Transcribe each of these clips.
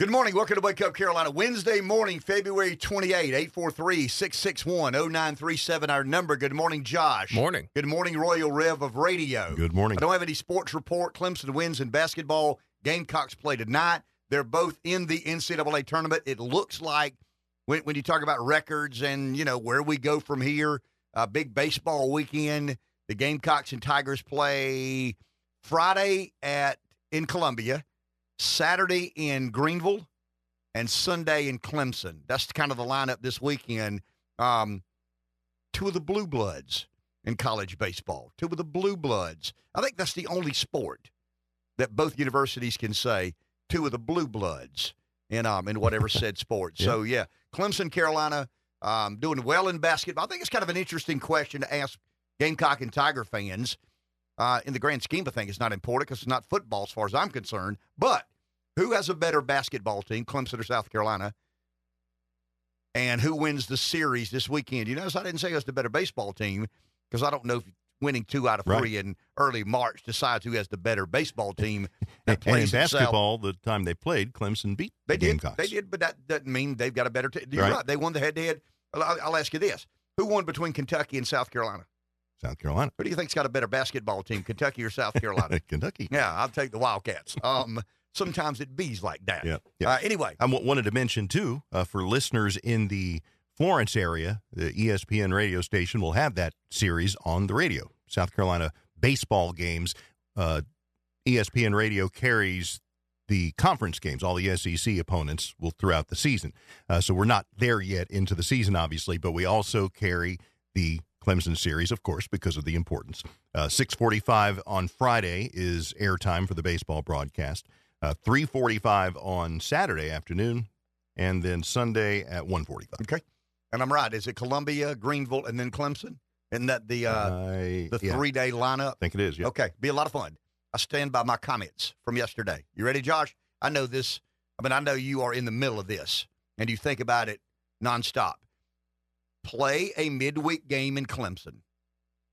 Good morning. Welcome to Wake Up Carolina. Wednesday morning, February 28, 843 661 0937. Our number. Good morning, Josh. Morning. Good morning, Royal Rev of Radio. Good morning. I don't have any sports report. Clemson wins in basketball. Gamecocks play tonight. They're both in the NCAA tournament. It looks like when, when you talk about records and, you know, where we go from here, a big baseball weekend. The Gamecocks and Tigers play Friday at in Columbia. Saturday in Greenville, and Sunday in Clemson. That's kind of the lineup this weekend. Um, two of the blue bloods in college baseball. Two of the blue bloods. I think that's the only sport that both universities can say two of the blue bloods in um in whatever said sport. So yeah, Clemson, Carolina, um, doing well in basketball. I think it's kind of an interesting question to ask Gamecock and Tiger fans. Uh, in the grand scheme of things, it's not important because it's not football as far as I'm concerned. But who has a better basketball team, Clemson or South Carolina? And who wins the series this weekend? You notice I didn't say it was the better baseball team because I don't know if winning two out of three Right. in early March decides who has the better baseball team that And in plays itself. basketball, the time they played, Clemson beat They the did. Gamecocks. They did, but that doesn't mean they've got a better team. You're Right. right. They won the head-to-head. I'll, I'll ask you this: Who won between Kentucky and South Carolina? South Carolina, Who do you think's got a better basketball team, Kentucky or South Carolina? Kentucky. yeah, I'll take the Wildcats. Um, sometimes it bees like that. Yeah, yeah. Uh, anyway, I w- wanted to mention too uh, for listeners in the Florence area, the ESPN radio station will have that series on the radio. South Carolina baseball games. Uh, ESPN radio carries the conference games. All the SEC opponents will throughout the season. Uh, so we're not there yet into the season, obviously, but we also carry the Clemson series, of course, because of the importance. Uh, 6:45 on Friday is airtime for the baseball broadcast. Uh, 3:45 on Saturday afternoon, and then Sunday at 1:45. okay, and I'm right. Is it Columbia, Greenville, and then Clemson? Isn't that the uh, the yeah, three-day lineup? I think it is. Yeah. Okay, be a lot of fun. I stand by my comments from yesterday. You ready, Josh? I know this. I mean, I know you are in the middle of this, and you think about it nonstop. Play a midweek game in Clemson.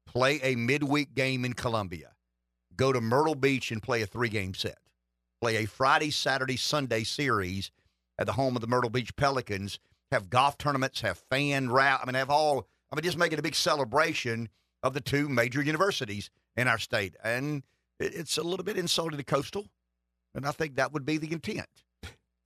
Play a midweek game in Columbia. Go to Myrtle Beach and play a three-game set. Play a Friday, Saturday, Sunday series at the home of the Myrtle Beach Pelicans. Have golf tournaments. Have fan route. I mean, have all. I mean, just make it a big celebration of the two major universities in our state. And it's a little bit insulting to Coastal. And I think that would be the intent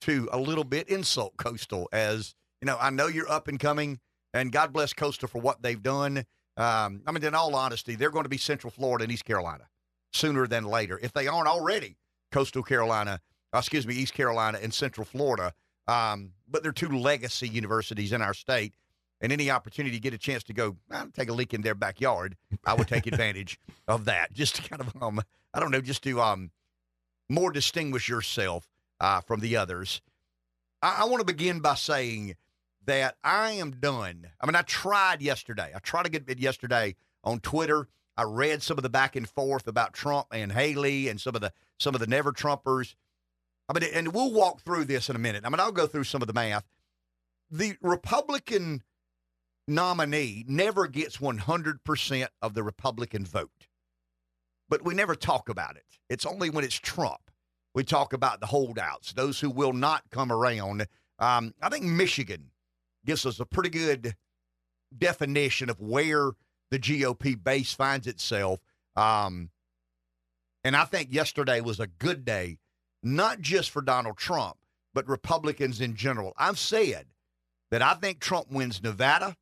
to a little bit insult Coastal as, you know, I know you're up and coming, and God bless Coastal for what they've done. Um, I mean, in all honesty, they're going to be Central Florida and East Carolina sooner than later. If they aren't already Coastal Carolina, uh, excuse me, East Carolina and Central Florida, um, but they're two legacy universities in our state. And any opportunity to get a chance to go "Ah, take a leak in their backyard, I would take advantage of that. Just to kind of, um, I don't know, just to um, more distinguish yourself uh, from the others. I, I want to begin by saying that I am done. I mean, I tried yesterday. I tried to get it yesterday on Twitter. I read some of the back and forth about Trump and Haley and some of the some of the never Trumpers. I mean, and we'll walk through this in a minute. I mean, I'll go through some of the math. The Republican nominee never gets 100% of the Republican vote, but we never talk about it. It's only when it's Trump we talk about the holdouts, those who will not come around. Um, I think Michigan gives us a pretty good definition of where the GOP base finds itself. Um, and I think yesterday was a good day, not just for Donald Trump, but Republicans in general. I've said that I think Trump wins Nevada,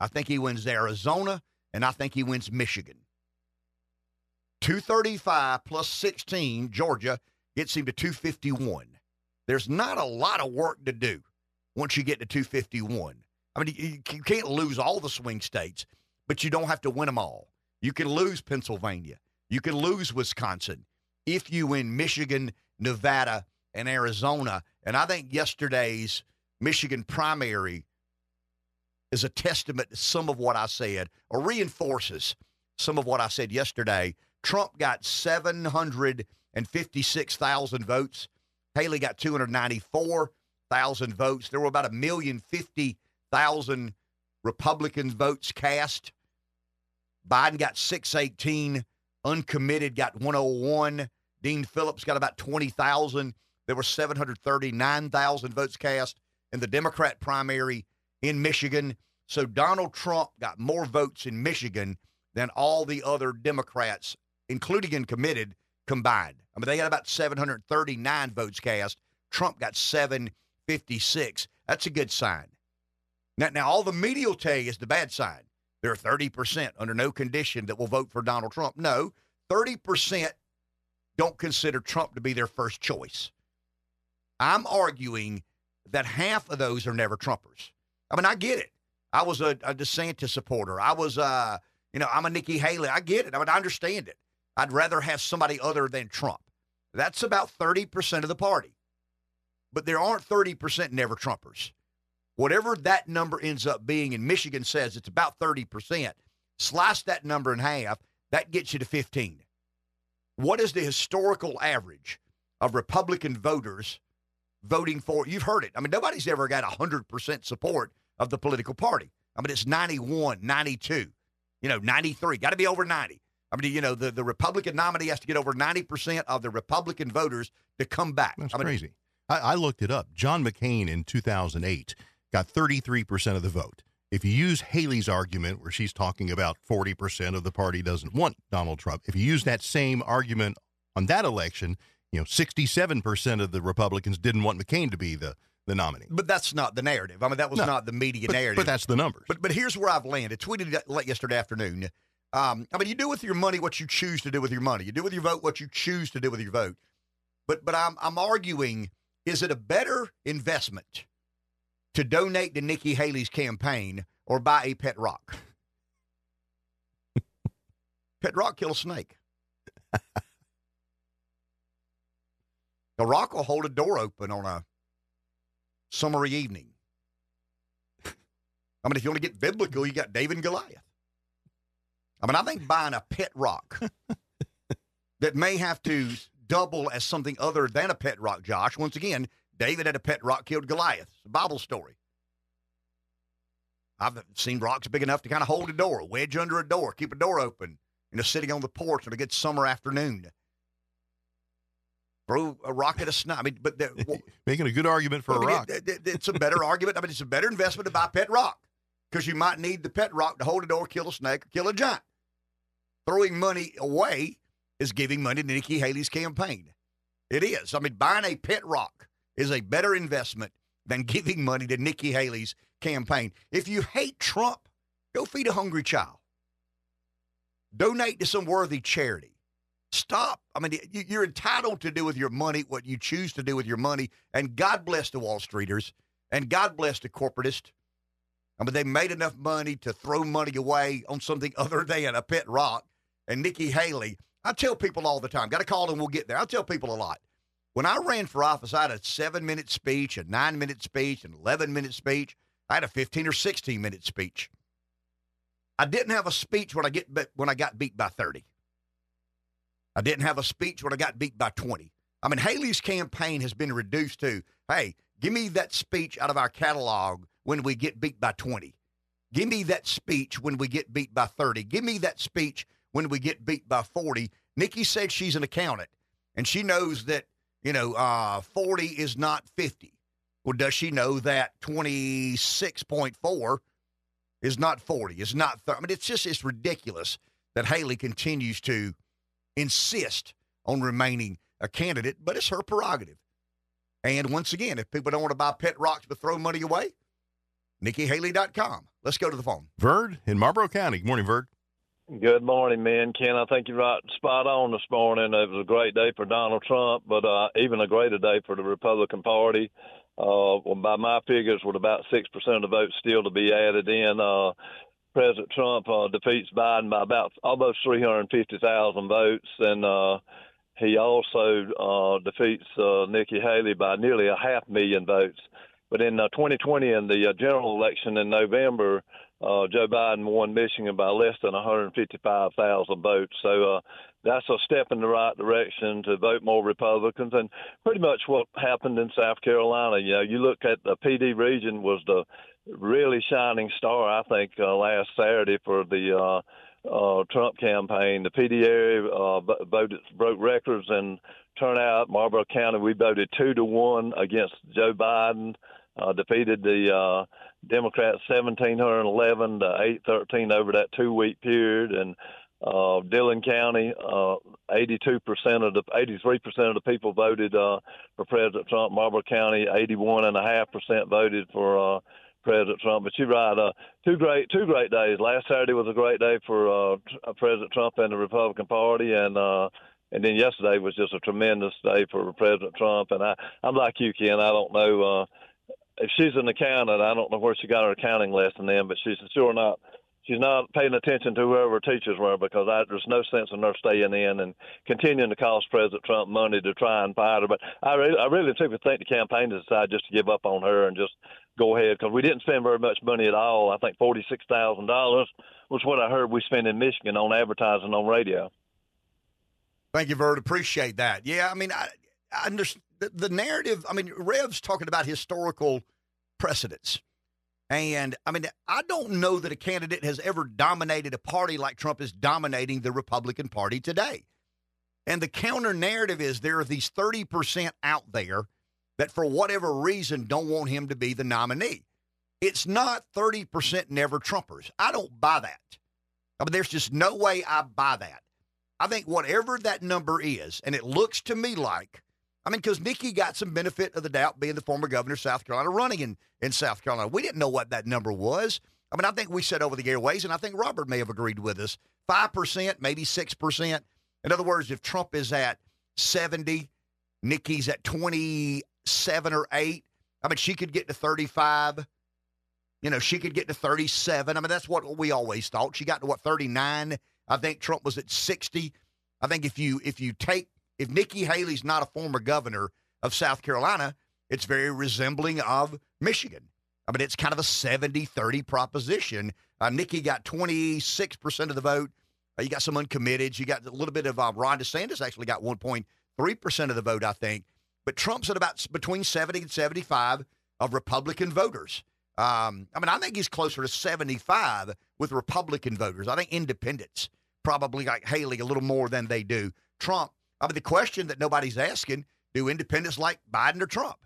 I think he wins Arizona, and I think he wins Michigan. 235 plus 16, Georgia gets him to 251. There's not a lot of work to do once you get to 251. I mean, you, you can't lose all the swing states, but you don't have to win them all. You can lose Pennsylvania. You can lose Wisconsin if you win Michigan, Nevada, and Arizona. And I think yesterday's Michigan primary is a testament to some of what I said or reinforces some of what I said yesterday. Trump got 756,000 votes. Haley got 294,000 votes. There were about a million fifty thousand Republican votes cast. Biden got 618. Uncommitted got 101. Dean Phillips got about 20,000. there were 739,000 votes cast in the Democrat primary in Michigan. So Donald Trump got more votes in Michigan than all the other Democrats, including in committed, combined. I mean, they got about 739 votes cast. Trump got 756. That's a good sign. Now, now all the media will tell you is the bad sign. There are 30% under no condition that will vote for Donald Trump. No, 30% don't consider Trump to be their first choice. I'm arguing that half of those are never Trumpers. I mean, I get it. I was a, a DeSantis supporter. I was, uh, you know, I'm a Nikki Haley. I get it. I mean, I understand it. I'd rather have somebody other than Trump. That's about 30% of the party. But there aren't 30% never Trumpers. Whatever that number ends up being, and Michigan says it's about 30%, slice that number in half, that gets you to 15. What is the historical average of Republican voters voting for? You've heard it. I mean, nobody's ever got 100% support of the political party. I mean, it's 91, 92, you know, 93. Got to be over 90. I mean, you know, the, the Republican nominee has to get over 90% of the Republican voters to come back. That's I mean, crazy. I, I looked it up. John McCain in 2008 got 33% of the vote. If you use Haley's argument, where she's talking about 40% of the party doesn't want Donald Trump, if you use that same argument on that election, you know, 67% of the Republicans didn't want McCain to be the, the nominee. But that's not the narrative. I mean, that was No, not the media But, narrative. but that's the numbers. But but here's where I've landed. Tweeted late yesterday afternoon. Um, I mean, you do with your money what you choose to do with your money. You do with your vote what you choose to do with your vote. But but I'm I'm arguing: is it a better investment to donate to Nikki Haley's campaign or buy a pet rock? pet rock kill a snake. a rock will hold a door open on a summery evening. I mean, if you want to get biblical, you got David and Goliath. I mean, I think buying a pet rock that may have to double as something other than a pet rock, Josh. Once again, David had a pet rock, killed Goliath. It's a Bible story. I've seen rocks big enough to kind of hold a door, wedge under a door, keep a door open, you know, sitting on the porch on a good summer afternoon. Throw a rock at a snake. I mean, but the, Making a good argument for I a rock. it- it- it's a better argument. I mean, it's a better investment to buy pet rock because you might need the pet rock to hold a door, kill a snake, or kill a giant. Throwing money away is giving money to Nikki Haley's campaign. It is. I mean, buying a pet rock is a better investment than giving money to Nikki Haley's campaign. If you hate Trump, go feed a hungry child. Donate to some worthy charity. Stop. I mean, you- you're entitled to do with your money what you choose to do with your money. And God bless the Wall Streeters and God bless the corporatists. I mean, they made enough money to throw money away on something other than a pet rock. And Nikki Haley, I tell people all the time, got to call and we'll get there. I tell people a lot. When I ran for office, I had a seven minute speech, a nine minute speech, an 11 minute speech. I had a 15 or 16 minute speech. I didn't have a speech when I get when I got beat by 30. I didn't have a speech when I got beat by 20. I mean, Haley's campaign has been reduced to, hey, give me that speech out of our catalog when we get beat by 20. Give me that speech when we get beat by 30. Give me that speech when we get beat by 40. Nikki said she's an accountant and she knows that, you know, uh, 40 is not 50. Well, does she know that 26.4 is not 40? Is not 30? I mean, it's just, it's ridiculous that Haley continues to insist on remaining a candidate, but it's her prerogative. And once again, if people don't want to buy pet rocks but throw money away, NikkiHaley.com. Let's go to the phone. Verd in Marlboro County. Good morning, Verd. Good morning, man. Ken, I think you're right spot on this morning. It was a great day for Donald Trump, but uh, even a greater day for the Republican Party. Uh, well, by my figures, with about 6% of the votes still to be added in, uh, President Trump uh, defeats Biden by about almost 350,000 votes, and uh, he also uh, defeats uh, Nikki Haley by nearly a half million votes. But in uh, 2020, in the uh, general election in November, uh, Joe Biden won Michigan by less than 155,000 votes. So uh, that's a step in the right direction to vote more Republicans, and pretty much what happened in South Carolina. You know, you look at the Pee Dee region was the really shining star, I think, uh, last Saturday for the uh, uh, Trump campaign. The Pee Dee area uh, voted broke records and turnout. Marlboro County, we voted two to one against Joe Biden. Uh, defeated the uh, Democrats 1711 to 813 over that two week period, and uh, Dillon County, uh, 82% of the 83% of the people voted uh, for President Trump. Marlboro County, 81.5% voted for uh, President Trump. But you're right, uh, two great two great days. Last Saturday was a great day for uh, uh, President Trump and the Republican Party, and uh, and then yesterday was just a tremendous day for President Trump. And I, I'm like you, Ken. I don't know uh, if she's an accountant. I don't know where she got her accounting lesson in, but she's sure not she's not paying attention to whoever her teachers were because I, there's no sense in her staying in and continuing to cost President Trump money to try and fight her. But I really, I really think the campaign decided just to give up on her and just go ahead because we didn't spend very much money at all. I think forty six thousand dollars was what I heard we spent in Michigan on advertising on radio. Thank you, Verd. Appreciate that. Yeah, I mean, I, I understand the, the narrative. I mean, Rev's talking about historical precedents and I mean, I don't know that a candidate has ever dominated a party like Trump is dominating the Republican Party today. And the counter narrative is there are these 30% out there that, for whatever reason, don't want him to be the nominee. It's not 30% never Trumpers. I don't buy that. I mean, there's just no way I buy that. I think whatever that number is, and it looks to me like I mean, because Nikki got some benefit of the doubt being the former governor of South Carolina running in, in South Carolina. We didn't know what that number was. I mean, I think we said over the airways, and I think Robert may have agreed with us 5%, maybe 6%. In other words, if Trump is at 70, Nikki's at 27 or 8, I mean, she could get to 35. You know, she could get to 37. I mean, that's what we always thought. She got to what 39. I think Trump was at 60. I think if you if you take if Nikki Haley's not a former governor of South Carolina, it's very resembling of Michigan. I mean, it's kind of a 70 30 proposition. Uh, Nikki got 26% of the vote. Uh, you got some uncommitted. You got a little bit of uh, Ron DeSantis actually got 1.3% of the vote, I think. But Trump's at about between 70 and 75 of Republican voters. Um, I mean, I think he's closer to 75 with Republican voters. I think independents probably like Haley a little more than they do Trump. I mean, the question that nobody's asking do independents like Biden or Trump?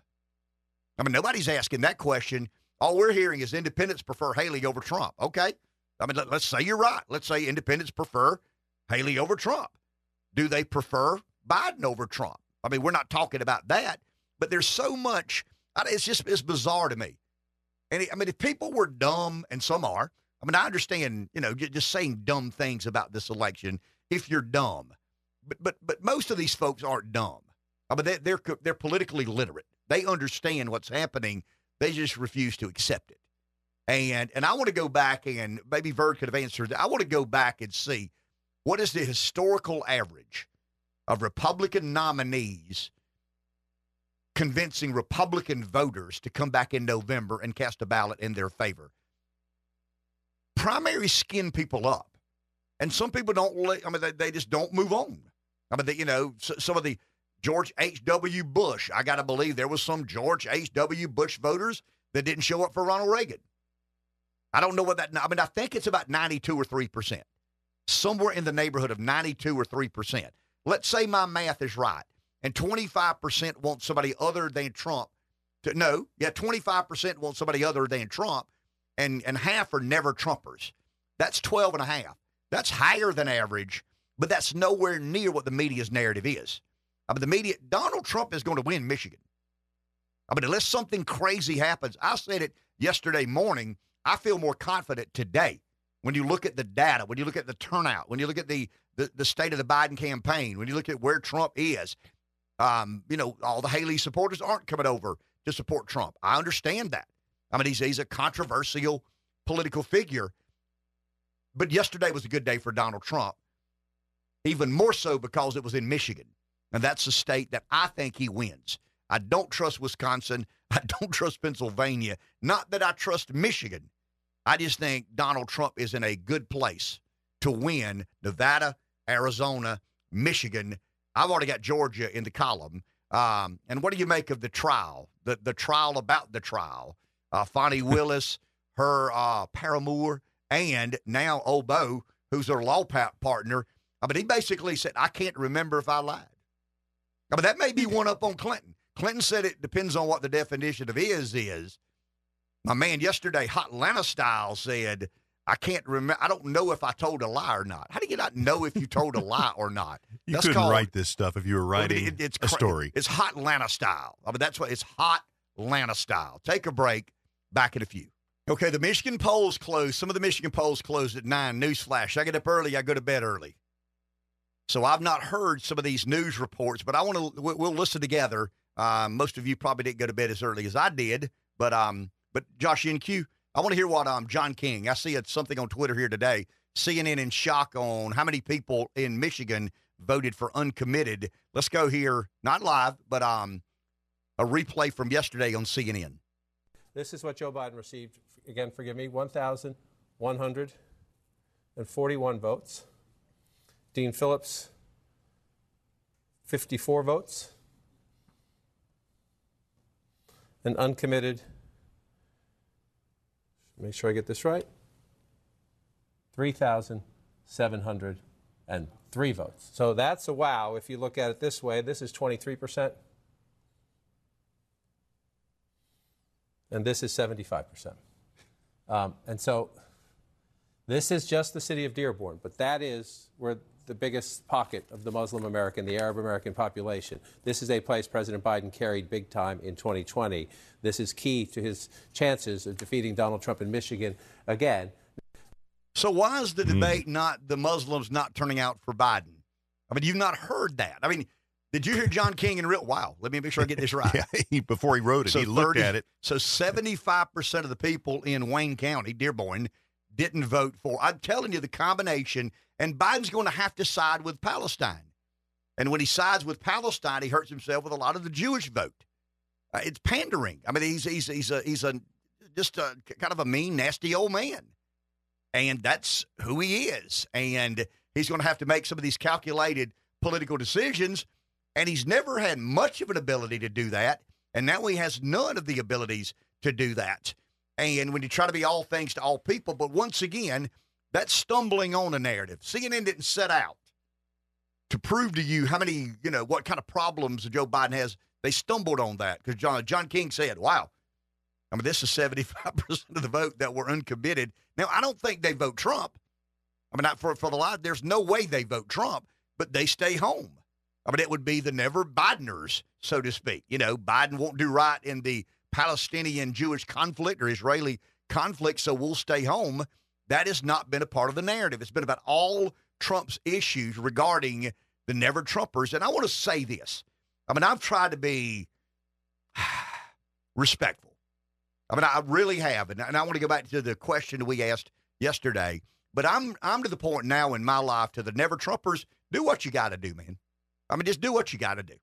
I mean, nobody's asking that question. All we're hearing is independents prefer Haley over Trump. Okay. I mean, let, us say you're right. Let's say independents prefer Haley over Trump. Do they prefer Biden over Trump? I mean, we're not talking about that, but there's so much. It's just it's bizarre to me. And I mean, if people were dumb, and some are, I mean, I understand, you know, just saying dumb things about this election. If you're dumb, but but but most of these folks aren't dumb. I mean, they, they're they're politically literate. They understand what's happening. They just refuse to accept it. And and I want to go back and maybe Verd could have answered. I want to go back and see what is the historical average of Republican nominees convincing Republican voters to come back in November and cast a ballot in their favor. Primary skin people up, and some people don't. I mean, they, they just don't move on. I mean, the, you know, some of the George H.W. Bush, I got to believe there was some George H.W. Bush voters that didn't show up for Ronald Reagan. I don't know what that, I mean, I think it's about 92 or 3%, somewhere in the neighborhood of 92 or 3%. Let's say my math is right, and 25% want somebody other than Trump to, no, yeah, 25% want somebody other than Trump, and, and half are never Trumpers. That's 12 and a half. That's higher than average but that's nowhere near what the media's narrative is. I mean, the media, Donald Trump is going to win Michigan. I mean, unless something crazy happens, I said it yesterday morning. I feel more confident today when you look at the data, when you look at the turnout, when you look at the the, the state of the Biden campaign, when you look at where Trump is. Um, you know, all the Haley supporters aren't coming over to support Trump. I understand that. I mean, he's he's a controversial political figure. But yesterday was a good day for Donald Trump even more so because it was in Michigan. And that's a state that I think he wins. I don't trust Wisconsin. I don't trust Pennsylvania. Not that I trust Michigan. I just think Donald Trump is in a good place to win Nevada, Arizona, Michigan. I've already got Georgia in the column. Um, and what do you make of the trial? The the trial about the trial. Uh, Fani Willis, her uh, paramour, and now Obo who's her law partner, I mean, he basically said, I can't remember if I lied. I mean, that may be one up on Clinton. Clinton said it depends on what the definition of is is. My man yesterday, Hot Atlanta style, said, I can't remember. I don't know if I told a lie or not. How do you not know if you told a lie or not? You That's couldn't called- write this stuff if you were writing it- it's a story. It's hot Atlanta style. I mean, that's what it's hot Atlanta style. Take a break. Back in a few. Okay, the Michigan polls closed. Some of the Michigan polls closed at nine. Newsflash: I get up early. I go to bed early. So I've not heard some of these news reports, but I want to. We'll listen together. Um, most of you probably didn't go to bed as early as I did, but um, but Josh NQ, I want to hear what um John King. I see it, something on Twitter here today. CNN in shock on how many people in Michigan voted for uncommitted. Let's go here, not live, but um, a replay from yesterday on CNN. This is what Joe Biden received. Again, forgive me, 1,141 votes. Dean Phillips, 54 votes. And uncommitted, make sure I get this right, 3,703 votes. So that's a wow if you look at it this way. This is 23%. and this is 75%. Um, and so this is just the city of Dearborn, but that is where the biggest pocket of the Muslim American, the Arab American population. This is a place President Biden carried big time in 2020. This is key to his chances of defeating Donald Trump in Michigan again. So why is the hmm. debate not the Muslims not turning out for Biden? I mean, you've not heard that. I mean, did you hear John King in real? Wow, let me make sure I get this right. yeah, he, before he wrote it, he looked at it. So seventy-five percent of the people in Wayne County, Dearborn, didn't vote for. I'm telling you, the combination, and Biden's going to have to side with Palestine. And when he sides with Palestine, he hurts himself with a lot of the Jewish vote. Uh, it's pandering. I mean, he's he's he's a he's a just a kind of a mean, nasty old man, and that's who he is. And he's going to have to make some of these calculated political decisions. And he's never had much of an ability to do that. And now he has none of the abilities to do that. And when you try to be all things to all people, but once again, that's stumbling on a narrative. CNN didn't set out to prove to you how many, you know, what kind of problems Joe Biden has. They stumbled on that because John John King said, "Wow, I mean, this is seventy five percent of the vote that were uncommitted." Now, I don't think they vote Trump. I mean, not for for the lot. There's no way they vote Trump, but they stay home. I mean, it would be the never Bideners, so to speak. You know, Biden won't do right in the Palestinian Jewish conflict or Israeli conflict, so we'll stay home. That has not been a part of the narrative. It's been about all Trump's issues regarding the never Trumpers. And I want to say this. I mean, I've tried to be respectful. I mean, I really have. And, I want to go back to the question we asked yesterday. But I'm I'm to the point now in my life to the never Trumpers, do what you got to do, man. I mean, just do what you got to do.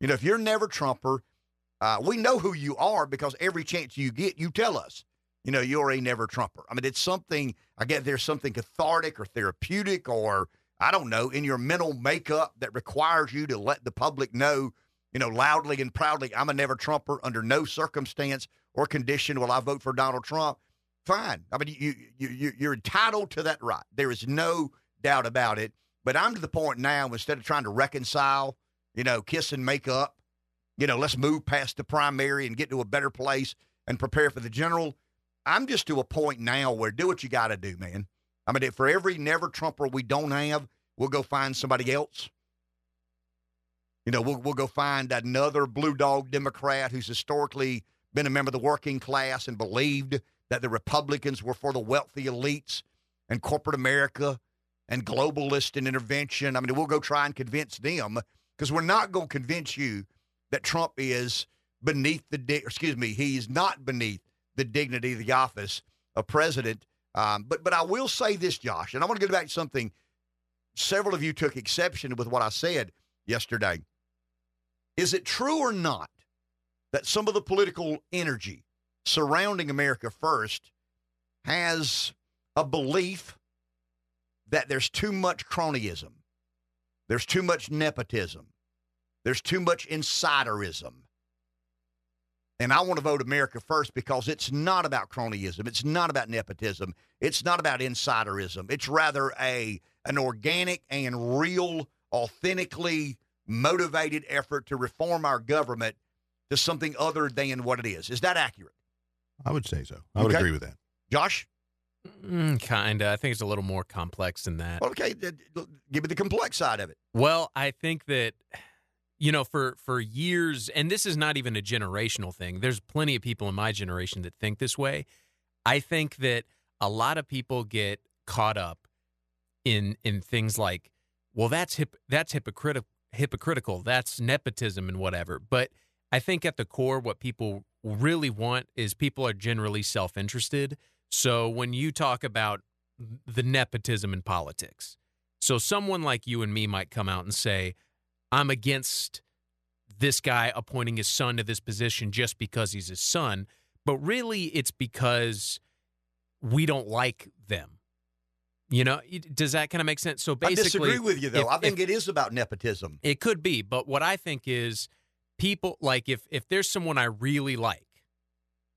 You know, if you're never Trumper, uh, we know who you are because every chance you get, you tell us. You know, you're a never Trumper. I mean, it's something. I guess there's something cathartic or therapeutic or I don't know in your mental makeup that requires you to let the public know, you know, loudly and proudly, I'm a never Trumper under no circumstance or condition will I vote for Donald Trump. Fine. I mean, you you you you're entitled to that right. There is no doubt about it. But I'm to the point now, instead of trying to reconcile, you know, kiss and make up, you know, let's move past the primary and get to a better place and prepare for the general. I'm just to a point now where do what you got to do, man. I mean, for every never Trumper we don't have, we'll go find somebody else. You know, we'll, we'll go find another blue dog Democrat who's historically been a member of the working class and believed that the Republicans were for the wealthy elites and corporate America and globalist and intervention. I mean, we'll go try and convince them because we're not going to convince you that Trump is beneath the, di- excuse me, he's not beneath the dignity of the office of president. Um, but but I will say this, Josh, and I want to get back to something. Several of you took exception with what I said yesterday. Is it true or not that some of the political energy surrounding America First has a belief that there's too much cronyism, there's too much nepotism, there's too much insiderism, And I want to vote America first because it's not about cronyism. It's not about nepotism. It's not about insiderism. It's rather a an organic and real, authentically motivated effort to reform our government to something other than what it is. Is that accurate? I would say so. I would Okay. agree with that. Josh? Mm, kinda. I think it's a little more complex than that. Okay, th- th- give me the complex side of it. Well, I think that you know for for years and this is not even a generational thing. There's plenty of people in my generation that think this way. I think that a lot of people get caught up in in things like well that's hip, that's hypocritical hypocritical. That's nepotism and whatever. But I think at the core what people really want is people are generally self-interested. So when you talk about the nepotism in politics, so someone like you and me might come out and say, I'm against this guy appointing his son to this position just because he's his son. But really, it's because we don't like them. You know, does that kind of make sense? So basically, I disagree with you, though. if- I think if- it is about nepotism. it could be, but what I think is people like if if there's someone I really like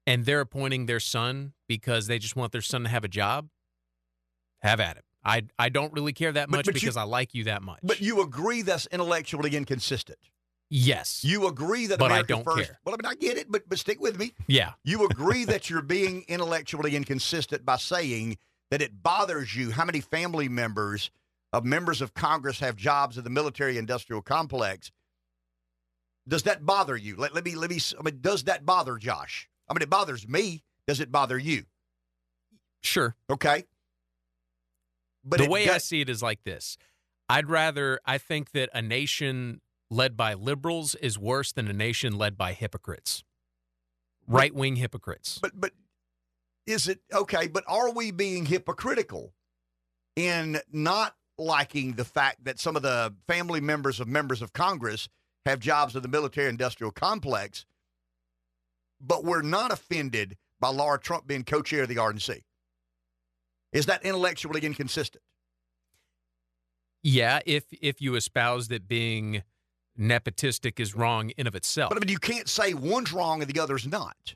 and they're appointing their son because they just want their son to have a job, have at it. I I don't really care that much but you- because I like you that much. But you agree that's intellectually inconsistent. yes, You agree that But I don't first. care. Well, I mean, I get it, but but stick with me. yeah, You agree that you're being intellectually inconsistent by saying that it bothers you how many family members of members of Congress have jobs in the military industrial complex. Does that bother you? Let, let me let me. I mean, does that bother Josh? I mean, it bothers me. Does it bother you? sure. Okay. But the way I see it is like this. I'd rather I think that a nation led by liberals is worse than a nation led by hypocrites. Right wing hypocrites. But but is it okay? But are we being hypocritical in not liking the fact that some of the family members of members of Congress have jobs in the military industrial complex, but we're not offended by Laura Trump being co-chair of the RNC? Is that intellectually inconsistent? Yeah, if if you espouse that being nepotistic is wrong in of itself. But I mean, you can't say one's wrong and the other's not.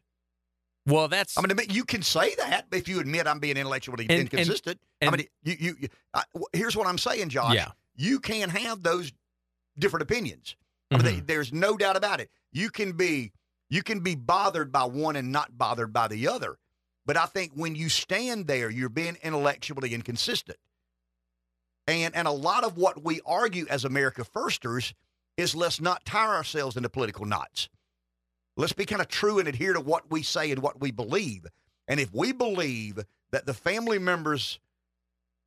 well, that's I mean, you can say that if you admit I'm being intellectually And- and- inconsistent. and- I mean, you, you, you I, here's what I'm saying, Josh. yeah. You can have those different opinions. I mean, Mhm. they- there's no doubt about it. You can be, you can be bothered by one and not bothered by the other. But I think when you stand there, you're being intellectually inconsistent. And and a lot of what we argue as America firsters is let's not tie ourselves into political knots. Let's be kind of true and adhere to what we say and what we believe. And if we believe that the family members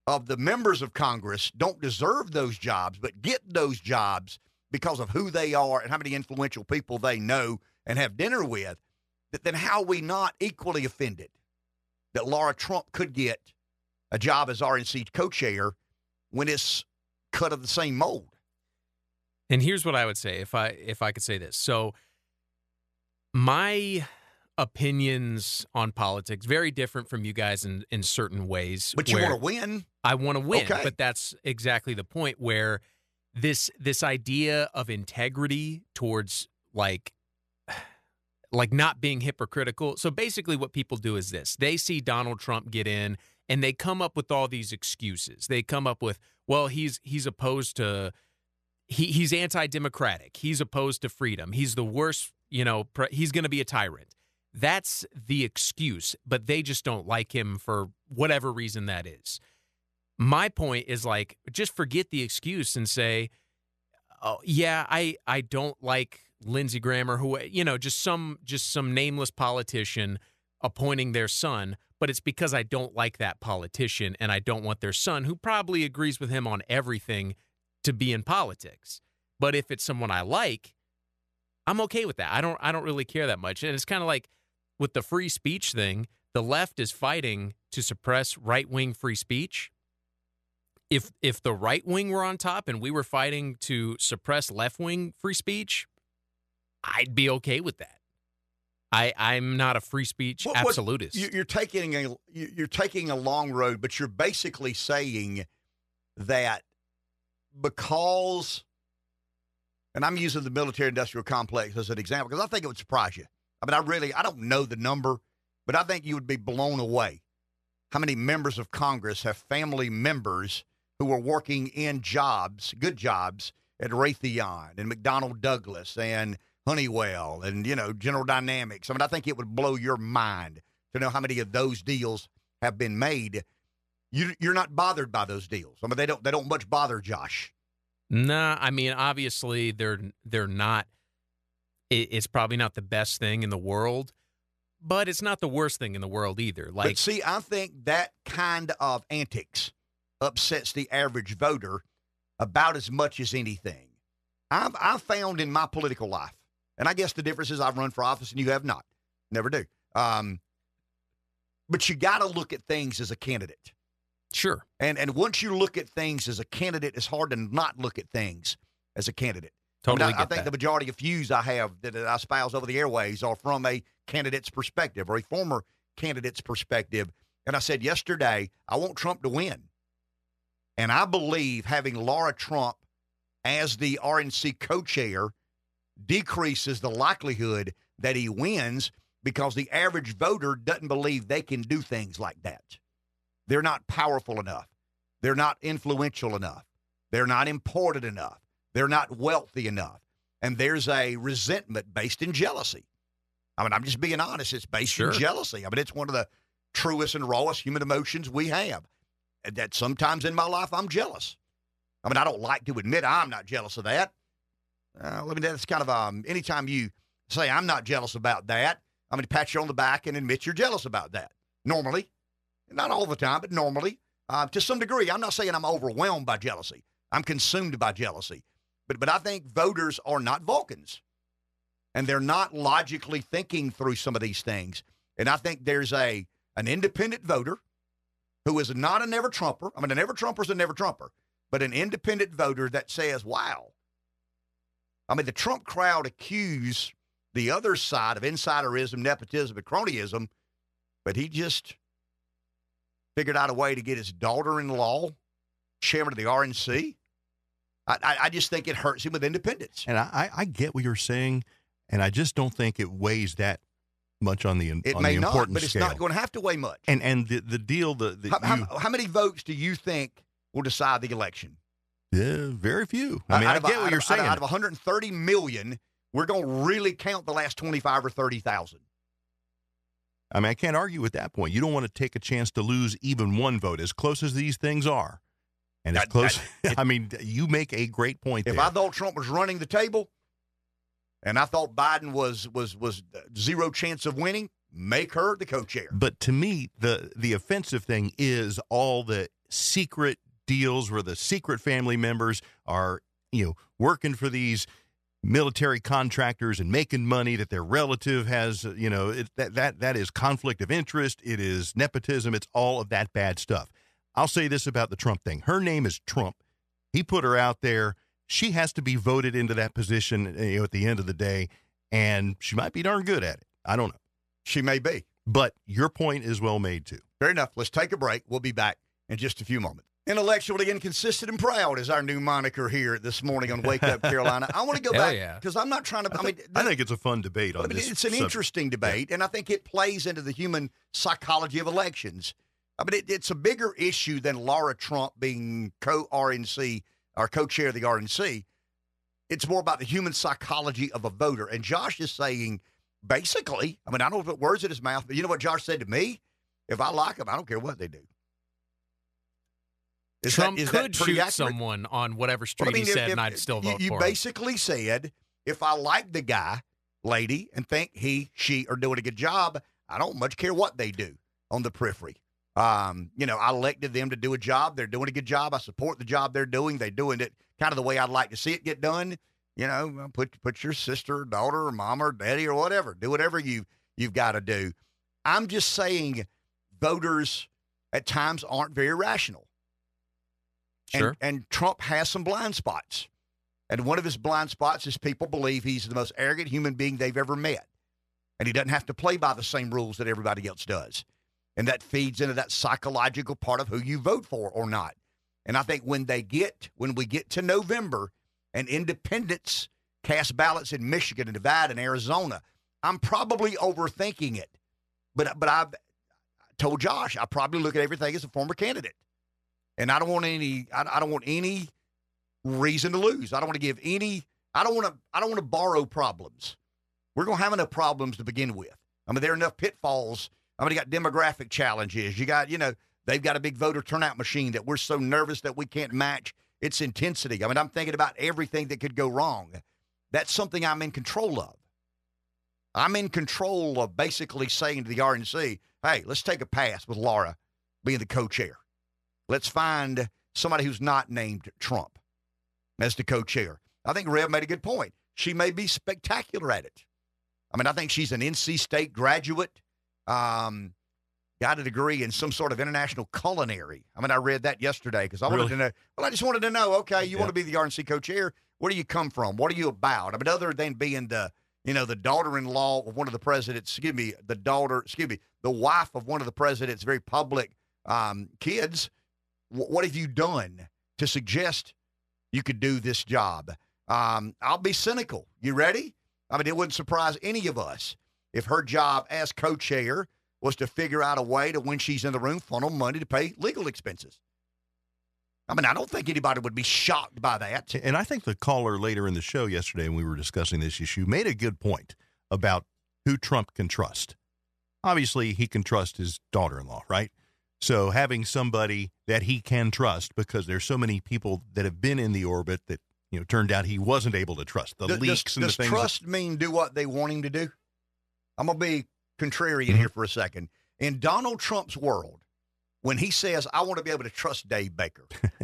of the members of Congress don't deserve those jobs, but get those jobs because of who they are and how many influential people they know and have dinner with, th- then how are we not equally offended that Laura Trump could get a job as RNC co-chair when it's cut of the same mold? And here's what I would say if I if I could say this. So my opinions on politics very different from you guys in in certain ways. But you want to win. I want to win, Okay. but that's exactly the point where this this idea of integrity towards like like not being hypocritical. So basically what people do is this. They see Donald Trump get in and they come up with all these excuses. They come up with, well, he's he's opposed to he he's anti-democratic. He's opposed to freedom. He's the worst, you know, pre- he's going to be a tyrant. That's the excuse, but they just don't like him for whatever reason that is. My point is like just forget the excuse and say, "Oh, yeah, I I don't like Lindsey Graham or who, you know, just some just some nameless politician appointing their son, but it's because I don't like that politician and I don't want their son who probably agrees with him on everything to be in politics. But if it's someone I like, I'm okay with that. I don't I don't really care that much. And it's kind of like with the free speech thing, the left is fighting to suppress right-wing free speech. If if the right wing were on top and we were fighting to suppress left-wing free speech, I'd be okay with that. I I'm not a free speech What- what- absolutist. You- You're taking a you- you're taking a long road, but you're basically saying that because, and I'm using the military industrial complex as an example because I think it would surprise you. I mean, I really, I don't know the number, but I think you would be blown away how many members of Congress have family members who are working in jobs, good jobs, at Raytheon and McDonnell Douglas and Honeywell and, you know, General Dynamics. I mean, I think it would blow your mind to know how many of those deals have been made. You, you're not bothered by those deals. I mean, they don't they don't much bother Josh. Nah, I mean, obviously they're they're not. It, it's probably not the best thing in the world, but it's not the worst thing in the world either. Like, but see, I think that kind of antics upsets the average voter about as much as anything. I've I've found in my political life, and I guess the difference is I've run for office and you have not. Never do. Um, but you got to look at things as a candidate. Sure. And and once you look at things as a candidate, it's hard to not look at things as a candidate. Totally. I, mean, I, I think that. the majority of views I have that I espouse over the airways are from a candidate's perspective or a former candidate's perspective. And I said yesterday, I want Trump to win. And I believe having Laura Trump as the RNC co chair decreases the likelihood that he wins because the average voter doesn't believe they can do things like that. They're not powerful enough. They're not influential enough. They're not important enough. They're not wealthy enough. And there's a resentment based in jealousy. I mean, I'm just being honest. It's based Sure. in jealousy. I mean, it's one of the truest and rawest human emotions we have. That sometimes in my life, I'm jealous. I mean, I don't like to admit I'm not jealous of that. Uh, let me, that's kind of, um, anytime you say I'm not jealous about that, I'm going to pat you on the back and admit you're jealous about that. Normally, not all the time, but normally, uh, to some degree. I'm not saying I'm overwhelmed by jealousy. I'm consumed by jealousy. But but I think voters are not Vulcans, and they're not logically thinking through some of these things. And I think there's a an independent voter who is not a never Trumper. I mean, a never Trumper is a never Trumper, but an independent voter that says, "Wow." I mean, the Trump crowd accuse the other side of insiderism, nepotism, and cronyism, but he just figured out a way to get his daughter-in-law chairman of the RNC. I, I, I just think it hurts him with independents. And I, I get what you're saying, and I just don't think it weighs that much on the It on may the not, but it's scale. not going to have to weigh much. and and the the deal that that how, you how, how many votes do you think will decide the election? Yeah, very few. I mean, I of a- get what you're saying. Out of 130 million, we're going to really count the last 25 or 30,000. I mean, I can't argue with that point. You don't want to take a chance to lose even one vote, as close as these things are, and as close. that- I mean, you make a great point If there. I thought Trump was running the table, and I thought Biden was was was uh, zero chance of winning, make her the co-chair. But to me, the the offensive thing is all the secret deals where the secret family members are, you know, working for these military contractors and making money that their relative has, you know, it, that that that is conflict of interest. It is nepotism. It's all of that bad stuff. I'll say this about the Trump thing. Her name is Trump. He put her out there. She has to be voted into that position you know, at the end of the day, and she might be darn good at it. I don't know. She may be. But your point is well made too. Fair enough. Let's take a break. We'll be back in just a few moments. Intellectually inconsistent and proud is our new moniker here this morning on Wake Up Carolina. I want to go Hell back yeah. because I'm not trying to. I, mean, I think it's a fun debate on I mean, this. it's an subject. interesting debate, and I think it plays into the human psychology of elections. I mean, it, it's a bigger issue than Laura Trump being co RNC or co chair of the RNC. It's more about the human psychology of a voter. And Josh is saying, basically, I mean, I don't put words in his mouth, but you know what Josh said to me? If I like them, I don't care what they do. Is Trump that could shoot accurate? someone on whatever Well, street I mean, he said, if- and I'd still vote you for him. basically said, if I like the guy, lady, and think he, she are doing a good job, I don't much care what they do on the periphery. Um, you know, I elected them to do a job. They're doing a good job. I support the job they're doing. They're doing it kind of the way I'd like to see it get done. You know, put put your sister, daughter, or mom, or daddy, or whatever. Do whatever you you've got to do. I'm just saying, voters at times aren't very rational. Sure. And, and Trump has some blind spots. And one of his blind spots is people believe he's the most arrogant human being they've ever met. And he doesn't have to play by the same rules that everybody else does. And that feeds into that psychological part of who you vote for or not. And I think when they get, when we get to November and independents cast ballots in Michigan and Nevada and Arizona, I'm probably overthinking it, but but I've told Josh I probably look at everything as a former candidate, and I don't want any I, I don't want any reason to lose. I don't want to give any. I don't want to. I don't want to borrow problems. We're gonna have enough problems to begin with. I mean, there are enough pitfalls. I mean, you got demographic challenges. You got you know they've got a big voter turnout machine that we're so nervous that we can't match its intensity. I mean, I'm thinking about everything that could go wrong. That's something I'm in control of. I'm in control of basically saying to the RNC, hey, let's take a pass with Laura being the co chair. Let's find somebody who's not named Trump as the co chair. I think Rev made a good point. She may be spectacular at it. I mean, I think she's an NC State graduate, um, got a degree in some sort of international culinary. I mean, I read that yesterday because I wanted to know. Well, I just wanted to know. Okay, you Yeah. want to be the RNC co-chair? Where do you come from? What are you about? I mean, other than being the you know the daughter-in-law of one of the presidents. Excuse me, the daughter. Excuse me, the wife of one of the president's very public um, kids. Wh- what have you done to suggest you could do this job? Um, I'll be cynical. You ready? I mean, it wouldn't surprise any of us if her job as co-chair was to figure out a way to, when she's in the room, funnel money to pay legal expenses. I mean, I don't think anybody would be shocked by that. And I think the caller later in the show yesterday, when we were discussing this issue, made a good point about who Trump can trust. Obviously, he can trust his daughter in law, right? So having somebody that he can trust, because there's so many people that have been in the orbit that you know turned out he wasn't able to trust. The Does- leaks does, and the does things. trust mean do what they want him to do? I'm gonna be contrarian Mm-hmm. here for a second. In Donald Trump's world, when he says, "I want to be able to trust Dave Baker,"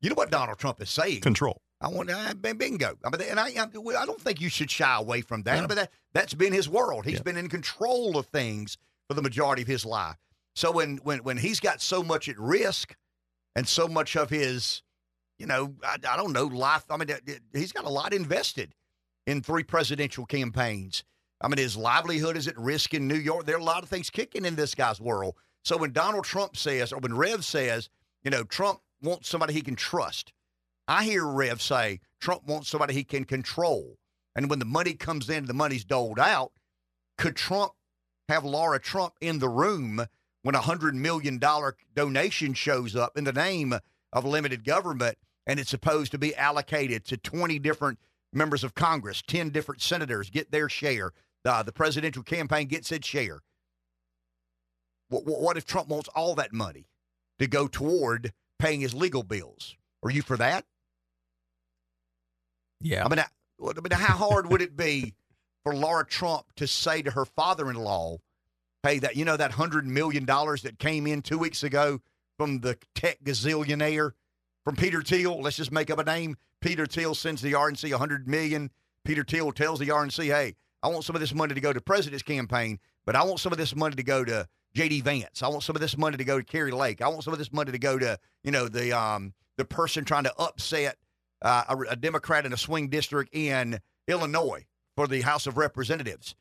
you know what Donald Trump is saying? control. I want uh, bingo. I mean, and I, I I don't think you should shy away from that. Mean, that that's been his world. He's Yeah. been in control of things for the majority of his life. So when when when he's got so much at risk, and so much of his, you know, I, I don't know, life. I mean, he's got a lot invested in three presidential campaigns. I mean, his livelihood is at risk in New York. There are a lot of things kicking in this guy's world. So when Donald Trump says, or when Rev says, you know, Trump wants somebody he can trust, I hear Rev say Trump wants somebody he can control. And when the money comes in, the money's doled out. Could Trump have Laura Trump in the room when a hundred million dollar donation shows up in the name of limited government and it's supposed to be allocated to 20 different members of Congress, 10 different senators get their share. Uh, the presidential campaign gets its share. What, what if Trump wants all that money to go toward paying his legal bills? Are you for that? Yeah. I mean, I, I mean, how hard would it be for Laura Trump to say to her father-in-law, "Hey, that you know that hundred million dollars that came in two weeks ago from the tech gazillionaire from Peter Thiel. Let's just make up a name. Peter Thiel sends the RNC hundred million. Peter Thiel tells the RNC, "Hey, I want some of this money to go to president's campaign, but I want some of this money to go to J.D. Vance. I want some of this money to go to Kari Lake. I want some of this money to go to you know the um the person trying to upset." uh, a, a Democrat in a swing district in Illinois for the House of Representatives.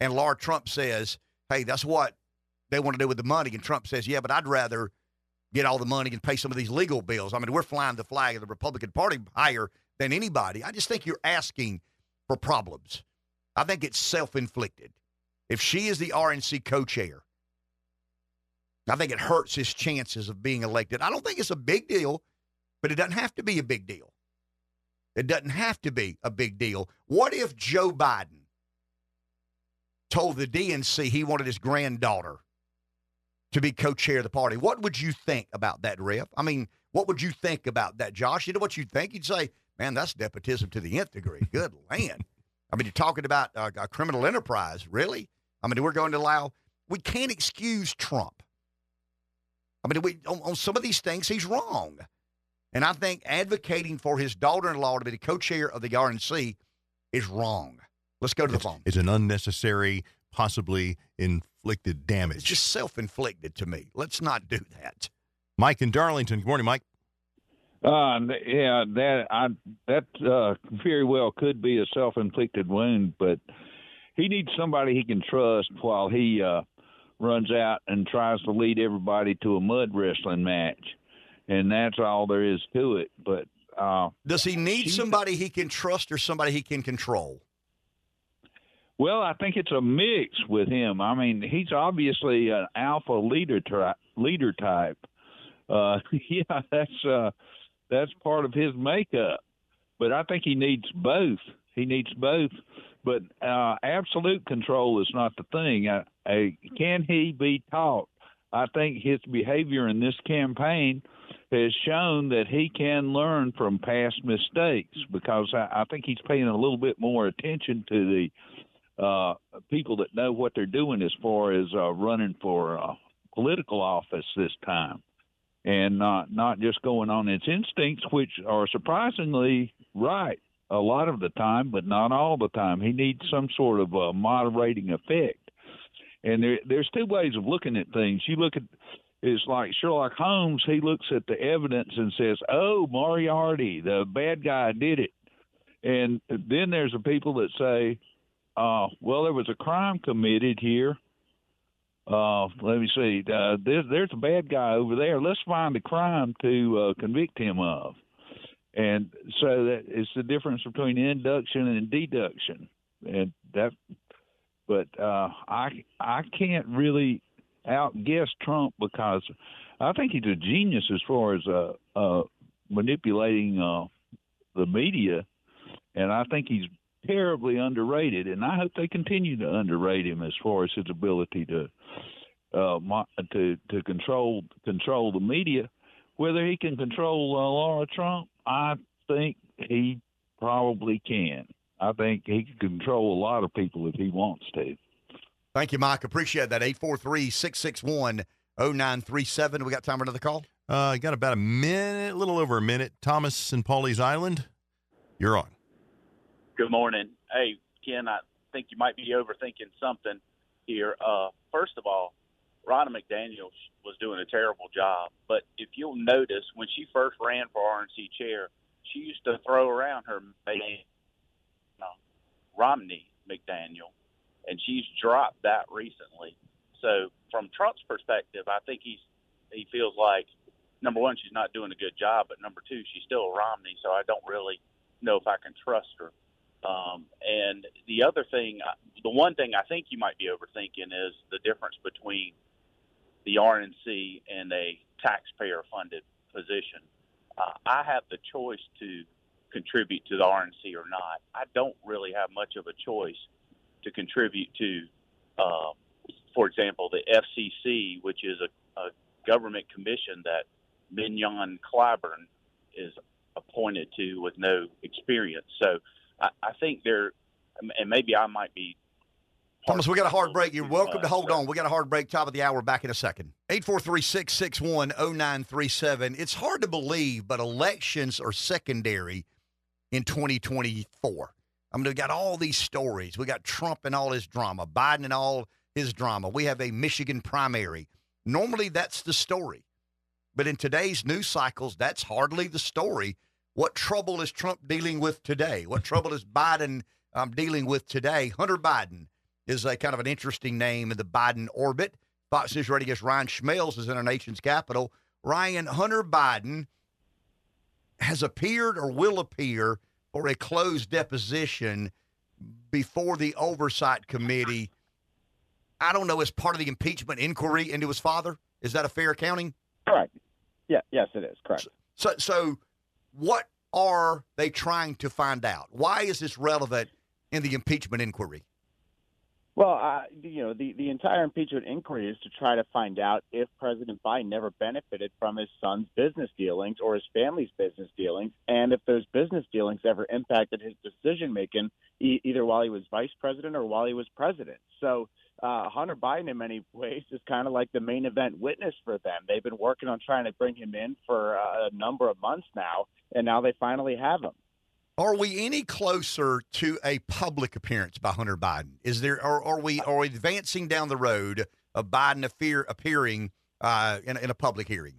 And Laura Trump says, hey, that's what they want to do with the money. And Trump says, yeah, but I'd rather get all the money and pay some of these legal bills. I mean, we're flying the flag of the Republican Party higher than anybody. I just think you're asking for problems. I think it's self inflicted. If she is the RNC co chair, I think it hurts his chances of being elected. I don't think it's a big deal, but it doesn't have to be a big deal. It doesn't have to be a big deal. What if Joe Biden told the DNC he wanted his granddaughter to be co-chair of the party? What would you think about that, Rev? I mean, what would you think about that, Josh? You know what you'd think? You'd say, man, that's nepotism to the nth degree. Good land. I mean, you're talking about a criminal enterprise, really? I mean, we're going to allow, we can't excuse Trump. I mean, we, on, on some of these things, he's wrong. And I think advocating for his daughter in law to be the co chair of the RNC is wrong. Let's go to the It's, phone. it's an unnecessary, possibly inflicted damage. It's just self inflicted to me. Let's not do that. Mike in Darlington. Good morning, Mike. Uh, yeah, that I that uh, very well could be a self-inflicted wound, but he needs somebody he can trust while he uh, runs out and tries to lead everybody to a mud wrestling match, and that's all there is to it. But uh, Does he need somebody he can trust or somebody he can control? Well, I think it's a mix with him. I mean, he's obviously an alpha leader leader type. Uh, yeah, that's uh, that's part of his makeup. But I think he needs both. He needs both. But uh, absolute control is not the thing. Uh, uh, can he be taught? I think his behavior in this campaign has shown that he can learn from past mistakes because I, I think he's paying a little bit more attention to the uh, people that know what they're doing as far as uh, running for uh, political office this time, and not not just going on its instincts, which are surprisingly right a lot of the time, but not all the time. He needs some sort of a moderating effect. And there, there's two ways of looking at things. You look at it's like Sherlock Holmes. He looks at the evidence and says, "Oh, Moriarty, the bad guy, did it." And then there's the people that say, uh, "Well, there was a crime committed here." Uh, let me see. Uh, there's, there's a bad guy over there. Let's find a crime to uh, convict him of. And so that it's the difference between induction and deduction, and that. But uh, I I can't really outguess Trump because I think he's a genius as far as uh, uh, manipulating uh, the media, and I think he's terribly underrated. And I hope they continue to underrate him as far as his ability to uh, to to control control the media. Whether he can control uh, Laura Trump, I think he probably can. I think he can control a lot of people if he wants to. Thank you, Mike. Appreciate that. 843 661 0937. We got time for another call? Uh, got about a minute, a little over a minute. Thomas and Pawleys Island, you're on. Good morning. Hey, Ken, I think you might be overthinking something here. Uh, first of all, Ronna McDaniel was doing a terrible job. But if you'll notice, when she first ran for RNC chair, she used to throw around her name, no, Romney McDaniel and she's dropped that recently. So from Trump's perspective, I think he's he feels like number one she's not doing a good job, but number two she's still a Romney, so I don't really know if I can trust her. Um, and the other thing, the one thing I think you might be overthinking is the difference between the RNC and a taxpayer-funded position. Uh, I have the choice to contribute to the RNC or not. I don't really have much of a choice to contribute to, uh, for example, the FCC, which is a, a government commission that Mignon Clyburn is appointed to with no experience. So I, I think there, and maybe I might be. Thomas, we got a hard break. You're welcome to hold on. We got a hard break. Top of the hour. Back in a second. 843-661-0937. It's hard to believe, but elections are secondary in 2024. I mean, we got all these stories. We got Trump and all his drama, Biden and all his drama. We have a Michigan primary. Normally, that's the story. But in today's news cycles, that's hardly the story. What trouble is Trump dealing with today? What trouble is Biden um, dealing with today? Hunter Biden is a kind of an interesting name in the Biden orbit. Fox News Radio's Ryan Schmelz is in our nation's capital. Ryan, Hunter Biden has appeared or will appear for a closed deposition before the oversight committee. I don't know, as part of the impeachment inquiry into his father. Is that a fair accounting? Correct. Yeah. Yes, it is. Correct. So, so what are they trying to find out? Why is this relevant in the impeachment inquiry? Well, uh, you know, the, the entire impeachment inquiry is to try to find out if President Biden ever benefited from his son's business dealings or his family's business dealings, and if those business dealings ever impacted his decision making, e- either while he was vice president or while he was president. So, uh, Hunter Biden, in many ways, is kind of like the main event witness for them. They've been working on trying to bring him in for uh, a number of months now, and now they finally have him. Are we any closer to a public appearance by Hunter Biden? Is there, or are we, are we advancing down the road of Biden appear, appearing uh, in, in a public hearing?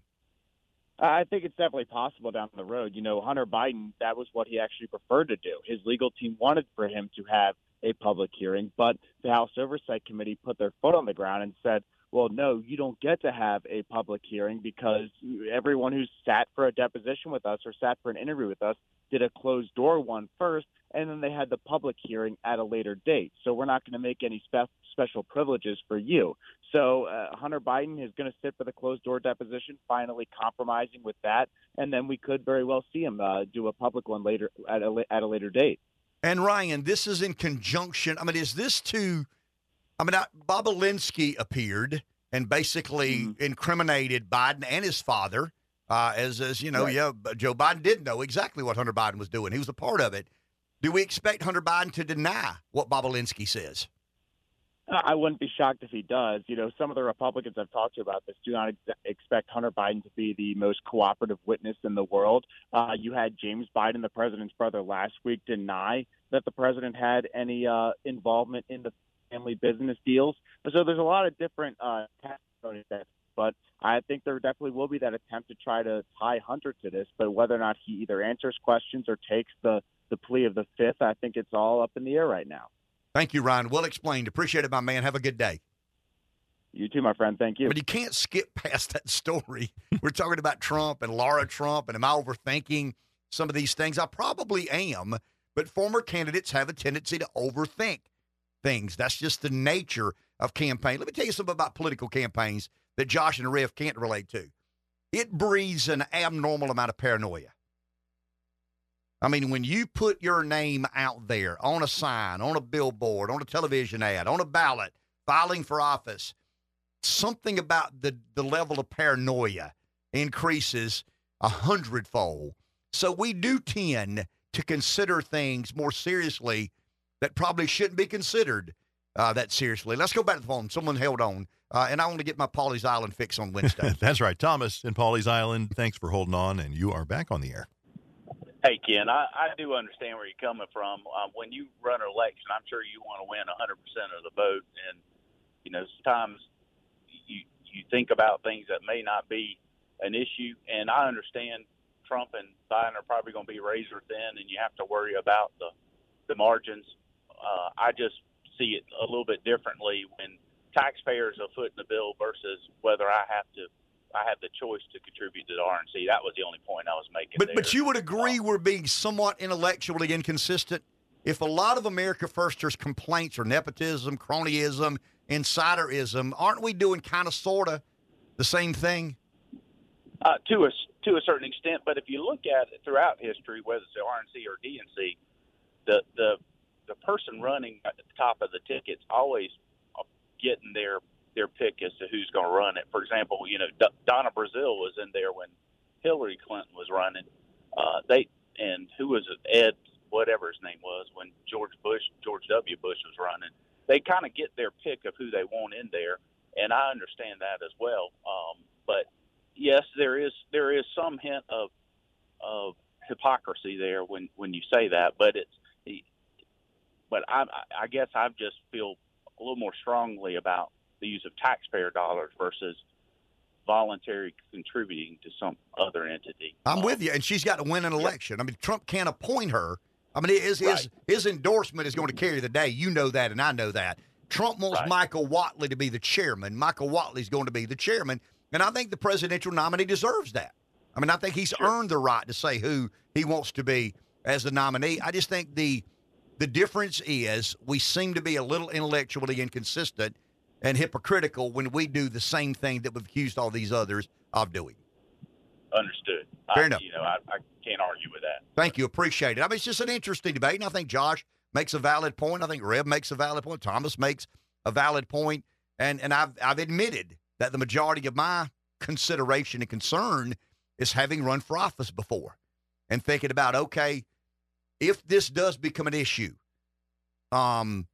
I think it's definitely possible down the road. You know, Hunter Biden, that was what he actually preferred to do. His legal team wanted for him to have a public hearing, but the House Oversight Committee put their foot on the ground and said, well, no, you don't get to have a public hearing because everyone who sat for a deposition with us or sat for an interview with us did a closed door one first, and then they had the public hearing at a later date. So we're not going to make any spe- special privileges for you. So uh, Hunter Biden is going to sit for the closed door deposition, finally compromising with that, and then we could very well see him uh, do a public one later at a, at a later date. And Ryan, this is in conjunction. I mean, is this to? I mean, I, Bobulinski appeared and basically mm-hmm. incriminated Biden and his father. Uh, as as you know, right. yeah, Joe Biden did know exactly what Hunter Biden was doing. He was a part of it. Do we expect Hunter Biden to deny what Bobulinski says? I wouldn't be shocked if he does. You know, some of the Republicans I've talked to about this do not ex- expect Hunter Biden to be the most cooperative witness in the world. Uh, you had James Biden, the president's brother, last week deny that the president had any uh, involvement in the family business deals. So there's a lot of different uh, testimonies that, but I think there definitely will be that attempt to try to tie Hunter to this. But whether or not he either answers questions or takes the the plea of the fifth, I think it's all up in the air right now. Thank you, Ryan. Well explained. Appreciate it, my man. Have a good day. You too, my friend. Thank you. But you can't skip past that story. We're talking about Trump and Laura Trump, and am I overthinking some of these things? I probably am, but former candidates have a tendency to overthink things. That's just the nature of campaign. Let me tell you something about political campaigns that Josh and Riff can't relate to. It breeds an abnormal amount of paranoia. I mean, when you put your name out there on a sign, on a billboard, on a television ad, on a ballot, filing for office, something about the, the level of paranoia increases a hundredfold. So we do tend to consider things more seriously that probably shouldn't be considered uh, that seriously. Let's go back to the phone. Someone held on. Uh, and I want to get my Pawleys Island fix on Wednesday. That's right. Thomas in Pawleys Island, thanks for holding on, and you are back on the air. Hey, Ken, I, I do understand where you're coming from. Um, when you run an election, I'm sure you want to win 100% of the vote. And, you know, sometimes you, you think about things that may not be an issue. And I understand Trump and Biden are probably going to be razor thin, and you have to worry about the, the margins. Uh, I just see it a little bit differently when taxpayers are footing the bill versus whether I have to I have the choice to contribute to the RNC. That was the only point I was making. But there. but you would agree we're being somewhat intellectually inconsistent. If a lot of America Firsters complaints are nepotism, cronyism, insiderism, aren't we doing kind of sort of the same thing? Uh, to a to a certain extent, but if you look at it throughout history, whether it's the RNC or DNC, the the the person running at the top of the ticket's always getting their their pick as to who's going to run it. For example, you know, D- Donna Brazile was in there when Hillary Clinton was running. Uh, they and who was it? Ed, whatever his name was, when George Bush, George W. Bush was running. They kind of get their pick of who they want in there, and I understand that as well. Um, but yes, there is there is some hint of of hypocrisy there when when you say that, but it's but I I guess I just feel a little more strongly about the use of taxpayer dollars versus voluntary contributing to some other entity. I'm with you, and she's got to win an election. Yeah. I mean, Trump can't appoint her. I mean, his right. his, his endorsement is going to carry the day. You know that, and I know that. Trump wants right. Michael Whatley to be the chairman. Michael Whatley's going to be the chairman, and I think the presidential nominee deserves that. I mean, I think he's sure. earned the right to say who he wants to be as the nominee. I just think the the difference is we seem to be a little intellectually inconsistent and hypocritical when we do the same thing that we've accused all these others of doing. Understood. Fair I, enough. You know, I, I can't argue with that. Thank you. Appreciate it. I mean, it's just an interesting debate, and I think Josh makes a valid point. I think Reb makes a valid point. Thomas makes a valid point, and and I've I've admitted that the majority of my consideration and concern is having run for office before, and thinking about okay, if this does become an issue, um,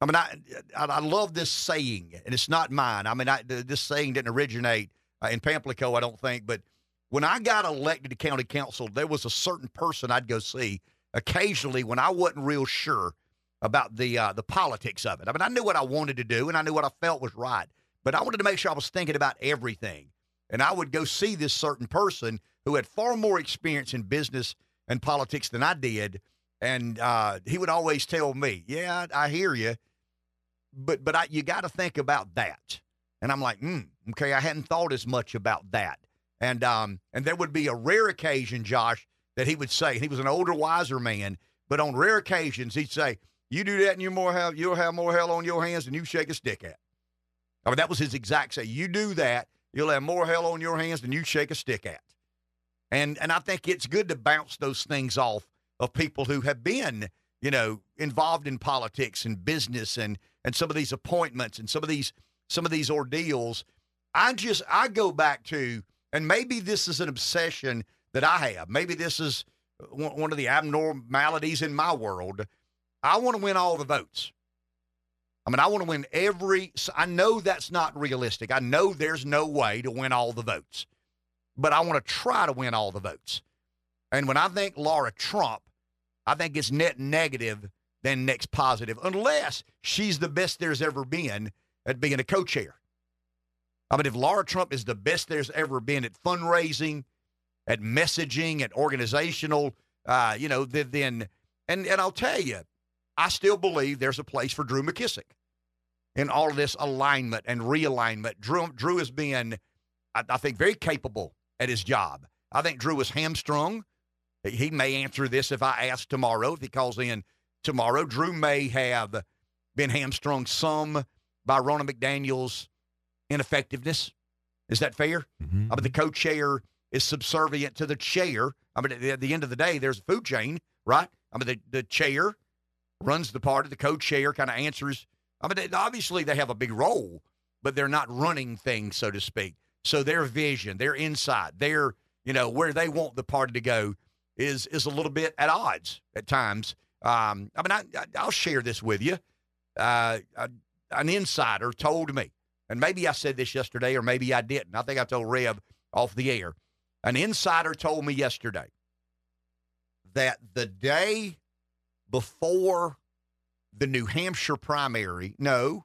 I mean, I, I, love this saying, and it's not mine. I mean, I, this saying didn't originate uh, in Pamplico, I don't think. But when I got elected to county council, there was a certain person I'd go see occasionally when I wasn't real sure about the uh, the politics of it. I mean, I knew what I wanted to do, and I knew what I felt was right, but I wanted to make sure I was thinking about everything. And I would go see this certain person who had far more experience in business and politics than I did. And uh, he would always tell me, "Yeah, I hear you, but but I, you got to think about that. And I'm like, hmm, okay, I hadn't thought as much about that. And um, and there would be a rare occasion, Josh, that he would say, and he was an older, wiser man, but on rare occasions he'd say, "You do that, and you more have you'll have more hell on your hands than you shake a stick at." I mean, that was his exact say. You do that, you'll have more hell on your hands than you shake a stick at. And and I think it's good to bounce those things off of people who have been, you know, involved in politics and business and and some of these appointments and some of these some of these ordeals. I just I go back to and maybe this is an obsession that I have. Maybe this is one of the abnormalities in my world. I want to win all the votes. I mean, I want to win every. I know that's not realistic. I know there's no way to win all the votes, but I want to try to win all the votes. And when I think Laura Trump, I think it's net negative than next positive, unless she's the best there's ever been at being a co chair. I mean, if Laura Trump is the best there's ever been at fundraising, at messaging, at organizational, uh, you know, then, and, and I'll tell you, I still believe there's a place for Drew McKissick in all this alignment and realignment. Drew, Drew has been, I, I think, very capable at his job. I think Drew is hamstrung. He may answer this if I ask tomorrow, if he calls in tomorrow. Drew may have been hamstrung some by Ronna McDaniel's ineffectiveness. Is that fair? Mm-hmm. I mean, the co-chair is subservient to the chair. I mean, at the end of the day, there's a food chain, right? I mean, the, the chair runs the party. The co-chair kind of answers. I mean, obviously they have a big role, but they're not running things, so to speak. So their vision, their insight, their you know where they want the party to go is is a little bit at odds at times. Um, I mean, I, will share this with you. Uh, an insider told me and maybe I said this yesterday or maybe I didn't. I think I told Rev off the air. An insider told me yesterday that the day before the New Hampshire primary, no,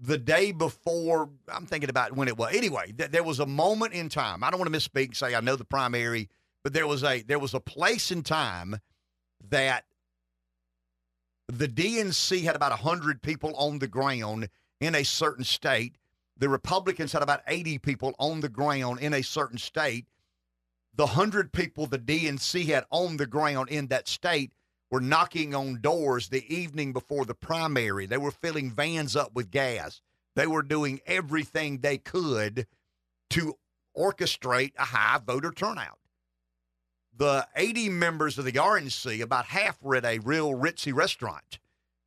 the day before, I'm thinking about when it was. Anyway, th- there was a moment in time. I don't want to misspeak, and say I know the primary, but there was a there was a place in time that the DNC had about 100 people on the ground in a certain state. The Republicans had about 80 people on the ground in a certain state. The 100 people the DNC had on the ground in that state were knocking on doors the evening before the primary. They were filling vans up with gas. They were doing everything they could to orchestrate a high voter turnout. The 80 members of the RNC, about half were at a real ritzy restaurant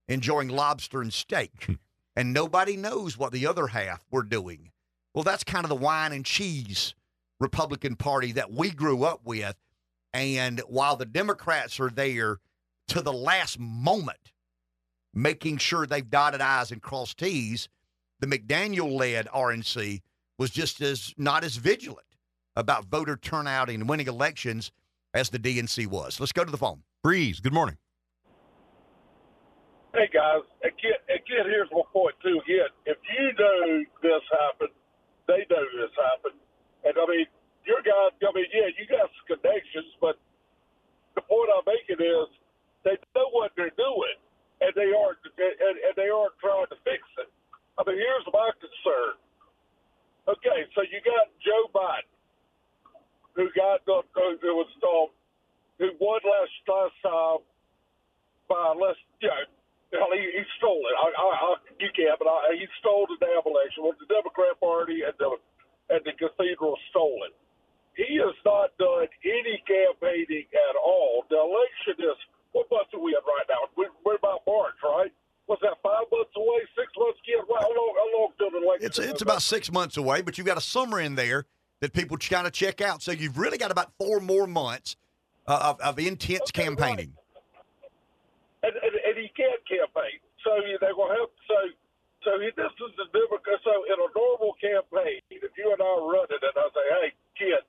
enjoying lobster and steak. Hmm. and nobody knows what the other half were doing. Well, that's kind of the wine and cheese Republican Party that we grew up with. And while the Democrats are there to the last moment, making sure they've dotted I's and crossed T's, the McDaniel led RNC was just as not as vigilant about voter turnout and winning elections as the DNC was. Let's go to the phone. Breeze, good morning. Hey guys, again, again, here's my point too. Again, if you know this happened, they know this happened, and I mean, your guys. I mean, yeah, you got connections, but the point I'm making is they know what they're doing, and they aren't, and, and they aren't trying to fix it. I mean, here's my concern. Okay, so you got Joe Biden, who got uh, it was um, who won last last time by less, you know he, he stole it. I, I, I, you can't, but I, he stole the damn election. With the Democrat Party and the and the cathedral stole it. He has not done any campaigning at all. The election is what month are we in right now? We're, we're about March, right? What's that? Five months away? Six months? Well, how long? How long till the election? It's it's about six months away, but you've got a summer in there that people kind of check out. So you've really got about four more months uh, of, of intense okay, campaigning. Right and, and, and he can't campaign. So they will have so so he, this is the difficult. So in a normal campaign, if you and I are running, and I say, "Hey, kid,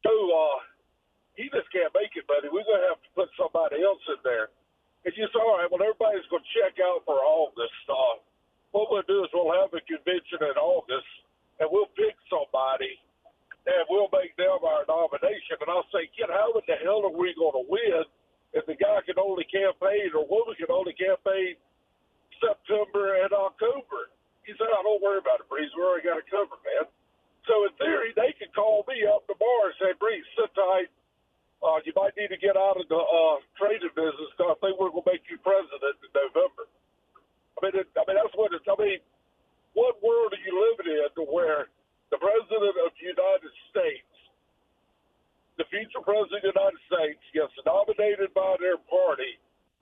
so uh, he just can't make it, buddy. We're gonna have to put somebody else in there." And you say, "All right, well, everybody's gonna check out for all this stuff. what we'll do is we'll have a convention in August, and we'll pick somebody." And we'll make them our nomination. And I'll say, kid, how in the hell are we going to win if the guy can only campaign or woman can only campaign September and October. He said, I don't worry about it, Breeze. We already got it covered, man. So in theory, they could call me up tomorrow and say, Breeze, sit tight. Uh, you might need to get out of the uh, trading business because I think we're going to make you president in November. I mean, it, I mean that's what it's. I mean, what world are you living in to where the president of the United States, the future president of the United States, gets nominated by their party?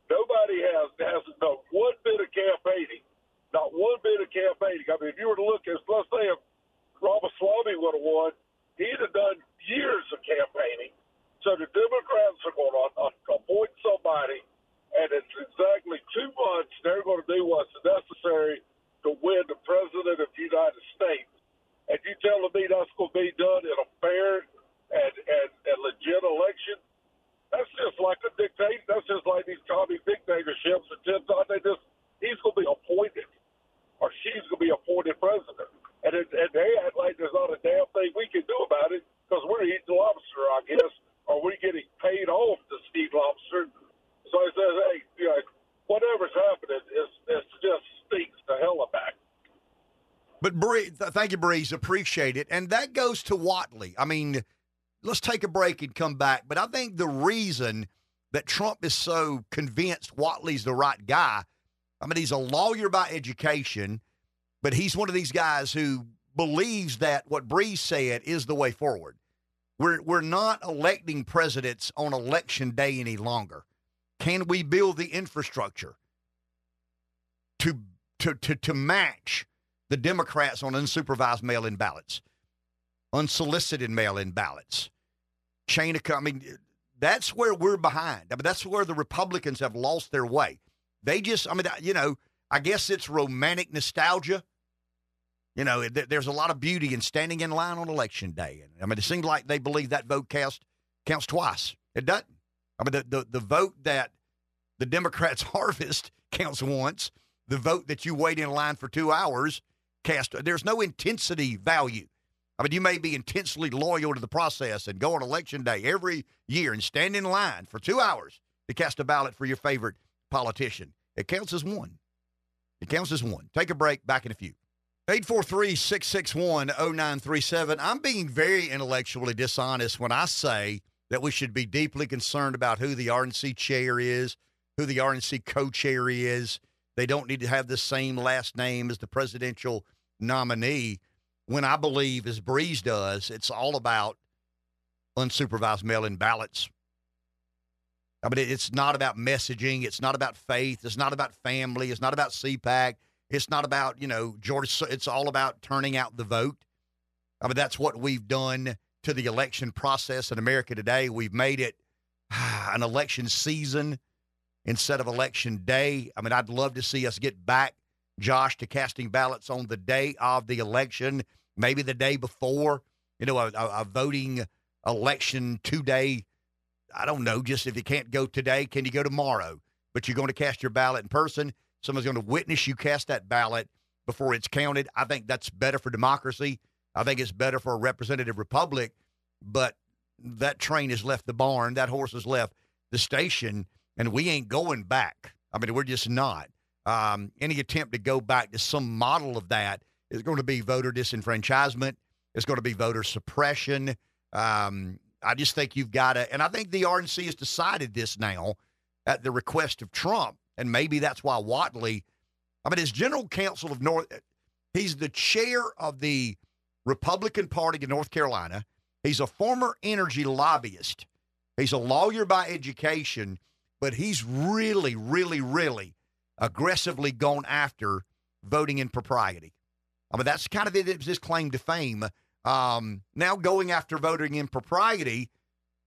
Nobody has hasn't done one bit of campaigning, not one bit of campaigning. I mean, if you were to look at, let's say, if Ramaswamy would have won, he'd have done years of campaigning. So the Democrats are going to appoint somebody, and it's exactly two months they're going to do what's necessary to win the president of the United States. And you telling me that's going to be done in a fair and, and, and legit election? That's just like a dictator. That's just like these commie dictatorships. And ten times they just he's going to be appointed, or she's going to be appointed president. And, it, and they act like there's not a damn thing we can do about it because we're eating lobster, I guess are we're getting paid off to Steve Lobster? So I said, hey, you know, whatever's happening, it's, it's just stinks the hell back. But Bree, thank you, Breeze. Appreciate it. And that goes to Whatley. I mean, let's take a break and come back. But I think the reason that Trump is so convinced Whatley's the right guy, I mean, he's a lawyer by education, but he's one of these guys who believes that what Breeze said is the way forward. We're, we're not electing presidents on election day any longer. Can we build the infrastructure to, to, to, to match the Democrats on unsupervised mail in ballots, unsolicited mail in ballots? Chain of, I mean, that's where we're behind. I mean, that's where the Republicans have lost their way. They just, I mean, you know, I guess it's romantic nostalgia you know, th- there's a lot of beauty in standing in line on election day. And I mean, it seems like they believe that vote cast counts twice. It doesn't. I mean, the, the, the vote that the Democrats harvest counts once. The vote that you wait in line for two hours cast. There's no intensity value. I mean, you may be intensely loyal to the process and go on election day every year and stand in line for two hours to cast a ballot for your favorite politician. It counts as one. It counts as one. Take a break. Back in a few. 843 661 0937. I'm being very intellectually dishonest when I say that we should be deeply concerned about who the RNC chair is, who the RNC co chair is. They don't need to have the same last name as the presidential nominee. When I believe, as Breeze does, it's all about unsupervised mail in ballots. I mean, it's not about messaging. It's not about faith. It's not about family. It's not about CPAC. It's not about, you know, George, it's all about turning out the vote. I mean, that's what we've done to the election process in America today. We've made it an election season instead of election day. I mean, I'd love to see us get back, Josh, to casting ballots on the day of the election, maybe the day before, you know, a, a, voting election two day. I don't know, just if you can't go today, can you go tomorrow? But you're going to cast your ballot in person. Someone's going to witness you cast that ballot before it's counted. I think that's better for democracy. I think it's better for a representative republic. But that train has left the barn. That horse has left the station, and we ain't going back. I mean, we're just not. Um, any attempt to go back to some model of that is going to be voter disenfranchisement. It's going to be voter suppression. Um, I just think you've got to, and I think the RNC has decided this now at the request of Trump and maybe that's why Whatley, I mean, as general counsel of North, he's the chair of the Republican Party in North Carolina. He's a former energy lobbyist. He's a lawyer by education, but he's really, really, really aggressively gone after voting impropriety. I mean, that's kind of his claim to fame. Um, now, going after voting impropriety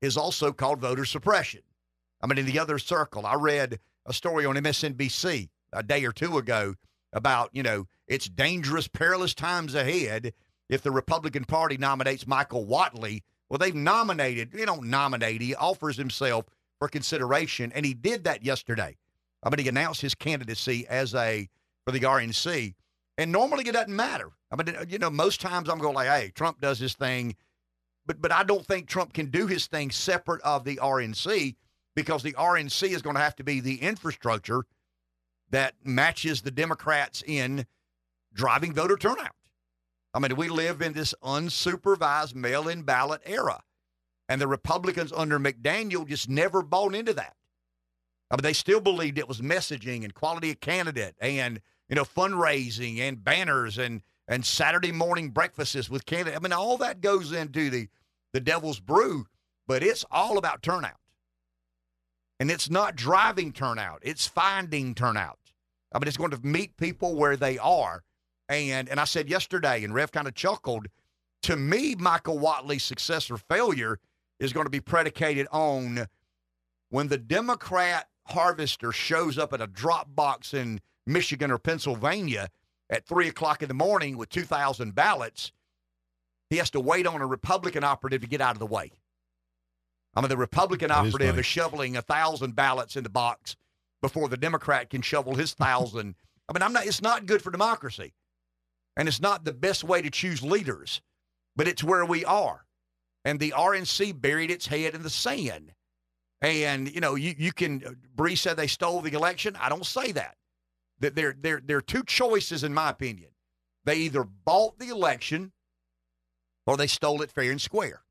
is also called voter suppression. I mean, in the other circle, I read a story on MSNBC a day or two ago about, you know, it's dangerous, perilous times ahead if the Republican Party nominates Michael Whatley. Well, they've nominated, they don't nominate, he offers himself for consideration, and he did that yesterday. I mean, he announced his candidacy as a for the RNC, and normally it doesn't matter. I mean, you know, most times I'm going like, hey, Trump does his thing, but but I don't think Trump can do his thing separate of the RNC because the RNC is going to have to be the infrastructure that matches the Democrats in driving voter turnout. I mean, we live in this unsupervised mail in ballot era. And the Republicans under McDaniel just never bought into that. I mean, they still believed it was messaging and quality of candidate and, you know, fundraising and banners and and Saturday morning breakfasts with candidates. I mean, all that goes into the the devil's brew, but it's all about turnout. And it's not driving turnout, it's finding turnout. I mean, it's going to meet people where they are. And and I said yesterday, and Rev kind of chuckled, to me, Michael Whatley's success or failure is going to be predicated on when the Democrat harvester shows up at a drop box in Michigan or Pennsylvania at three o'clock in the morning with 2,000 ballots, he has to wait on a Republican operative to get out of the way. I mean, the Republican That is operative funny. is, shoveling a thousand ballots in the box before the Democrat can shovel his thousand. I mean, I'm not. It's not good for democracy, and it's not the best way to choose leaders. But it's where we are, and the RNC buried its head in the sand. And you know, you you can. Bree said they stole the election. I don't say that. That there there there are two choices in my opinion. They either bought the election, or they stole it fair and square.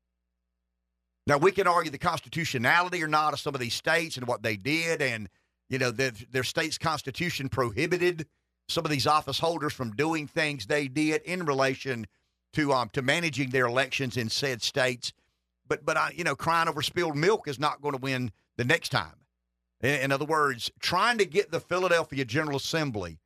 Now we can argue the constitutionality or not of some of these states and what they did, and you know their, their state's constitution prohibited some of these office holders from doing things they did in relation to um to managing their elections in said states. But but I you know crying over spilled milk is not going to win the next time. In, in other words, trying to get the Philadelphia General Assembly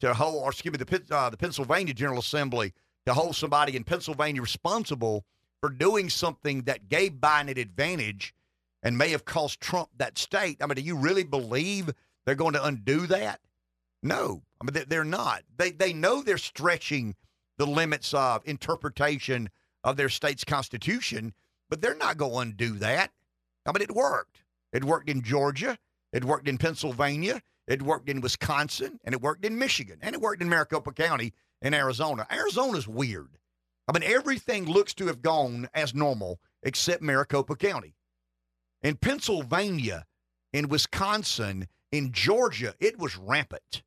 to hold, or excuse me, the uh, the Pennsylvania General Assembly to hold somebody in Pennsylvania responsible for doing something that gave Biden an advantage and may have cost Trump that state. I mean, do you really believe they're going to undo that? No, I mean they- they're not. They they know they're stretching the limits of interpretation of their state's constitution, but they're not going to undo that. I mean, it worked. It worked in Georgia. It worked in Pennsylvania. It worked in Wisconsin, and it worked in Michigan, and it worked in Maricopa County in Arizona. Arizona's weird. I mean, everything looks to have gone as normal except Maricopa County. In Pennsylvania, in Wisconsin, in Georgia, it was rampant.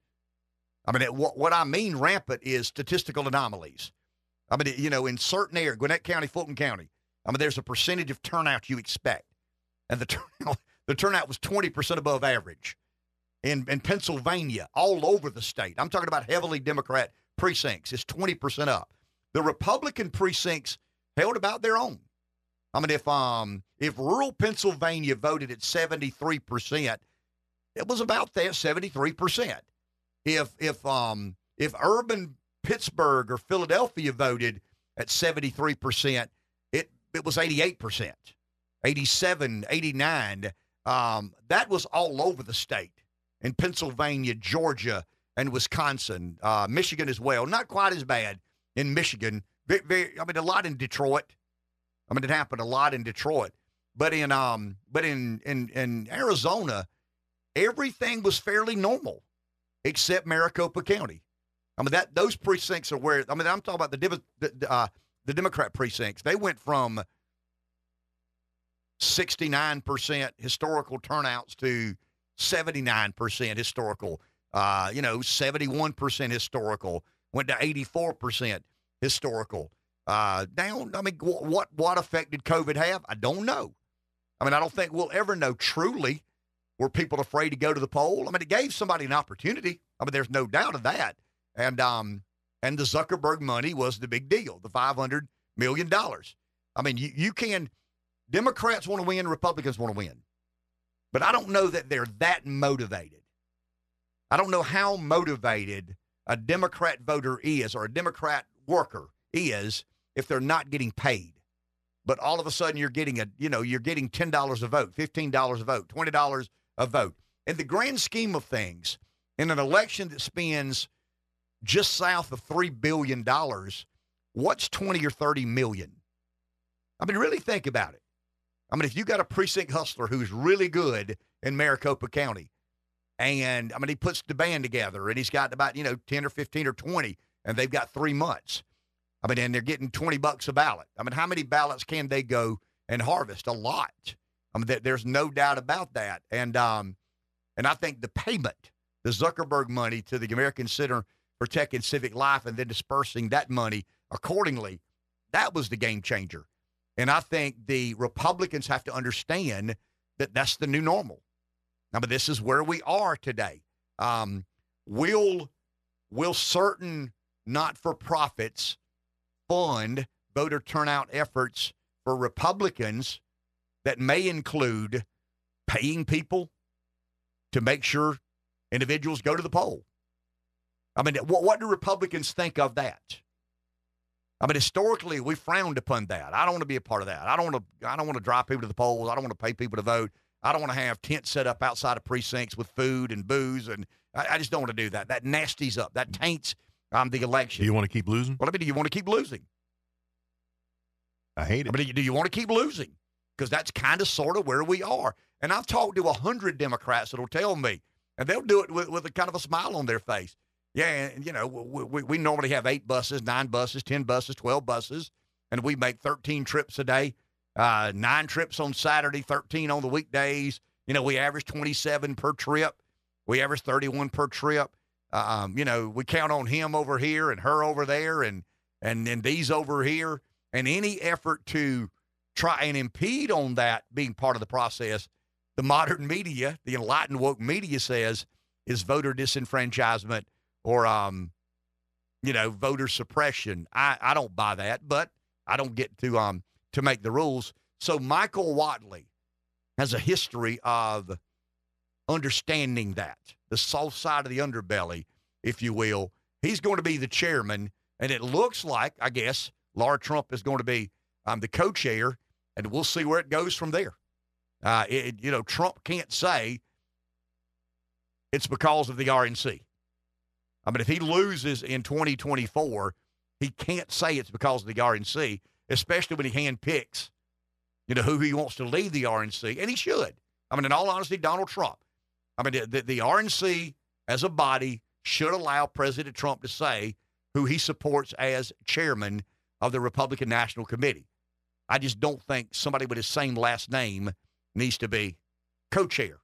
I mean, it, what, what I mean rampant is statistical anomalies. I mean, you know, in certain areas, Gwinnett County, Fulton County, I mean, there's a percentage of turnout you expect, and the turnout the turnout was 20% above average. In in Pennsylvania, all over the state, I'm talking about heavily Democrat precincts, it's 20% up. The Republican precincts held about their own. I mean, if um if rural Pennsylvania voted at 73%, it was about that 73%. If if um if urban Pittsburgh or Philadelphia voted at 73%, it was 88%. 87, 89. Um, that was all over the state in Pennsylvania, Georgia, and Wisconsin, uh, Michigan as well. Not quite as bad in Michigan. Very, very, I mean, a lot in Detroit. I mean, it happened a lot in Detroit, but in um, but in in in Arizona, everything was fairly normal, except Maricopa County. I mean, that those precincts are where I mean, I'm talking about the, uh, the Democrat precincts. They went from 69% historical turnouts to 79% historical. Uh, you know, 71% historical went to 84% historical. Uh, down. I mean, wh- what what effect did COVID have? I don't know. I mean, I don't think we'll ever know truly. Were people afraid to go to the poll? I mean, it gave somebody an opportunity. I mean, there's no doubt of that. And um, and the Zuckerberg money was the big deal, the 500 million dollars. I mean, you you can. Democrats want to win, Republicans want to win, but I don't know that they're that motivated. I don't know how motivated a Democrat voter is or a Democrat worker is if they're not getting paid. But all of a sudden you're getting a, you know, you're getting $10 a vote, $15 a vote, $20 a vote. In the grand scheme of things, in an election that spends just south of $3 billion, what's 20 or 30 million? I mean, really think about it. I mean, if you got a precinct hustler who's really good in Maricopa County, and I mean, he puts the band together and he's got about, you know, 10 or 15 or 20, and they've got three months. I mean, and they're getting 20 bucks a ballot. I mean, how many ballots can they go and harvest? A lot. I mean, there's no doubt about that. And, um, and I think the payment, the Zuckerberg money to the American Center protecting civic life and then dispersing that money accordingly. That was the game changer. And I think the Republicans have to understand that that's the new normal. Now, but this is where we are today. Um, will will certain not for profits fund voter turnout efforts for Republicans that may include paying people to make sure individuals go to the poll? I mean, what, what do Republicans think of that? I mean, historically, we frowned upon that. I don't want to be a part of that. I don't want to. I don't want to drive people to the polls. I don't want to pay people to vote. I don't want to have tents set up outside of precincts with food and booze, and I, I just don't want to do that. That nasties up. That taints um, the election. Do you want to keep losing? Well, I mean, do you want to keep losing? I hate it. I mean, do you want to keep losing? Because that's kind of sort of where we are. And I've talked to a hundred Democrats that'll tell me, and they'll do it with, with a kind of a smile on their face. Yeah, and, you know, we, we, normally have eight buses, nine buses, 10 buses, 12 buses, and we make 13 trips a day, uh, nine trips on Saturday, 13 on the weekdays. You know, we average 27 per trip. We average 31 per trip. Um, you know, we count on him over here and her over there and, and, and these over here. And any effort to try and impede on that being part of the process, the modern media, the enlightened woke media says is voter disenfranchisement or um, you know, voter suppression. I, I don't buy that, but I don't get to um to make the rules. So Michael Whatley has a history of understanding that the soft side of the underbelly, if you will. He's going to be the chairman, and it looks like, I guess, Laura Trump is going to be um, the co-chair, and we'll see where it goes from there. Uh, it, you know, Trump can't say it's because of the RNC. I mean, if he loses in 2024, he can't say it's because of the RNC, especially when he handpicks, you know, who he wants to lead the RNC, and he should. I mean, in all honesty, Donald Trump. I mean, the, the RNC as a body should allow President Trump to say who he supports as chairman of the Republican National Committee. I just don't think somebody with his same last name needs to be co chair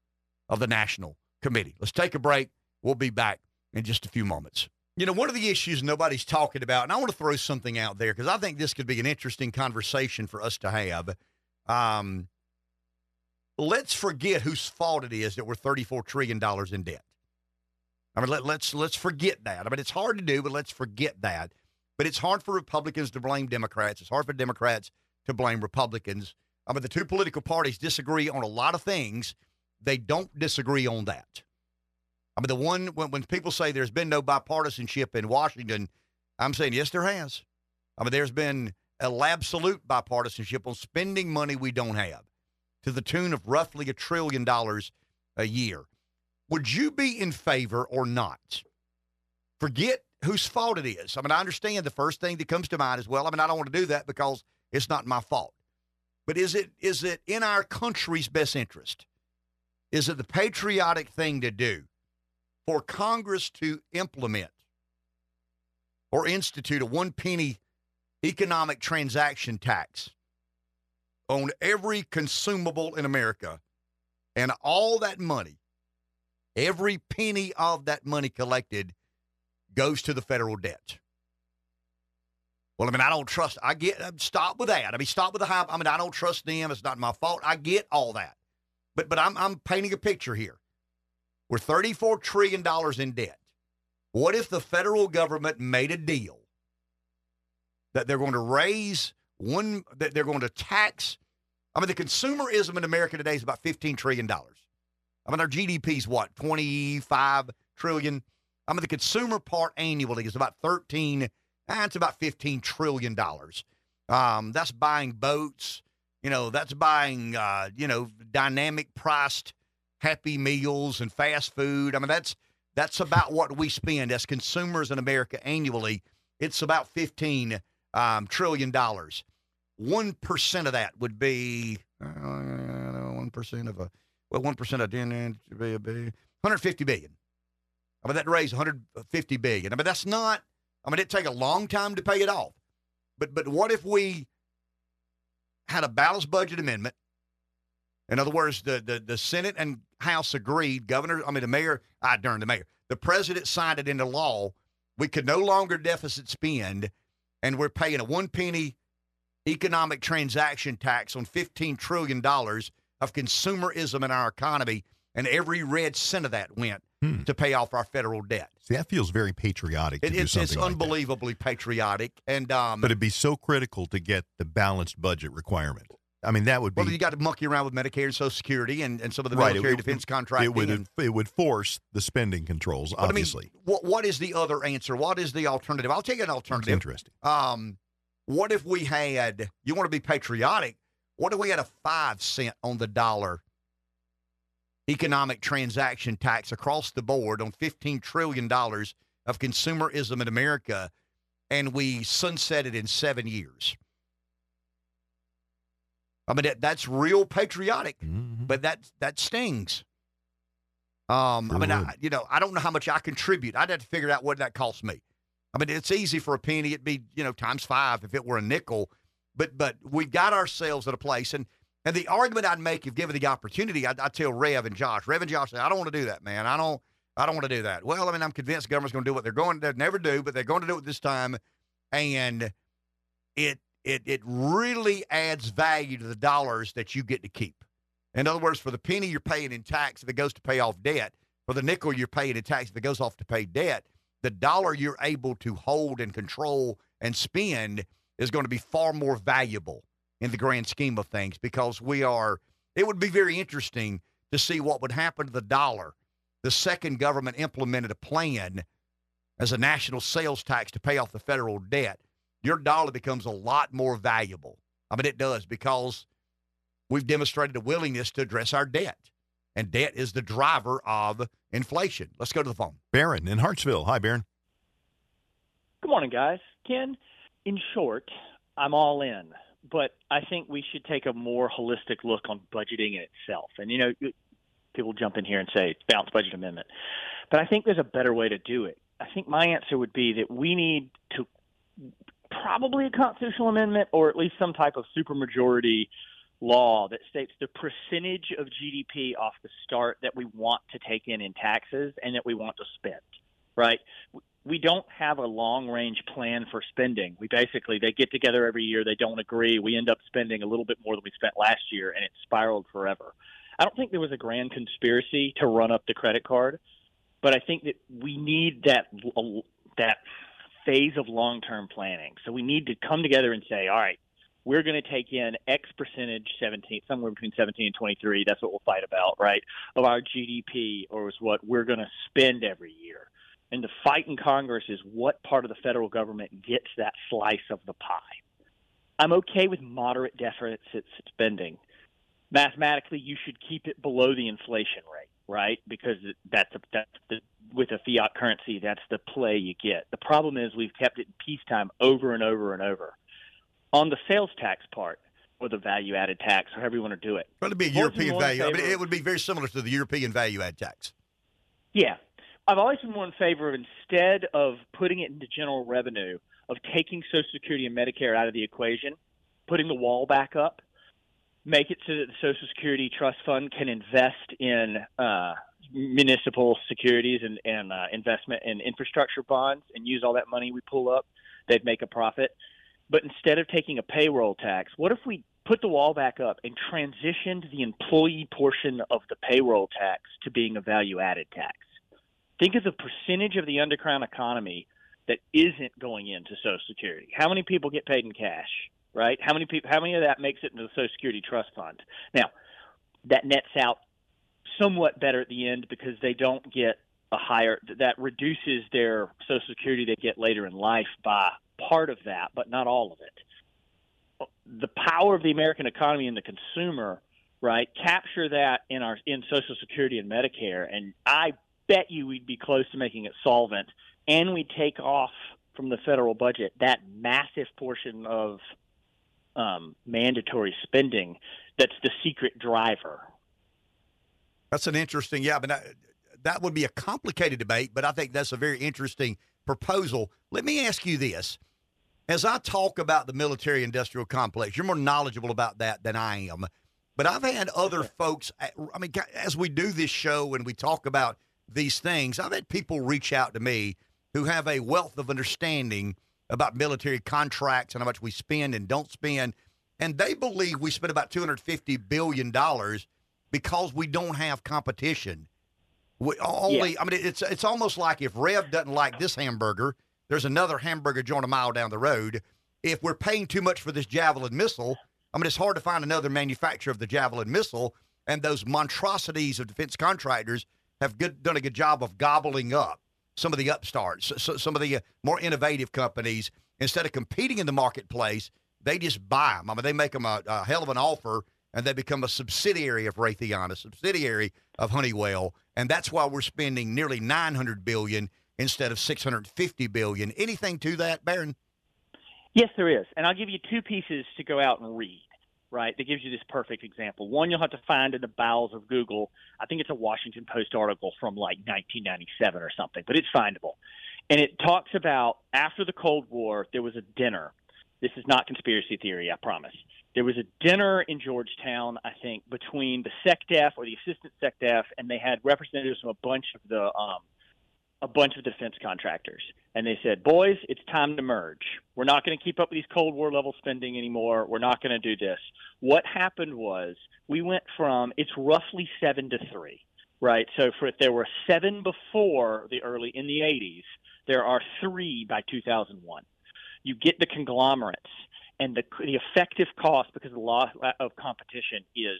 of the National Committee. Let's take a break. We'll be back in just a few moments. You know, one of the issues nobody's talking about, and I want to throw something out there because I think this could be an interesting conversation for us to have. Um, let's forget whose fault it is that we're $34 trillion in debt. I mean, let, let's let's forget that. I mean, it's hard to do, but let's forget that. But it's hard for Republicans to blame Democrats. It's hard for Democrats to blame Republicans. I mean, the two political parties disagree on a lot of things. They don't disagree on that. I mean, the one when, when people say there's been no bipartisanship in Washington, I'm saying yes, there has. I mean, there's been a absolute bipartisanship on spending money we don't have to the tune of roughly a trillion dollars a year. Would you be in favor or not? Forget whose fault it is. I mean, I understand the first thing that comes to mind is, well, I mean, I don't want to do that because it's not my fault. But is it is it in our country's best interest? Is it the patriotic thing to do for Congress to implement or institute a one penny economic transaction tax on every consumable in America and all that money, every penny of that money collected goes to the federal debt. Well, I mean, I don't trust. I get stop with that. I mean, stop with the hype. I mean, I don't trust them. It's not my fault. I get all that, but but I'm I'm painting a picture here. We're $34 trillion in debt. What if the federal government made a deal that they're going to raise one, that they're going to tax? I mean, the consumerism in America today is about $15 trillion. I mean, our GDP is what, 25 trillion? I mean, the consumer part annually is about 13, ah, it's about $15 trillion. Um, that's buying boats, you know, that's buying, uh, you know, dynamic priced Happy Meals and fast food. I mean, that's that's about what we spend as consumers in America annually. It's about fifteen um, trillion dollars. One percent of that would be uh, one uh, of a well, one percent of ten be a billion, 150 billion. I mean, that raise 150 billion. I mean, that's not. I mean, it'd take a long time to pay it off. But but what if we had a balanced budget amendment in other words, the, the, the Senate and House agreed. Governor, I mean, the mayor, I darn the mayor, the president signed it into law we could no longer deficit spend, and we're paying a one penny economic transaction tax on $15 trillion of consumerism in our economy, and every red cent of that went Hmm. to pay off our federal debt. See, that feels very patriotic to It, do it's it's like that. unbelievably patriotic, and um, But it'd be so critical to get the balanced budget requirement. I mean, that would be well, you got to monkey around with Medicare and Social Security and, and some of the right. military it, defense it contracting. would and- it would force the spending controls. but I mean, Obviously, what what is the other answer? What is the alternative? I'll take an alternative. interesting. Um, what if we had? You want to be patriotic? What if we had a five cent on the dollar economic transaction tax across the board on fifteen trillion dollars of consumerism in America, and we sunset it in seven years? I mean, that, that's real patriotic, Mhm. but that that stings. Um, I mean, I, you know, I don't know how much I contribute. I'd have to figure out what that costs me. I mean, it's easy for a penny. It'd be, you know, times five if it were a nickel. But but we got ourselves at a place, and and the argument I'd make if given the opportunity, I I tell Rev and Josh, Rev and Josh, say, I don't want to do that, man. I don't I don't want to do that. Well, I mean, I'm convinced the government's going to do what they're going to never do, but they're going to do it this time, and it it it really adds value to the dollars that you get to keep. In other words, for the penny you're paying in tax it goes to pay off debt, for the nickel you're paying in tax it goes off to pay debt, the dollar you're able to hold and control and spend is going to be far more valuable in the grand scheme of things because we are it would be very interesting to see what would happen to the dollar the second government implemented a plan as a national sales tax to pay off the federal debt your dollar becomes a lot more valuable i mean it does because we've demonstrated a willingness to address our debt and debt is the driver of inflation let's go to the phone Baron in Hartsville. Hi, Baron. Good morning, guys. Ken, in short, I'm all in, but I think we should take a more holistic look on budgeting in itself. And, you know, people jump in here and say it's balanced budget amendment, but I think there's a better way to do it. I think my answer would be that we need to probably a constitutional amendment or at least some type of supermajority law that states the percentage of GDP off the start that we want to take in in taxes and that we want to spend, right? we don't have a long range plan for spending. We basically they get together every year, they don't agree, we end up spending a little bit more than we spent last year and it spiraled forever. I don't think there was a grand conspiracy to run up the credit card, but I think that we need that that phase of long-term planning. So we need to come together and say, all right, we're going to take in X percentage, 17, somewhere between 17 and 23. That's what we'll fight about, right? Of our GDP, or is what we're going to spend every year. And the fight in Congress is what part of the federal government gets that slice of the pie. I'm okay with moderate deficit spending. Mathematically, you should keep it below the inflation rate, right? Because that's a, that's the with a fiat currency, that's the play you get. The problem is we've kept it in peacetime over and over and over. On the sales tax part, or the value added tax, or however you want to do it. Well, it'd be a European value. I mean, it would be very similar to the European value add tax. Yeah. I've always been more in favor of instead of putting it into general revenue, of taking Social Security and Medicare out of the equation, putting the wall back up, make it so that the Social Security Trust Fund can invest in uh, municipal securities and, and uh, investment in infrastructure bonds and use all that money we pull up. They'd make a profit. But instead of taking a payroll tax, what if we put the wall back up and transitioned the employee portion of the payroll tax to being a value added tax? Think of the percentage of the underground economy that isn't going into Social Security. How many people get paid in cash, right? How many people? How many of that makes it into the Social Security Trust Fund? Now, that nets out somewhat better at the end because they don't get a higher. That reduces their Social Security they get later in life by part of that, but not all of it. The power of the American economy and the consumer, right? Capture that in our in Social Security and Medicare, and I bet you we'd be close to making it solvent, and we take off from the federal budget that massive portion of um, mandatory spending that's the secret driver. That's an interesting, yeah, but that, that would be a complicated debate, but I think that's a very interesting proposal. Let me ask you this. As I talk about the military industrial complex, you're more knowledgeable about that than I am. But I've had other folks, I mean, as we do this show and we talk about these things, I've had people reach out to me who have a wealth of understanding about military contracts and how much we spend and don't spend. And they believe we spend about $250 billion because we don't have competition. We only, Yeah. I mean, it's it's almost like if Rev doesn't like this hamburger, there's another hamburger joint a mile down the road. If we're paying too much for this Javelin missile, I mean, it's hard to find another manufacturer of the Javelin missile. And those monstrosities of defense contractors have good, done a good job of gobbling up some of the upstarts, so, some of the uh, more innovative companies. Instead of competing in the marketplace, they just buy them. I mean, they make them a, a hell of an offer, and they become a subsidiary of Raytheon, a subsidiary of Honeywell, and that's why we're spending nearly 900 billion instead of 650 billion. Anything to that, Baron? Yes, there is. And I'll give you two pieces to go out and read, right? That gives you this perfect example. One you'll have to find in the bowels of Google. I think it's a Washington Post article from like 1997 or something, but it's findable. And it talks about after the Cold War, there was a dinner. This is not conspiracy theory, I promise. There was a dinner in Georgetown, I think, between the SecDef or the assistant SecDef, and they had representatives from a bunch of the um, a bunch of defense contractors. And they said, boys, it's time to merge. We're not going to keep up with these Cold War level spending anymore. We're not going to do this. What happened was we went from, it's roughly seven to three, right? So for if there were seven before the early, in the 80s, there are three by 2001. You get the conglomerates, and the, the effective cost because the law of competition is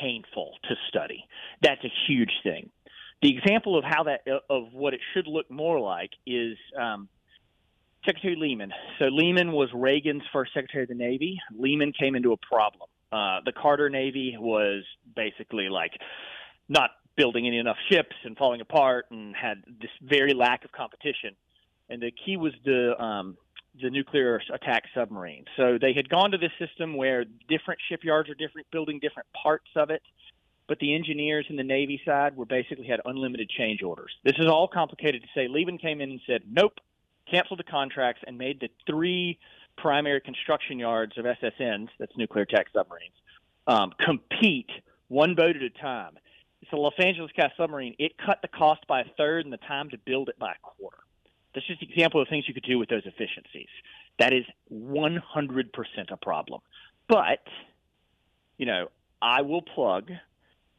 painful to study. That's a huge thing the example of how that of what it should look more like is um, Secretary Lehman. So Lehman was Reagan's first Secretary of the Navy. Lehman came into a problem. Uh, the Carter Navy was basically like not building any enough ships and falling apart, and had this very lack of competition. And the key was the um, the nuclear attack submarine. So they had gone to this system where different shipyards are different, building different parts of it but the engineers in the Navy side were basically had unlimited change orders. This is all complicated to say. Lehman came in and said, nope, canceled the contracts and made the three primary construction yards of SSNs, that's nuclear attack submarines, um, compete one boat at a time. It's a Los Angeles class submarine. It cut the cost by a third and the time to build it by a quarter. That's just an example of things you could do with those efficiencies. That is 100% a problem. But, you know, I will plug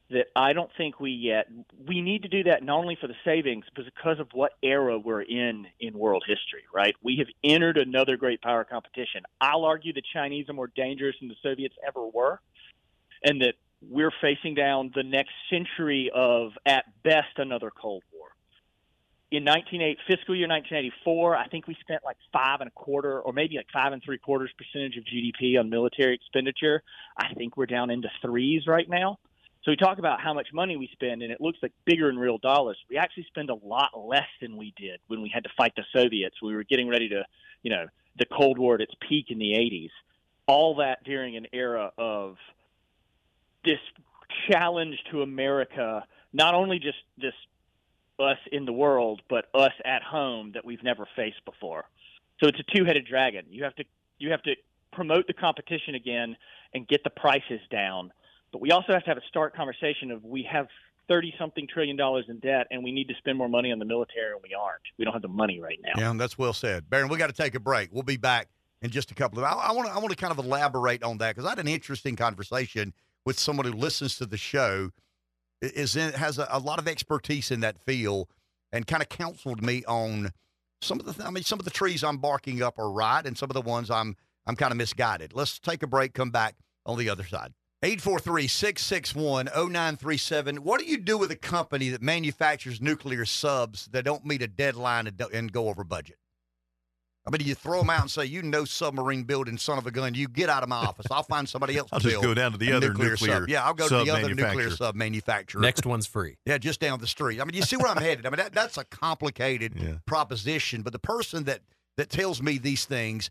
that I don't think we yet we need to do that not only for the savings but because of what era we're in in world history right? We have entered another great power competition. I'll argue the Chinese are more dangerous than the Soviets ever were and that we're facing down the next century of at best another cold war. In 1980 fiscal year 1984 I think we spent like five and a quarter or maybe like five and three quarters percentage of GDP on military expenditure. I think we're down into threes right now so we talk about how much money we spend, and it looks like bigger in real dollars. We actually spend a lot less than we did when we had to fight the Soviets. We were getting ready to, you know, the Cold War at its peak in the 80s. All that during an era of this challenge to America, not only just this us in the world, but us at home that we've never faced before. So it's a two-headed dragon. You have to you have to promote the competition again and get the prices down but we also have to have a start conversation of we have 30 something trillion dollars in debt and we need to spend more money on the military and we aren't. We don't have the money right now. Yeah, that's well said. Baron, we got to take a break. We'll be back in just a couple of I want to I want to kind of elaborate on that because I had an interesting conversation with someone who listens to the show is in, has a, a lot of expertise in that field and kind of counseled me on some of the I mean some of the trees I'm barking up are right and some of the ones I'm I'm kind of misguided. Let's take a break, come back on the other side. 843-661-0937. What do you do with a company that manufactures nuclear subs that don't meet a deadline and, and go over budget? I mean, you throw them out and say, "You know, submarine building son of a gun. You get out of my office. I'll find somebody else." I'll to just build go down to the other nuclear, nuclear sub. Yeah, I'll go to the other nuclear sub manufacturer. Next one's free. Yeah, just down the street. I mean, you see where I'm headed. I mean, that, that's a complicated Yeah. proposition, but the person that that tells me these things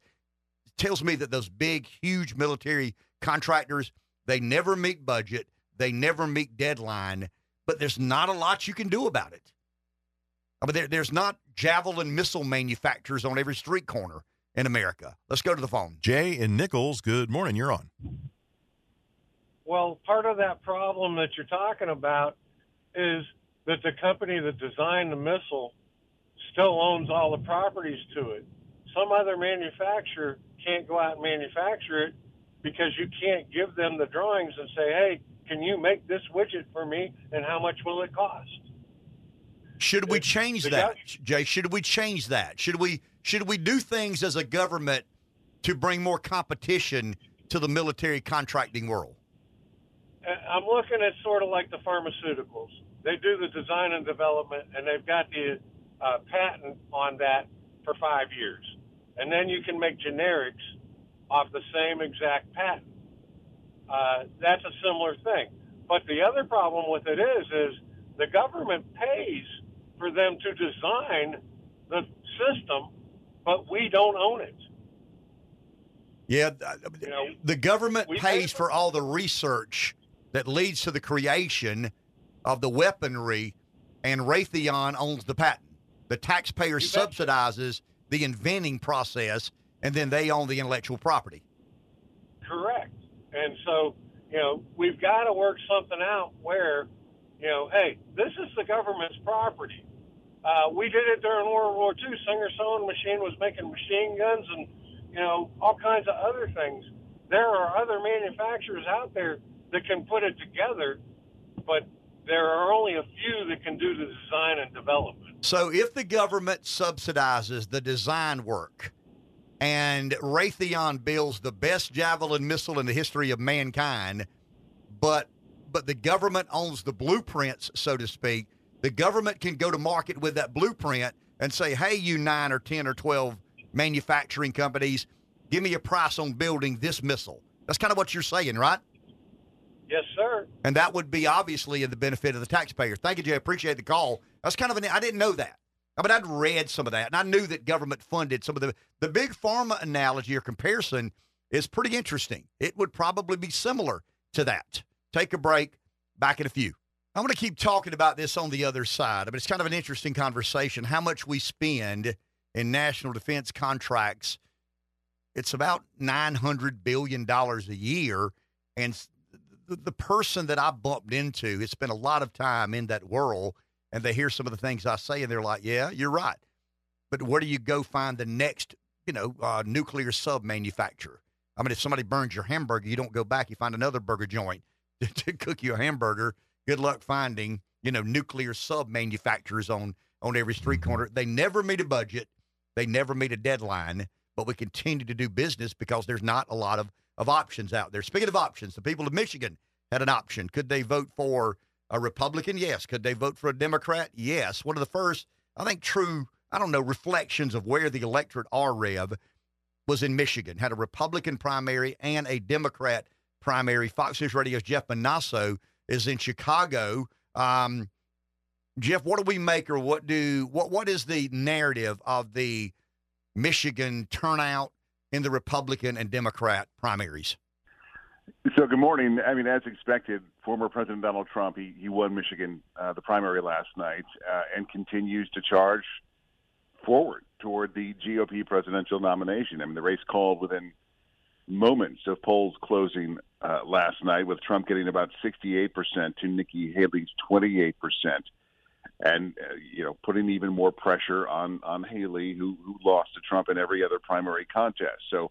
tells me that those big, huge military contractors they never meet budget, they never meet deadline, but there's not a lot you can do about it. I mean, there, there's not javelin missile manufacturers on every street corner in America. Let's go to the phone. Jay and Nichols, good morning. You're on. Well, part of that problem that you're talking about is that the company that designed the missile still owns all the properties to it. Some other manufacturer can't go out and manufacture it because you can't give them the drawings and say, hey, can you make this widget for me and how much will it cost? Should we change that, Jay? Should we change that? Should we should we do things as a government to bring more competition to the military contracting world? Uh, I'm looking at sort of like the pharmaceuticals. They do the design and development, and they've got the uh, patent on that for five years, and then you can make generics off the same exact patent. Uh, that's a similar thing. But the other problem with it is, is the government pays for them to design the system, but we don't own it. Yeah, you know, the government pays for all the research that leads to the creation of the weaponry, and Raytheon owns the patent. The taxpayer subsidizes the inventing process, and then they own the intellectual property. Correct. And so, you know, we've got to work something out where, you know, hey, this is the government's property. Uh, we did it during World War II. Singer Sewing Machine was making machine guns and, you know, all kinds of other things. There are other manufacturers out there that can put it together, but there are only a few that can do the design and development. So if the government subsidizes the design work, and Raytheon builds the best javelin missile in the history of mankind, but but the government owns the blueprints, so to speak. The government can go to market with that blueprint and say, "Hey, you nine or ten or twelve manufacturing companies, give me a price on building this missile." That's kind of what you're saying, right? Yes, sir. And that would be obviously in the benefit of the taxpayer. Thank you, Jay. Appreciate the call. That's kind of an I didn't know that. I mean, I'd read some of that, and I knew that government funded some of the the big pharma analogy or comparison is pretty interesting. It would probably be similar to that. Take a break. Back in a few. I'm going to keep talking about this on the other side. I mean, it's kind of an interesting conversation. How much we spend in national defense contracts? It's about nine hundred billion dollars a year, and the person that I bumped into has spent a lot of time in that world and they hear some of the things I say, and they're like, "Yeah, you're right." But where do you go find the next, you know, uh, nuclear sub manufacturer? I mean, if somebody burns your hamburger, you don't go back; you find another burger joint to, to cook you a hamburger. Good luck finding, you know, nuclear sub manufacturers on on every street corner. They never meet a budget. They never meet a deadline. But we continue to do business because there's not a lot of of options out there. Speaking of options, the people of Michigan had an option. Could they vote for a Republican? Yes. Could they vote for a Democrat? Yes. One of the first, I think, true, I don't know, reflections of where the electorate are, Rev, was in Michigan, had a Republican primary and a Democrat primary. Fox News Radio's Jeff Monosso is in Chicago. Um, Jeff, what do we make or what do what what is the narrative of the Michigan turnout in the Republican and Democrat primaries? So, good morning. I mean, as expected, former President Donald Trump he, he won Michigan uh, the primary last night uh, and continues to charge forward toward the GOP presidential nomination. I mean, the race called within moments of polls closing uh, last night, with Trump getting about 68% to Nikki Haley's 28%, and uh, you know, putting even more pressure on on Haley, who who lost to Trump in every other primary contest. So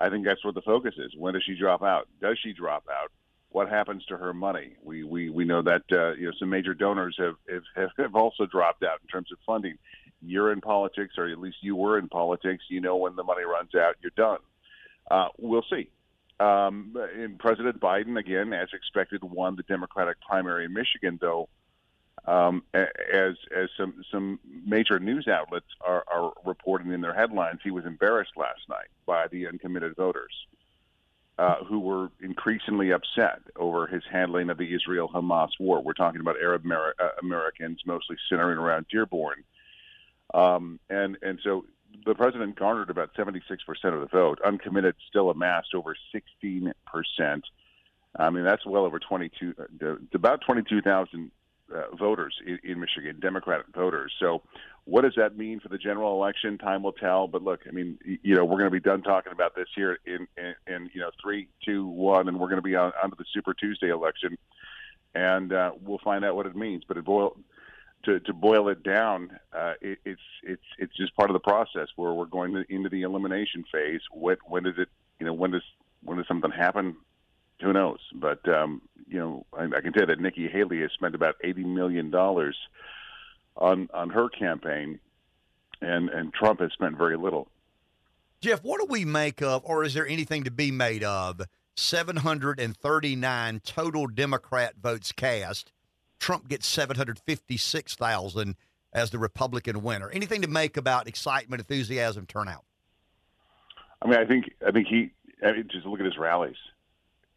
I think that's what the focus is. When does she drop out? Does she drop out? What happens to her money? We we we know that uh, you know some major donors have, have have also dropped out in terms of funding. You're in politics, or at least you were in politics. You know when the money runs out, you're done. Uh, we'll see. Um, and President Biden, again, as expected, won the Democratic primary in Michigan, though um, as as some some major news outlets are, are reporting in their headlines, he was embarrassed last night by the uncommitted voters uh, who were increasingly upset over his handling of the Israel-Hamas war. We're talking about Arab Amer- uh, Americans, mostly centering around Dearborn, um, and and so the president garnered about 76 percent of the vote. Uncommitted still amassed over 16 percent. I mean, that's well over 22, uh, about 22,000 uh, voters in, in Michigan, Democratic voters. So, what does that mean for the general election? Time will tell. But look, I mean, you know, we're going to be done talking about this here in, in, in you know three, two, one, and we're going to be on onto the Super Tuesday election, and uh, we'll find out what it means. But it boil, to, to boil it down, uh, it, it's it's it's just part of the process where we're going to, into the elimination phase. When when does it you know when does when does something happen? Who knows? But um, you know, I, I can tell you that Nikki Haley has spent about eighty million dollars on on her campaign, and and Trump has spent very little. Jeff, what do we make of, or is there anything to be made of? 739 total Democrat votes cast. Trump gets 756,000 as the Republican winner. Anything to make about excitement, enthusiasm, turnout? I mean, I think I think he. I mean, just look at his rallies.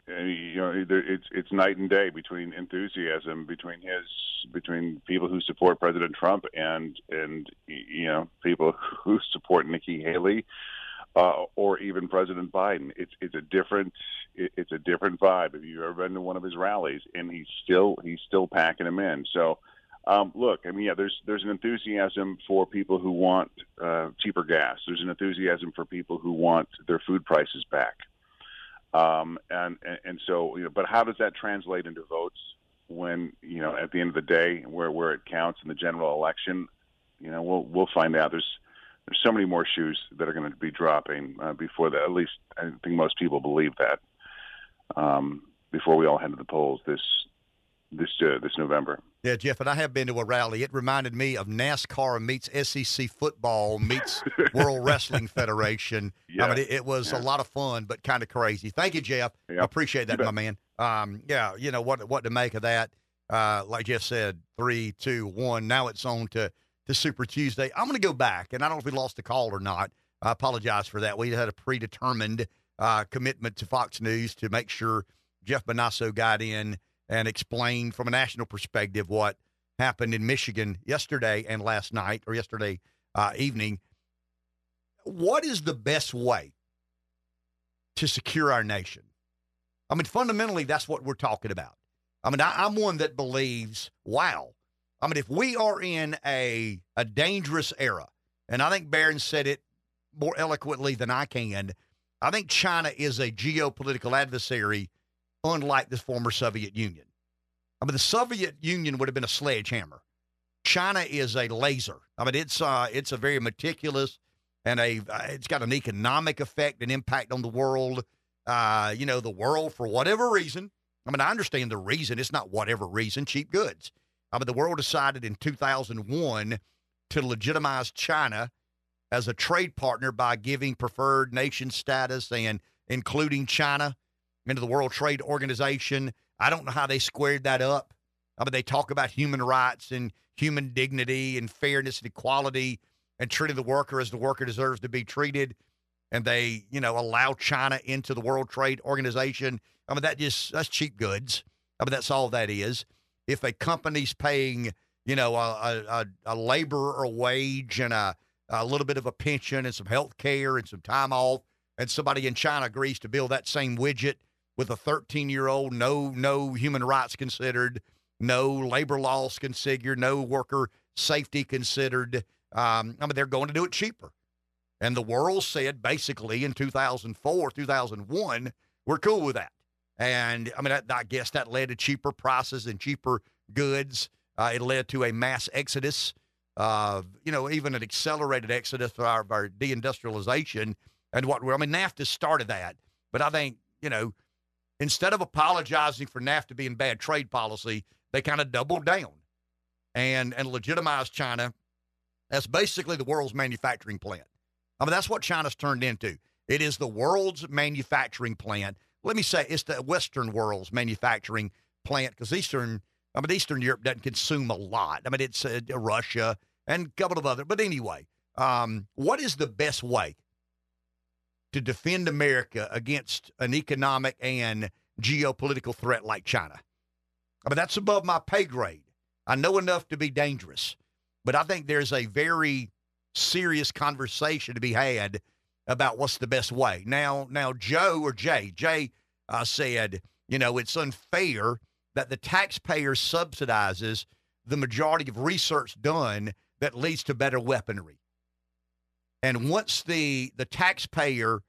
You know, it's it's night and day between enthusiasm between his between people who support President Trump and and you know people who support Nikki Haley uh, or even President Biden. It's it's a different it's a different vibe. If you've ever been to one of his rallies, and he's still he's still packing them in. So, um, look, I mean, yeah, there's there's an enthusiasm for people who want uh, cheaper gas. There's an enthusiasm for people who want their food prices back. Um, and, and so, you know, but how does that translate into votes when you know at the end of the day, where where it counts in the general election? You know, we'll we'll find out. There's there's so many more shoes that are going to be dropping uh, before that. At least I think most people believe that um, before we all head to the polls this this uh, this November. Yeah, Jeff, and I have been to a rally. It reminded me of NASCAR meets SEC football meets World Wrestling Federation. Yeah. I mean, it, it was yeah. a lot of fun, but kind of crazy. Thank you, Jeff. I appreciate that, my man. Um, yeah, you know what what to make of that. Uh, like Jeff said, three, two, one. Now it's on to to Super Tuesday. I'm going to go back, and I don't know if we lost the call or not. I apologize for that. We had a predetermined uh, commitment to Fox News to make sure Jeff Monosso got in and explain from a national perspective what happened in Michigan yesterday and last night or yesterday uh, evening. What is the best way to secure our nation? I mean, fundamentally, that's what we're talking about. I mean, I, I'm one that believes, wow, I mean, if we are in a a dangerous era, and I think Barron said it more eloquently than I can, I think China is a geopolitical adversary, unlike the former Soviet Union. I mean, the Soviet Union would have been a sledgehammer. China is a laser. I mean, it's uh, it's a very meticulous and a uh, it's got an economic effect and impact on the world. Uh, you know, the world for whatever reason. I mean, I understand the reason. It's not whatever reason. Cheap goods. I mean, the world decided in 2001 to legitimize China as a trade partner by giving preferred nation status and including China into the World Trade Organization. I don't know how they squared that up. I mean, they talk about human rights and human dignity and fairness and equality and treating the worker as the worker deserves to be treated. And they, you know, allow China into the World Trade Organization. I mean, that just, that's cheap goods. I mean, that's all that is if a company's paying, you know, a, a, a laborer wage and a, a little bit of a pension and some health care and some time off, and somebody in China agrees to build that same widget with a 13 year old, no, no human rights considered, no labor laws considered, no worker safety considered. Um, I mean, they're going to do it cheaper. And the world said basically in 2004, 2001, we're cool with that. And I mean, I, I guess that led to cheaper prices and cheaper goods. Uh, it led to a mass exodus, you know, even an accelerated exodus of our, our deindustrialization. And what we're, I mean, NAFTA started that. But I think, you know, instead of apologizing for NAFTA being bad trade policy, they kind of doubled down and, and legitimized China as basically the world's manufacturing plant. I mean, that's what China's turned into. It is the world's manufacturing plant let me say it's the Western world's manufacturing plant because Eastern, I mean, Eastern Europe doesn't consume a lot. I mean, it's uh, Russia and a couple of other. But anyway, um, what is the best way to defend America against an economic and geopolitical threat like China? I mean, that's above my pay grade. I know enough to be dangerous, but I think there's a very serious conversation to be had about what's the best way. Now, now Joe or Jay, Jay uh, said, you know, it's unfair that the taxpayer subsidizes the majority of research done that leads to better weaponry. And once the the taxpayer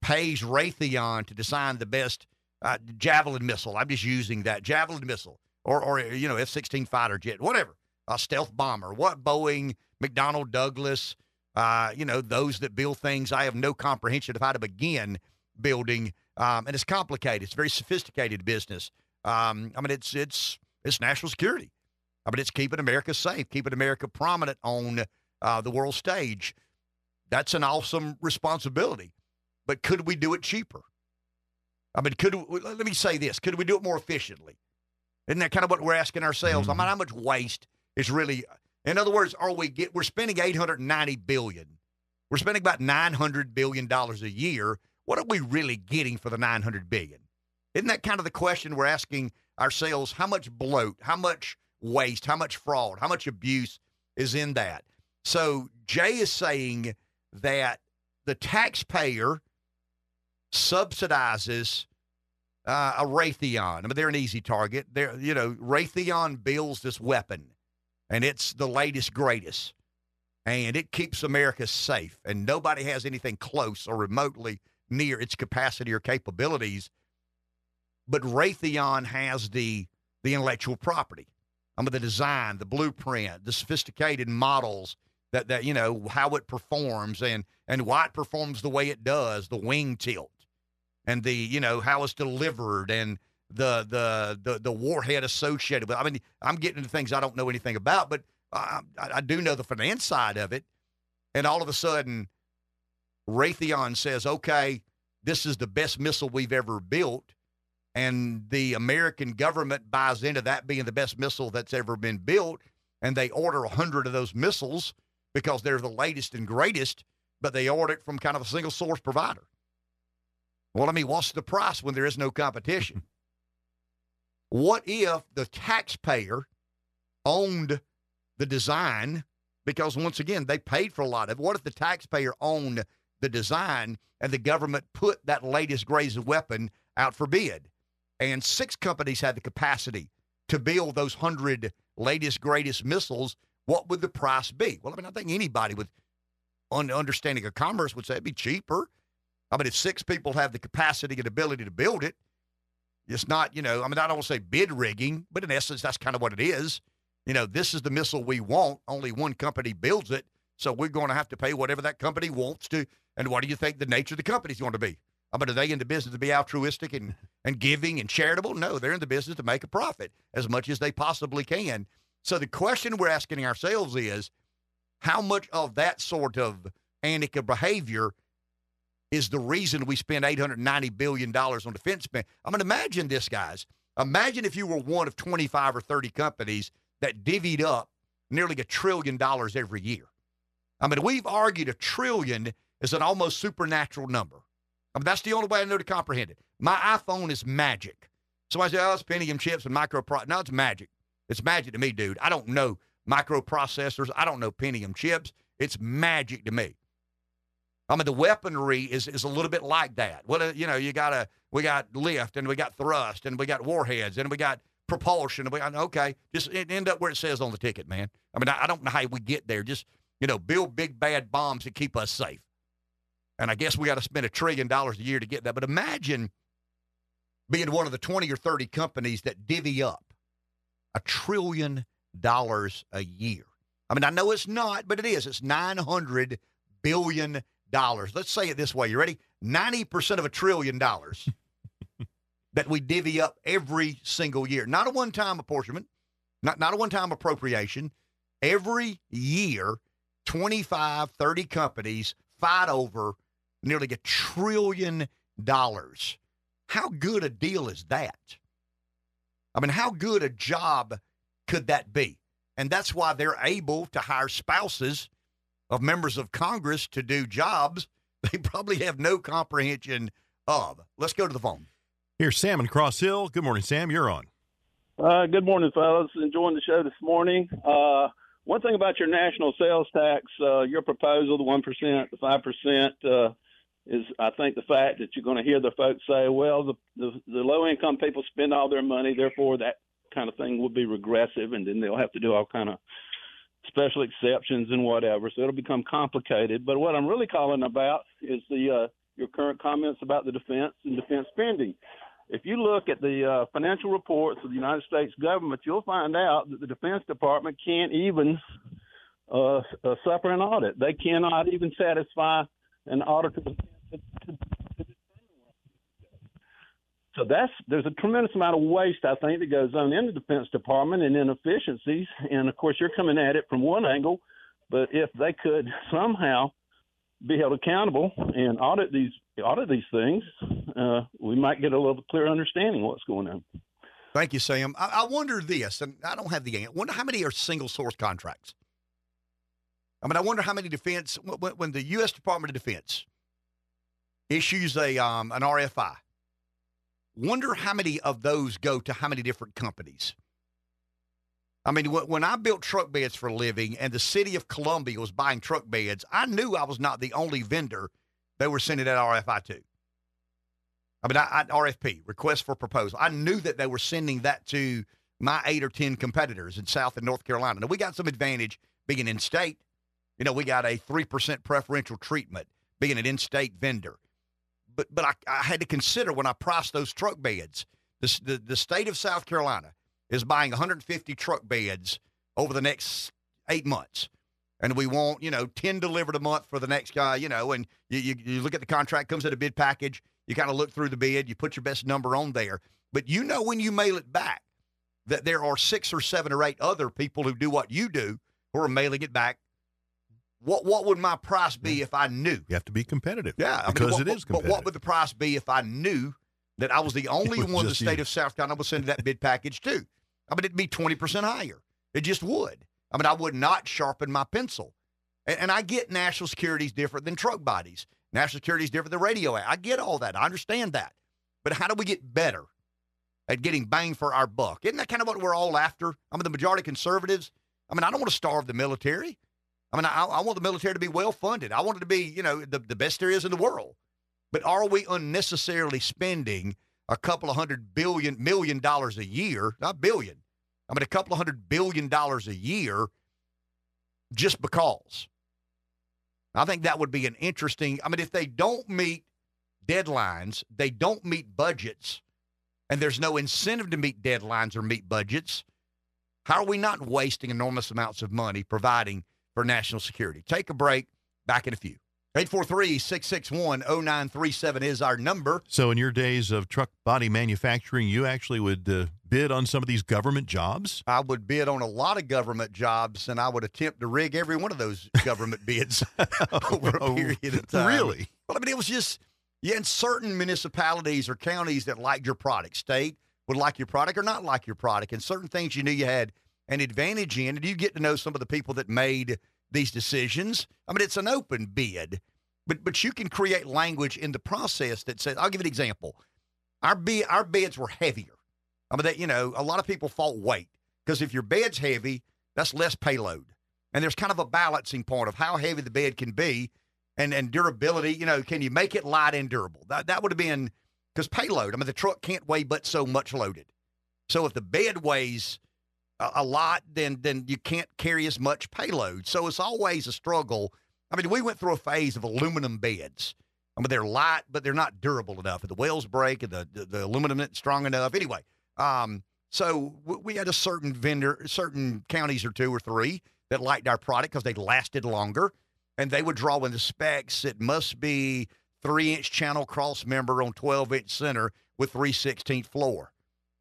pays Raytheon to design the best uh, javelin missile, I'm just using that javelin missile or or you know F-16 fighter jet, whatever. a stealth bomber? What Boeing, McDonnell Douglas, uh, you know, those that build things, I have no comprehension of how to begin building. Um, and it's complicated. It's very sophisticated business. Um, I mean, it's it's it's national security. I mean, it's keeping America safe, keeping America prominent on uh, the world stage. That's an awesome responsibility. But could we do it cheaper? I mean, could let me say this: Could we do it more efficiently? Isn't that kind of what we're asking ourselves? Mm-hmm. I mean, how much waste is really? In other words, are we get? We're spending eight hundred ninety billion. We're spending about nine hundred billion dollars a year. What are we really getting for the nine hundred billion? Isn't that kind of the question we're asking ourselves? How much bloat? How much waste? How much fraud? How much abuse is in that? So Jay is saying that the taxpayer subsidizes uh, a Raytheon. I mean, they're an easy target. They're, you know, Raytheon builds this weapon, and it's the latest, greatest, and it keeps America safe. And nobody has anything close or remotely near its capacity or capabilities. But Raytheon has the the intellectual property. I mean, the design, the blueprint, the sophisticated models that that you know how it performs and and why it performs the way it does, the wing tilt and the you know how it's delivered and the the the the warhead associated with. I mean, I'm getting into things I don't know anything about, but I, I do know the finance side of it. And all of a sudden, Raytheon says, "Okay, this is the best missile we've ever built." And the American government buys into that being the best missile that's ever been built, and they order a hundred of those missiles because they're the latest and greatest, but they order it from kind of a single source provider. Well, I mean, what's the price when there is no competition? what if the taxpayer owned the design? Because once again, they paid for a lot of it. What if the taxpayer owned the design and the government put that latest greatest weapon out for bid? And six companies had the capacity to build those hundred latest greatest missiles. What would the price be? Well, I mean, I think anybody with understanding of commerce would say it'd be cheaper I mean, if six people have the capacity and ability to build it, it's not, you know, I mean, I don't want to say bid rigging, but in essence, that's kind of what it is. You know, this is the missile we want. Only one company builds it. So we're going to have to pay whatever that company wants to. And what do you think the nature of the company is going to be? I mean, are they in the business to be altruistic and, and giving and charitable? No, they're in the business to make a profit as much as they possibly can. So the question we're asking ourselves is how much of that sort of antic behavior is the reason we spend $890 billion on defense. I mean, imagine this, guys. Imagine if you were one of 25 or 30 companies that divvied up nearly a trillion dollars every year. I mean, we've argued a trillion is an almost supernatural number. I mean, that's the only way I know to comprehend it. My iPhone is magic. Somebody says, oh, it's Pentium chips and micropro. No, it's magic. It's magic to me, dude. I don't know microprocessors. I don't know Pentium chips. It's magic to me. I mean, the weaponry is is a little bit like that. Well, uh, you know, you got a we got lift and we got thrust and we got warheads and we got propulsion. And we okay, just end up where it says on the ticket, man. I mean, I, I don't know how we get there. Just you know, build big bad bombs to keep us safe. And I guess we got to spend a trillion dollars a year to get that. But imagine being one of the 20 or 30 companies that divvy up a trillion dollars a year. I mean, I know it's not, but it is. It's 900 billion dollars. Let's say it this way. You ready? 90% of a trillion dollars that we divvy up every single year. Not a one time apportionment, not, not a one time appropriation. Every year, 25, 30 companies fight over nearly a trillion dollars. How good a deal is that? I mean, how good a job could that be? And that's why they're able to hire spouses of members of Congress to do jobs they probably have no comprehension of. Let's go to the phone. Here's Sam in Cross Hill. Good morning, Sam. You're on. Uh, good morning, fellas. Enjoying the show this morning. Uh, one thing about your national sales tax, uh, your proposal, the one percent, the five percent, uh, is I think the fact that you're going to hear the folks say, well, the, the the low income people spend all their money, therefore that kind of thing will be regressive, and then they'll have to do all kind of special exceptions and whatever. So it'll become complicated. But what I'm really calling about is the uh, your current comments about the defense and defense spending. if you look at the uh, financial reports of the United States government, you'll find out that the Defense Department can't even uh, uh, suffer an audit. They cannot even satisfy an auditor. So that's there's a tremendous amount of waste I think that goes on in the Defense Department and inefficiencies. And of course, you're coming at it from one angle, but if they could somehow be held accountable and audit these audit these things, uh, we might get a little clearer understanding of what's going on. Thank you, Sam. I, I wonder this, and I don't have the answer. Wonder how many are single source contracts. I mean, I wonder how many defense when, when the U.S. Department of Defense issues a um, an RFI. Wonder how many of those go to how many different companies. I mean, when I built truck beds for a living and the city of Columbia was buying truck beds, I knew I was not the only vendor they were sending that RFI to. I mean, I, I, RFP, request for proposal. I knew that they were sending that to my eight or 10 competitors in South and North Carolina. Now, we got some advantage being in state. You know, we got a 3% preferential treatment being an in state vendor. But, but I, I, had to consider when I priced those truck beds, the, the, the state of South Carolina is buying 150 truck beds over the next eight months. And we want, you know, 10 delivered a month for the next guy, you know, and you, you, you look at the contract, comes at a bid package. You kind of look through the bid, you put your best number on there. But you know when you mail it back that there are six or seven or eight other people who do what you do who are mailing it back. What what would my price be if I knew? You have to be competitive. Yeah, because I mean, what, it is competitive. But what would the price be if I knew that I was the only was one in the state you. of South Carolina was sending that bid package to? I mean, it'd be 20% higher. It just would. I mean, I would not sharpen my pencil. And, and I get national security is different than truck bodies. National security is different than radio. I get all that. I understand that. But how do we get better at getting bang for our buck? Isn't that kind of what we're all after? I mean, the majority of conservatives, I mean, I don't want to starve the military. I mean, I, I want the military to be well funded. I want it to be, you know, the, the best there is in the world. But are we unnecessarily spending a couple of hundred billion million dollars a year, not billion, I mean a couple of hundred billion dollars a year just because. I think that would be an interesting I mean if they don't meet deadlines, they don't meet budgets, and there's no incentive to meet deadlines or meet budgets, how are we not wasting enormous amounts of money providing for national security? Take a break, back in a few. 843 661 0937 is our number. So, in your days of truck body manufacturing, you actually would uh, bid on some of these government jobs? I would bid on a lot of government jobs, and I would attempt to rig every one of those government bids over a period of time. Really? Well, I mean, it was just, yeah, in certain municipalities or counties that liked your product, state would like your product or not like your product, and certain things you knew you had an advantage in, and you get to know some of the people that made these decisions. I mean, it's an open bid, but but you can create language in the process that says, I'll give an example. Our bid, our beds were heavier. I mean, that you know, a lot of people fought weight because if your bed's heavy, that's less payload, and there's kind of a balancing point of how heavy the bed can be, and and durability. You know, can you make it light and durable? That that would have been because payload. I mean, the truck can't weigh but so much loaded. So if the bed weighs a, a lot, then then you can't carry as much payload. So it's always a struggle. I mean, we went through a phase of aluminum beds. I mean, they're light, but they're not durable enough. The wheels break, and the, the, the aluminum isn't strong enough. Anyway, um, so w- we had a certain vendor, certain counties or two or three that liked our product because they lasted longer, and they would draw in the specs. It must be three inch channel cross member on 12 inch center with 3 16th floor.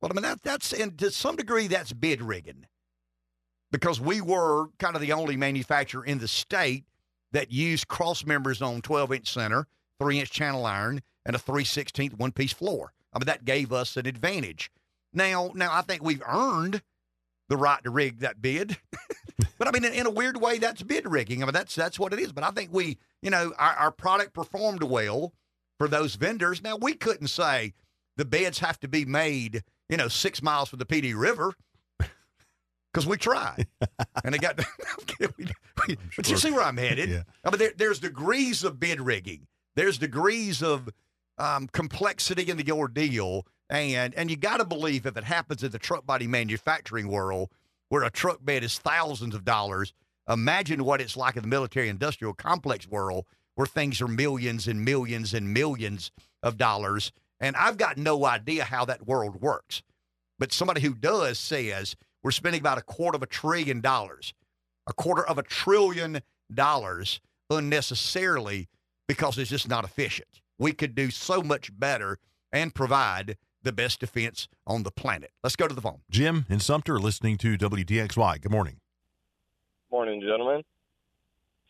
Well, I mean, that, that's, and to some degree, that's bid rigging because we were kind of the only manufacturer in the state that used cross members on 12 inch center, 3 inch channel iron, and a 3 16th one piece floor. I mean, that gave us an advantage. Now, now I think we've earned the right to rig that bid. but I mean, in, in, a weird way, that's bid rigging. I mean, that's that's what it is. But I think we, you know, our, our product performed well for those vendors. Now we couldn't say the beds have to be made, you know, six miles from the Pee Dee River because we tried, and they got. we, we, but you see where I'm headed. Yeah. I mean, there, there's degrees of bid rigging. There's degrees of um, complexity in the ordeal, and and you got to believe if it happens in the truck body manufacturing world, where a truck bed is thousands of dollars, imagine what it's like in the military industrial complex world, where things are millions and millions and millions of dollars. And I've got no idea how that world works. But somebody who does says we're spending about a quarter of a trillion dollars, a quarter of a trillion dollars unnecessarily because it's just not efficient. We could do so much better and provide the best defense on the planet. Let's go to the phone. Jim in Sumter listening to WDXY. Good morning. Morning, gentlemen.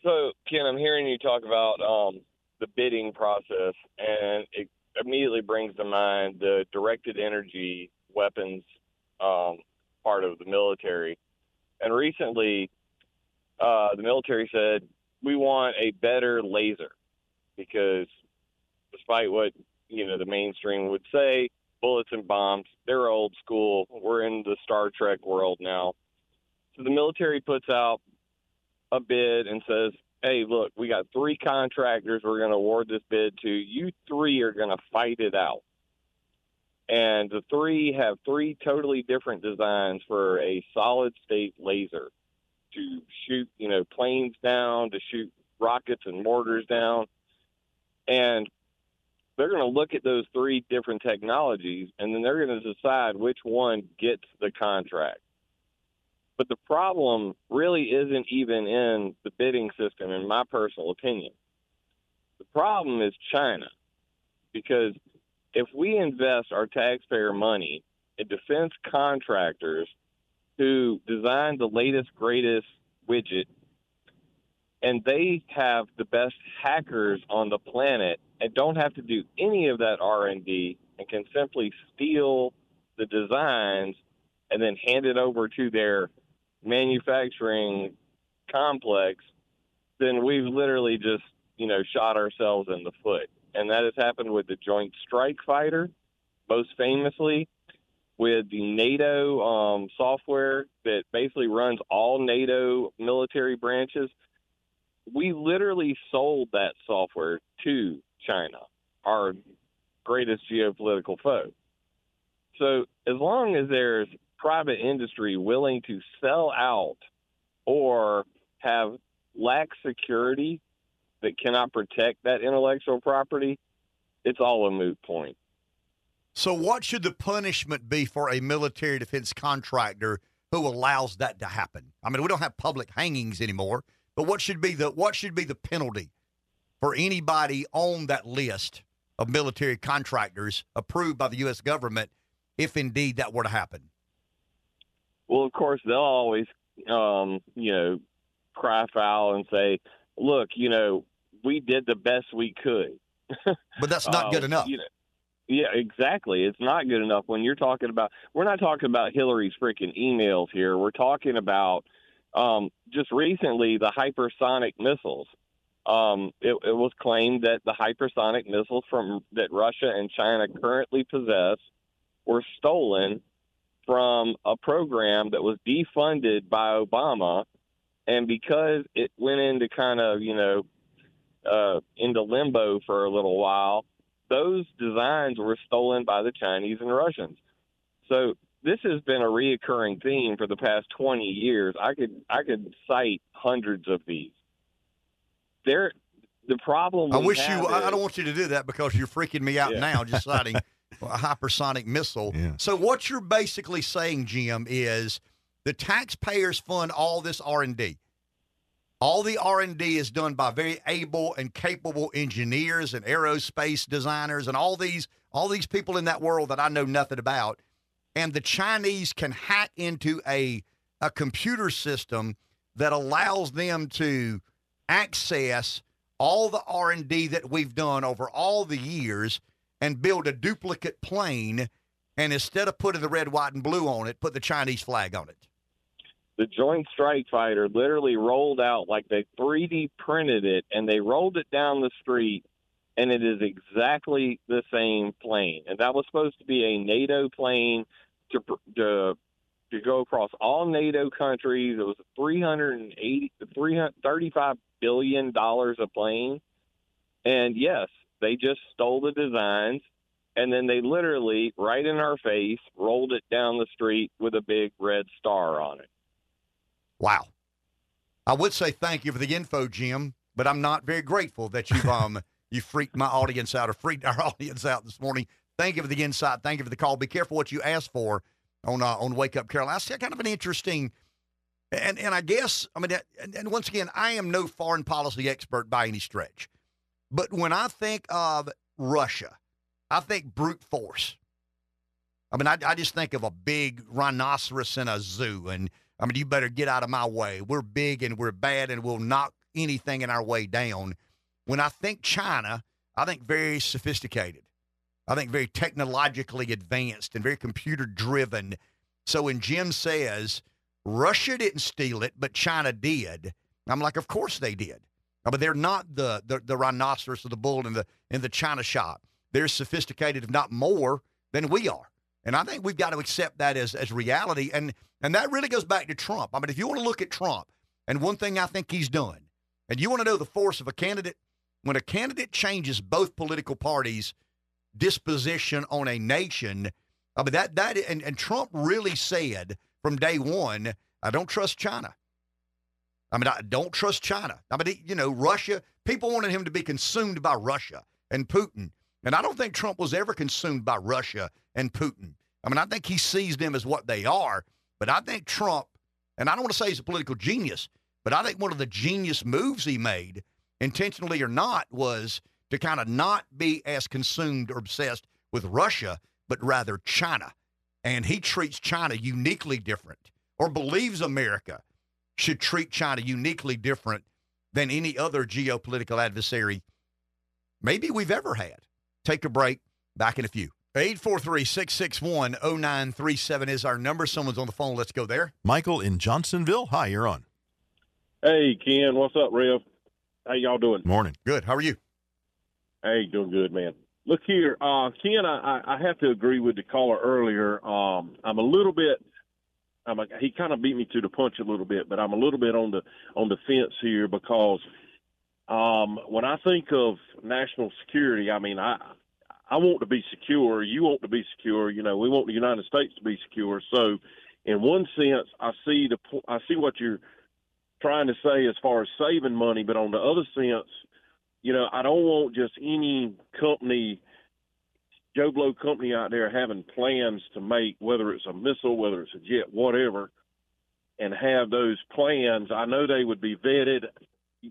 So, Ken, I'm hearing you talk about um, the bidding process, and it immediately brings to mind the directed energy weapons um, part of the military. And recently, uh, the military said we want a better laser because, despite what you know the mainstream would say, bullets and bombs they're old school. We're in the Star Trek world now. So the military puts out a bid and says, hey, look, we got three contractors we're going to award this bid to. You three are going to fight it out. And the three have three totally different designs for a solid state laser to shoot, you know, planes down, to shoot rockets and mortars down. And they're going to look at those three different technologies and then they're going to decide which one gets the contract. But the problem really isn't even in the bidding system, in my personal opinion. The problem is China. Because if we invest our taxpayer money in defense contractors who design the latest, greatest widget, and they have the best hackers on the planet and don't have to do any of that R&D and can simply steal the designs and then hand it over to their manufacturing complex, then we've literally just, you know, shot ourselves in the foot. And that has happened with the Joint Strike Fighter, most famously, with the NATO um, software that basically runs all NATO military branches. We literally sold that software to China, our greatest geopolitical foe. So as long as there's private industry willing to sell out or have lax security that cannot protect that intellectual property, it's all a moot point. So, what should the punishment be for a military defense contractor who allows that to happen? I mean, we don't have public hangings anymore, but what should be the what should be the penalty for anybody on that list of military contractors approved by the U.S. government if indeed that were to happen? Well, of course, they'll always, um, you know, cry foul and say, "Look, you know, we did the best we could." But that's not good Um, enough. You know, yeah, exactly. It's not good enough when you're talking about. We're not talking about Hillary's freaking emails here. We're talking about um, just recently the hypersonic missiles. Um, it, it was claimed that the hypersonic missiles from that Russia and China currently possess were stolen from a program that was defunded by Obama, and because it went into kind of you know uh, into limbo for a little while, those designs were stolen by the Chinese and Russians. So this has been a reoccurring theme for the past 20 years. I could I could cite hundreds of these. There, the problem. I wish you. I I don't want you to do that because you're freaking me out Yeah. now just citing a hypersonic missile. So what you're basically saying, Jim, is the taxpayers fund all this R and D. All the R and D is done by very able and capable engineers and aerospace designers and all these all these people in that world that I know nothing about. And the Chinese can hack into a a computer system that allows them to access all the R&D that we've done over all the years and build a duplicate plane and instead of putting the red white and blue on it put the Chinese flag on it. the Joint Strike Fighter literally rolled out like they 3D printed it and they rolled it down the street and it is exactly the same plane. And that was supposed to be a NATO plane to to to go across all NATO countries. It was 380 335 billion dollars a plane. And yes, they just stole the designs and then they literally right in our face rolled it down the street with a big red star on it. Wow. I would say thank you for the info, Jim, but I'm not very grateful that you've um you freaked my audience out or freaked our audience out this morning. Thank you for the insight. Thank you for the call. Be careful what you ask for on uh, on Wake Up Carolina. I see kind of an interesting, and and I guess I mean, and, and once again, I am no foreign policy expert by any stretch, but when I think of Russia, I think brute force. I mean, I, I just think of a big rhinoceros in a zoo, and I mean, you better get out of my way. We're big and we're bad, and we'll knock anything in our way down. When I think China, I think very sophisticated. I think very technologically advanced and very computer driven. So when Jim says Russia didn't steal it, but China did, I'm like, of course they did. Uh, but they're not the, the, the rhinoceros or the bull in the in the China shop. They're sophisticated, if not more, than we are. And I think we've got to accept that as, as reality. And and that really goes back to Trump. I mean, if you want to look at Trump, and one thing I think he's done, and you want to know the force of a candidate, when a candidate changes both political parties' disposition on a nation, I mean that that and, and Trump really said from day one, I don't trust China. I mean, I don't trust China. I mean, you know, Russia. People wanted him to be consumed by Russia and Putin, and I don't think Trump was ever consumed by Russia and Putin. I mean, I think he sees them as what they are, but I think Trump, and I don't want to say he's a political genius, but I think one of the genius moves he made, intentionally or not, was to kind of not be as consumed or obsessed with Russia, but rather China. And he treats China uniquely different, or believes America should treat China uniquely different than any other geopolitical adversary maybe we've ever had. Take a break. Back in a few. 843 661 0937 is our number. Someone's on the phone. Let's go there. Michael in Johnsonville. Hi, you're on. Hey, Ken. What's up, Rev? How y'all doing? Morning. Good. How are you? Hey, doing good, man. Look here, uh, Ken. I, I have to agree with the caller earlier. Um, I'm a little bit. I'm a, he kind of beat me to the punch a little bit, but I'm a little bit on the on the fence here because um, when I think of national security, I mean I I want to be secure. You want to be secure. You know, we want the United States to be secure. So, in one sense, I see the I see what you're trying to say as far as saving money, but on the other sense, you know, I don't want just any company, Joe Blow company out there having plans to make whether it's a missile, whether it's a jet, whatever, and have those plans. I know they would be vetted.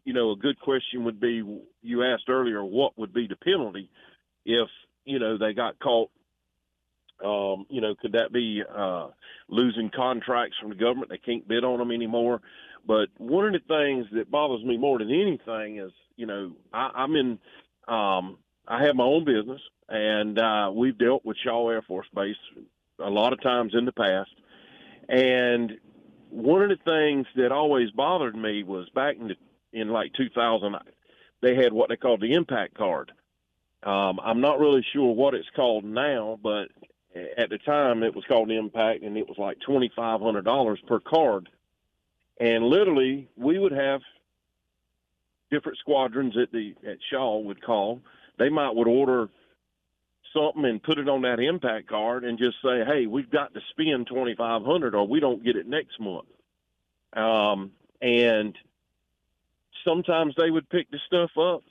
You know, a good question would be you asked earlier, what would be the penalty if you know they got caught? Um, you know, could that be uh, losing contracts from the government? They can't bid on them anymore. But one of the things that bothers me more than anything is, you know, I, I'm in, um, I have my own business, and uh, we've dealt with Shaw Air Force Base a lot of times in the past. And one of the things that always bothered me was back in the, in like 2000, they had what they called the impact card. Um, I'm not really sure what it's called now, but at the time it was called impact, and it was like twenty five hundred dollars per card and literally we would have different squadrons at the at Shaw would call. They might would order something and put it on that impact card and just say, "Hey, we've got to spend twenty five hundred, or we don't get it next month." Um, and sometimes they would pick the stuff up,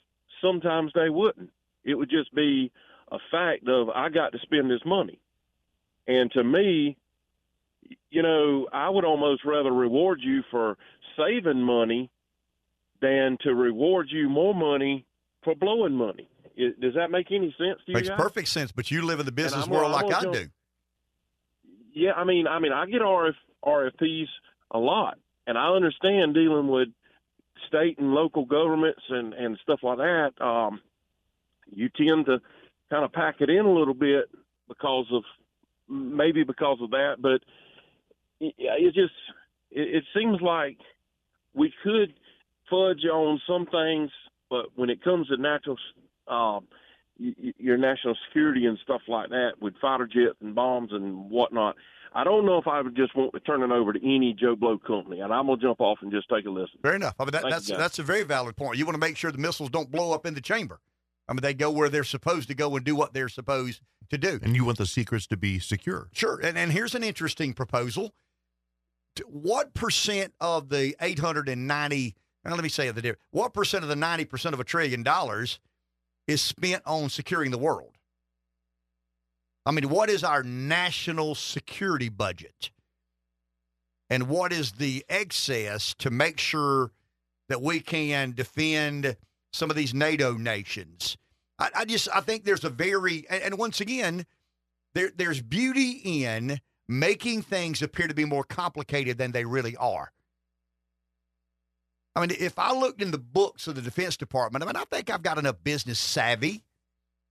sometimes they wouldn't. It would just be a fact of I got to spend this money, and to me, you know, I would almost rather reward you for saving money than to reward you more money for blowing money. Does that make any sense to you? Makes guys? perfect sense. But you live in the business world like I do. Yeah, I mean, I mean, I get RF, RFPs a lot, and I understand dealing with state and local governments and and stuff like that. Um, you tend to kind of pack it in a little bit because of maybe because of that, but it, it just it, it seems like we could fudge on some things, but when it comes to natural, um, y- y- your national security and stuff like that with fighter jets and bombs and whatnot, I don't know if I would just want to turn it over to any Joe Blow company. And I'm gonna jump off and just take a listen. Fair enough. I mean, that, Thank you, that's that's a very valid point. You want to make sure the missiles don't blow up in the chamber. I mean, they go where they're supposed to go and do what they're supposed to do. And you want the secrets to be secure. Sure. And, and here's an interesting proposal. What percent of the 890, now let me say the difference. What percent of the 90% of a trillion dollars is spent on securing the world? I mean, what is our national security budget? And what is the excess to make sure that we can defend some of these NATO nations? I, I just I think there's a very and, and once again, there there's beauty in making things appear to be more complicated than they really are. I mean, if I looked in the books of the Defense Department, I mean, I think I've got enough business savvy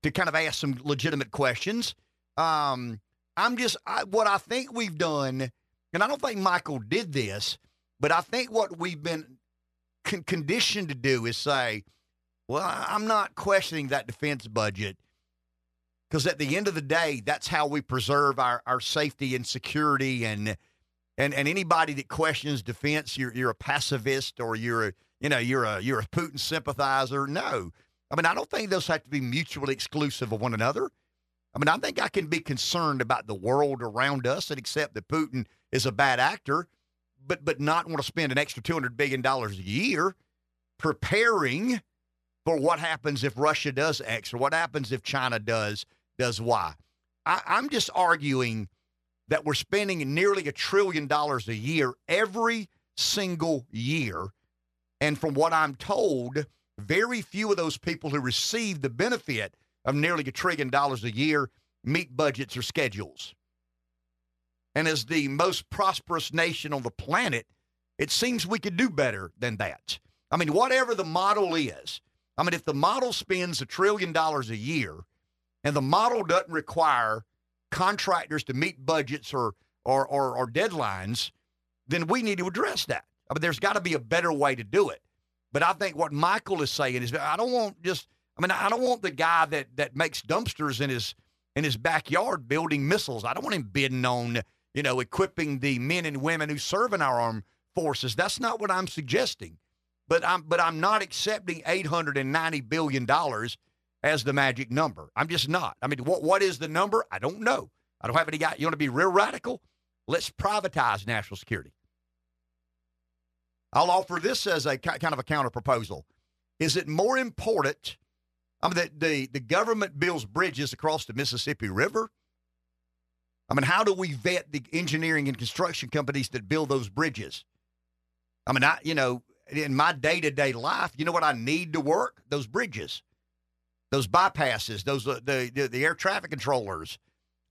to kind of ask some legitimate questions. Um, I'm just I, what I think we've done, and I don't think Michael did this, but I think what we've been con- conditioned to do is say, well, I'm not questioning that defense budget because at the end of the day, that's how we preserve our, our safety and security. And and and anybody that questions defense, you're you're a pacifist or you're a you know you're a you're a Putin sympathizer. No, I mean I don't think those have to be mutually exclusive of one another. I mean I think I can be concerned about the world around us and accept that Putin is a bad actor, but but not want to spend an extra two hundred billion dollars a year preparing for what happens if Russia does X or what happens if China does does Y. I, I'm just arguing that we're spending nearly a trillion dollars a year every single year. And from what I'm told, very few of those people who receive the benefit of nearly a trillion dollars a year meet budgets or schedules. And as the most prosperous nation on the planet, it seems we could do better than that. I mean, whatever the model is, I mean, if the model spends a trillion dollars a year and the model doesn't require contractors to meet budgets or, or, or, or deadlines, then we need to address that. I mean, there's got to be a better way to do it. But I think what Michael is saying is, I don't want just, I mean, I don't want the guy that that makes dumpsters in his in his backyard building missiles. I don't want him bidding on, you know, equipping the men and women who serve in our armed forces. That's not what I'm suggesting. But I'm but I'm not accepting 890 billion dollars as the magic number. I'm just not. I mean, what what is the number? I don't know. I don't have any guy. You want to be real radical? Let's privatize national security. I'll offer this as a kind of a counter proposal. Is it more important? I mean, the, the, the government builds bridges across the Mississippi River. I mean, how do we vet the engineering and construction companies that build those bridges? I mean, I, you know, in my day to day life, you know what I need to work? Those bridges, those bypasses, those, uh, the, the, the air traffic controllers.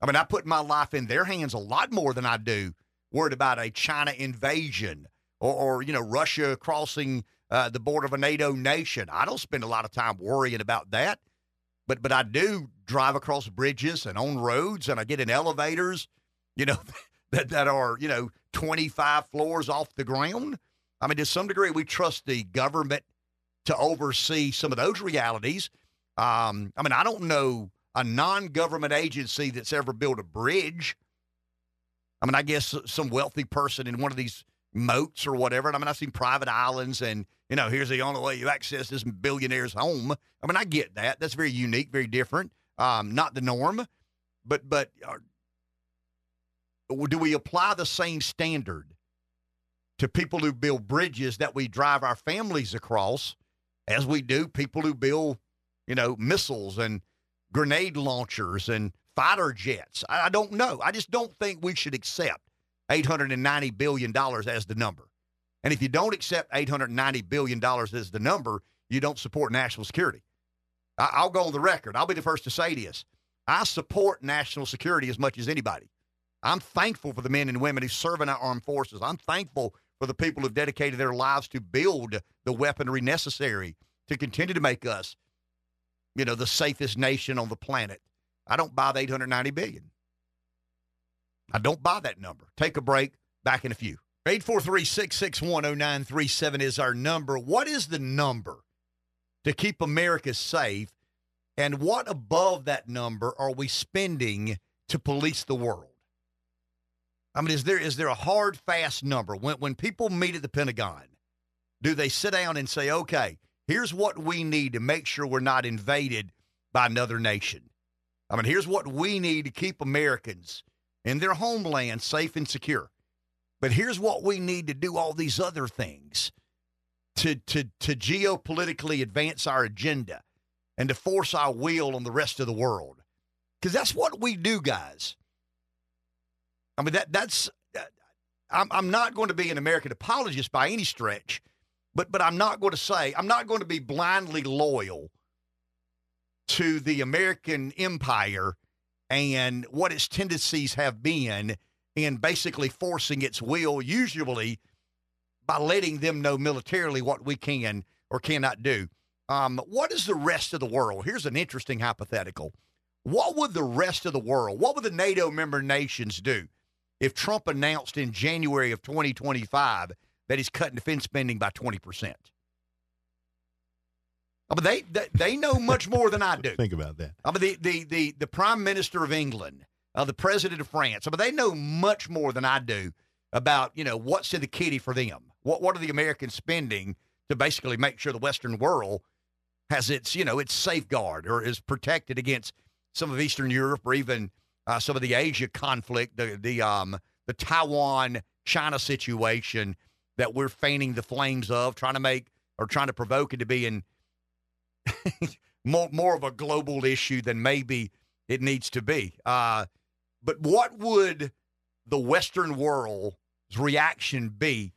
I mean, I put my life in their hands a lot more than I do worried about a China invasion or, or you know, Russia crossing uh, the border of a NATO nation. I don't spend a lot of time worrying about that, but but I do drive across bridges and on roads, and I get in elevators, you know, that that are you know 25 floors off the ground. I mean, to some degree, we trust the government to oversee some of those realities. Um, I mean, I don't know a non-government agency that's ever built a bridge. I mean, I guess some wealthy person in one of these moats or whatever. And I mean, I've seen private islands, and you know, here's the only way you access this billionaire's home. I mean, I get that. That's very unique, very different. Um, not the norm, but but uh, do we apply the same standard to people who build bridges that we drive our families across, as we do people who build, you know, missiles and grenade launchers and fighter jets? I, I don't know. I just don't think we should accept $890 billion as the number. And if you don't accept $890 billion as the number, you don't support national security. I, will go on the record. I'll be the first to say this. I support national security as much as anybody. I'm thankful for the men and women who serve in our armed forces. I'm thankful for the people who've dedicated their lives to build the weaponry necessary to continue to make us, you know, the safest nation on the planet. I don't buy the 890 billion. I don't buy that number. Take a break. Back in a few. 843 661 0937 is our number. What is the number to keep America safe? And what above that number are we spending to police the world? I mean, is there is there a hard, fast number? When when people meet at the Pentagon, do they sit down and say, okay, here's what we need to make sure we're not invaded by another nation? I mean, here's what we need to keep Americans in their homeland safe and secure. But here's what we need to do all these other things to, to, to geopolitically advance our agenda and to force our will on the rest of the world. because that's what we do, guys. I mean that that's I'm I'm not going to be an American apologist by any stretch, but but I'm not going to say I'm not going to be blindly loyal to the American empire and what its tendencies have been in basically forcing its will, usually by letting them know militarily what we can or cannot do. Um, what is the rest of the world? Here's an interesting hypothetical. What would the rest of the world, what would the NATO member nations do if Trump announced in January of 2025 that he's cutting defense spending by 20%? I mean, they, they, they know much more than I do. Think about that. I mean, the, the, the, the Prime Minister of England, uh, the President of France, I mean, they know much more than I do about, you know, what's in the kitty for them. What, what are the Americans spending to basically make sure the Western world has its, you know, its safeguard or is protected against some of Eastern Europe or even uh, some of the Asia conflict, the, the, um, the Taiwan China situation that we're fanning the flames of, trying to make or trying to provoke it to be in more more of a global issue than maybe it needs to be. Uh, but what would the Western world's reaction be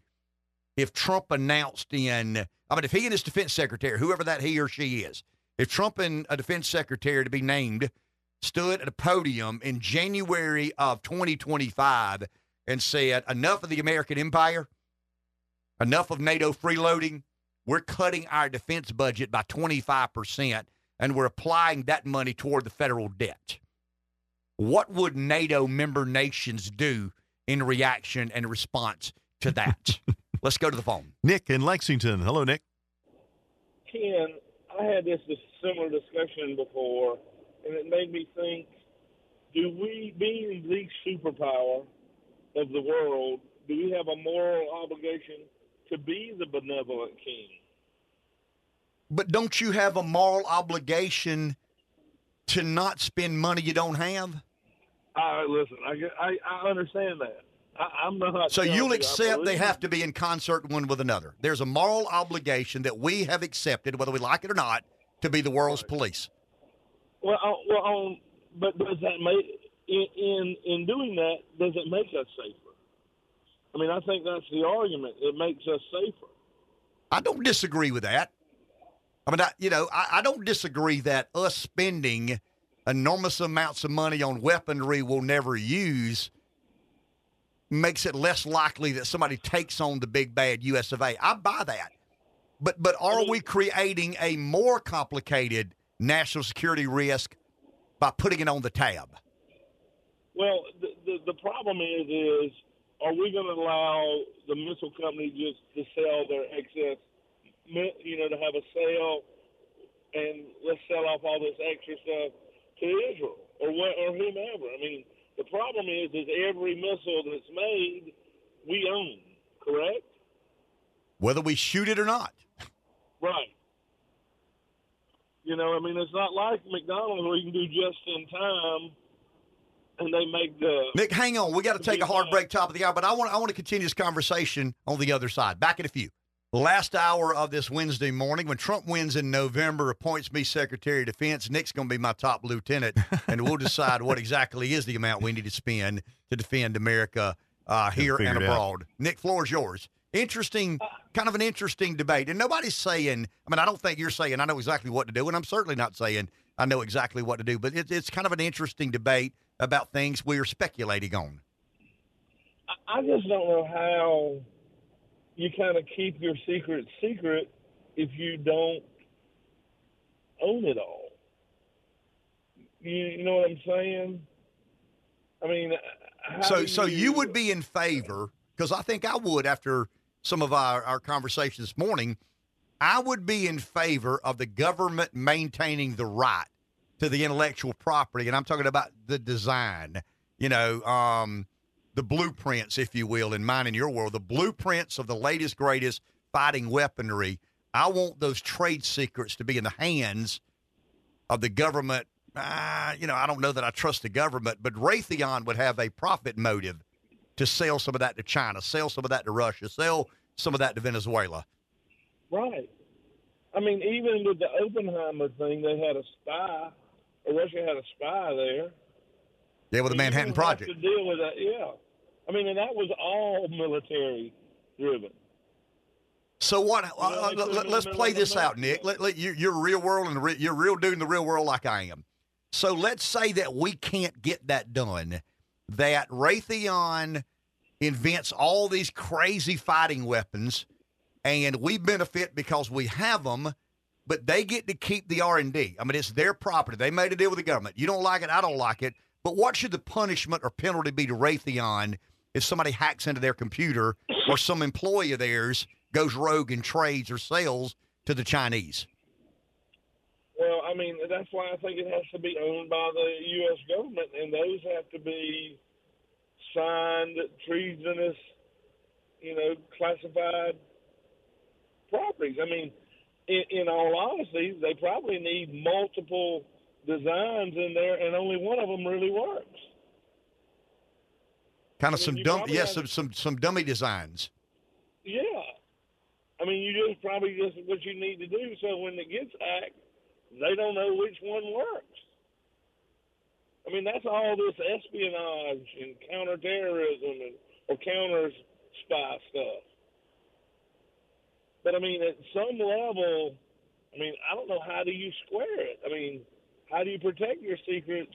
if Trump announced in? I mean, if he and his defense secretary, whoever that he or she is, if Trump and a defense secretary to be named stood at a podium in January of 2025 and said, "Enough of the American empire, enough of NATO freeloading." we're cutting our defense budget by 25% and we're applying that money toward the federal debt. What would NATO member nations do in reaction and response to that? Let's go to the phone. Nick in Lexington. Hello, Nick. Ken, I had this, this similar discussion before, and it made me think do we, being the superpower of the world, do we have a moral obligation to be the benevolent king. But don't you have a moral obligation to not spend money you don't have? I listen. I I, I understand that. I, am not. So you'll accept they have to be in concert one with another. There's a moral obligation that we have accepted, whether we like it or not, to be the world's right. police. Well, uh, well, um, but does that make in, in in doing that? Does it make us safer? I mean, I think that's the argument. It makes us safer. I don't disagree with that. I mean, I, you know, I, I don't disagree that us spending enormous amounts of money on weaponry we'll never use makes it less likely that somebody takes on the big bad U.S. of A. I buy that. But but are we creating a more complicated national security risk by putting it on the tab? Well, the the, the problem is is are we going to allow the missile company just to sell their excess, you know, to have a sale and let's sell off all this extra stuff to Israel or what, or whomever? I mean, the problem is, is every missile that's made, we own, correct? Whether we shoot it or not. Right. You know, I mean, it's not like McDonald's where you can do just in time and they make the Nick. Hang on, we got to take a hard break, top of the hour, but I want I want to continue this conversation on the other side. Back in a few. Last hour of this Wednesday morning, when Trump wins in November, appoints me Secretary of Defense. Nick's going to be my top lieutenant, and we'll decide what exactly is the amount we need to spend to defend America uh, here and abroad. Nick, floor is yours. Interesting, kind of an interesting debate, and nobody's saying. I mean, I don't think you're saying I know exactly what to do, and I'm certainly not saying I know exactly what to do. But it, it's kind of an interesting debate about things we are speculating on. I just don't know how you kind of keep your secret secret if you don't own it all. You, you know what I'm saying? I mean, uh, so so you, you would be in favor because I think I would after some of our, our conversation this morning. I would be in favor of the government maintaining the right to the intellectual property, and I'm talking about the design, you know, um, the blueprints, if you will, in mine and your world, the blueprints of the latest, greatest fighting weaponry. I want those trade secrets to be in the hands of the government. Uh, you know, I don't know that I trust the government, but Raytheon would have a profit motive to sell some of that to China, sell some of that to Russia, sell some of that to Venezuela. Right. I mean, even with the Oppenheimer thing, they had a spy Russia had a spy there. Yeah, with the I mean, you Manhattan Project. To deal with that, yeah. I mean, and that was all military driven. So what? Uh, let, put it in the us play this out, Nick. Let, let, you, you're real world and re, you're real dude in the real world like I am. So let's say that we can't get that done. That Raytheon invents all these crazy fighting weapons, and we benefit because we have them. But they get to keep the R and D. I mean, it's their property. They made a deal with the government. You don't like it, I don't like it. But what should the punishment or penalty be to Raytheon if somebody hacks into their computer or some employee of theirs goes rogue and trades or sells to the Chinese? Well, I mean, that's why I think it has to be owned by the U.S. government, and those have to be signed treasonous, you know, classified properties. I mean, in, in all honesty, they probably need multiple designs in there, and only one of them really works. Kind of I mean, some dumb, yes, some, some some dummy designs. Yeah. I mean, you just probably just what you need to do so when it gets hacked, they don't know which one works. I mean, that's all this espionage and counterterrorism and or counter spy stuff. But I mean, at some level, I mean, I don't know how do you square it. I mean, how do you protect your secrets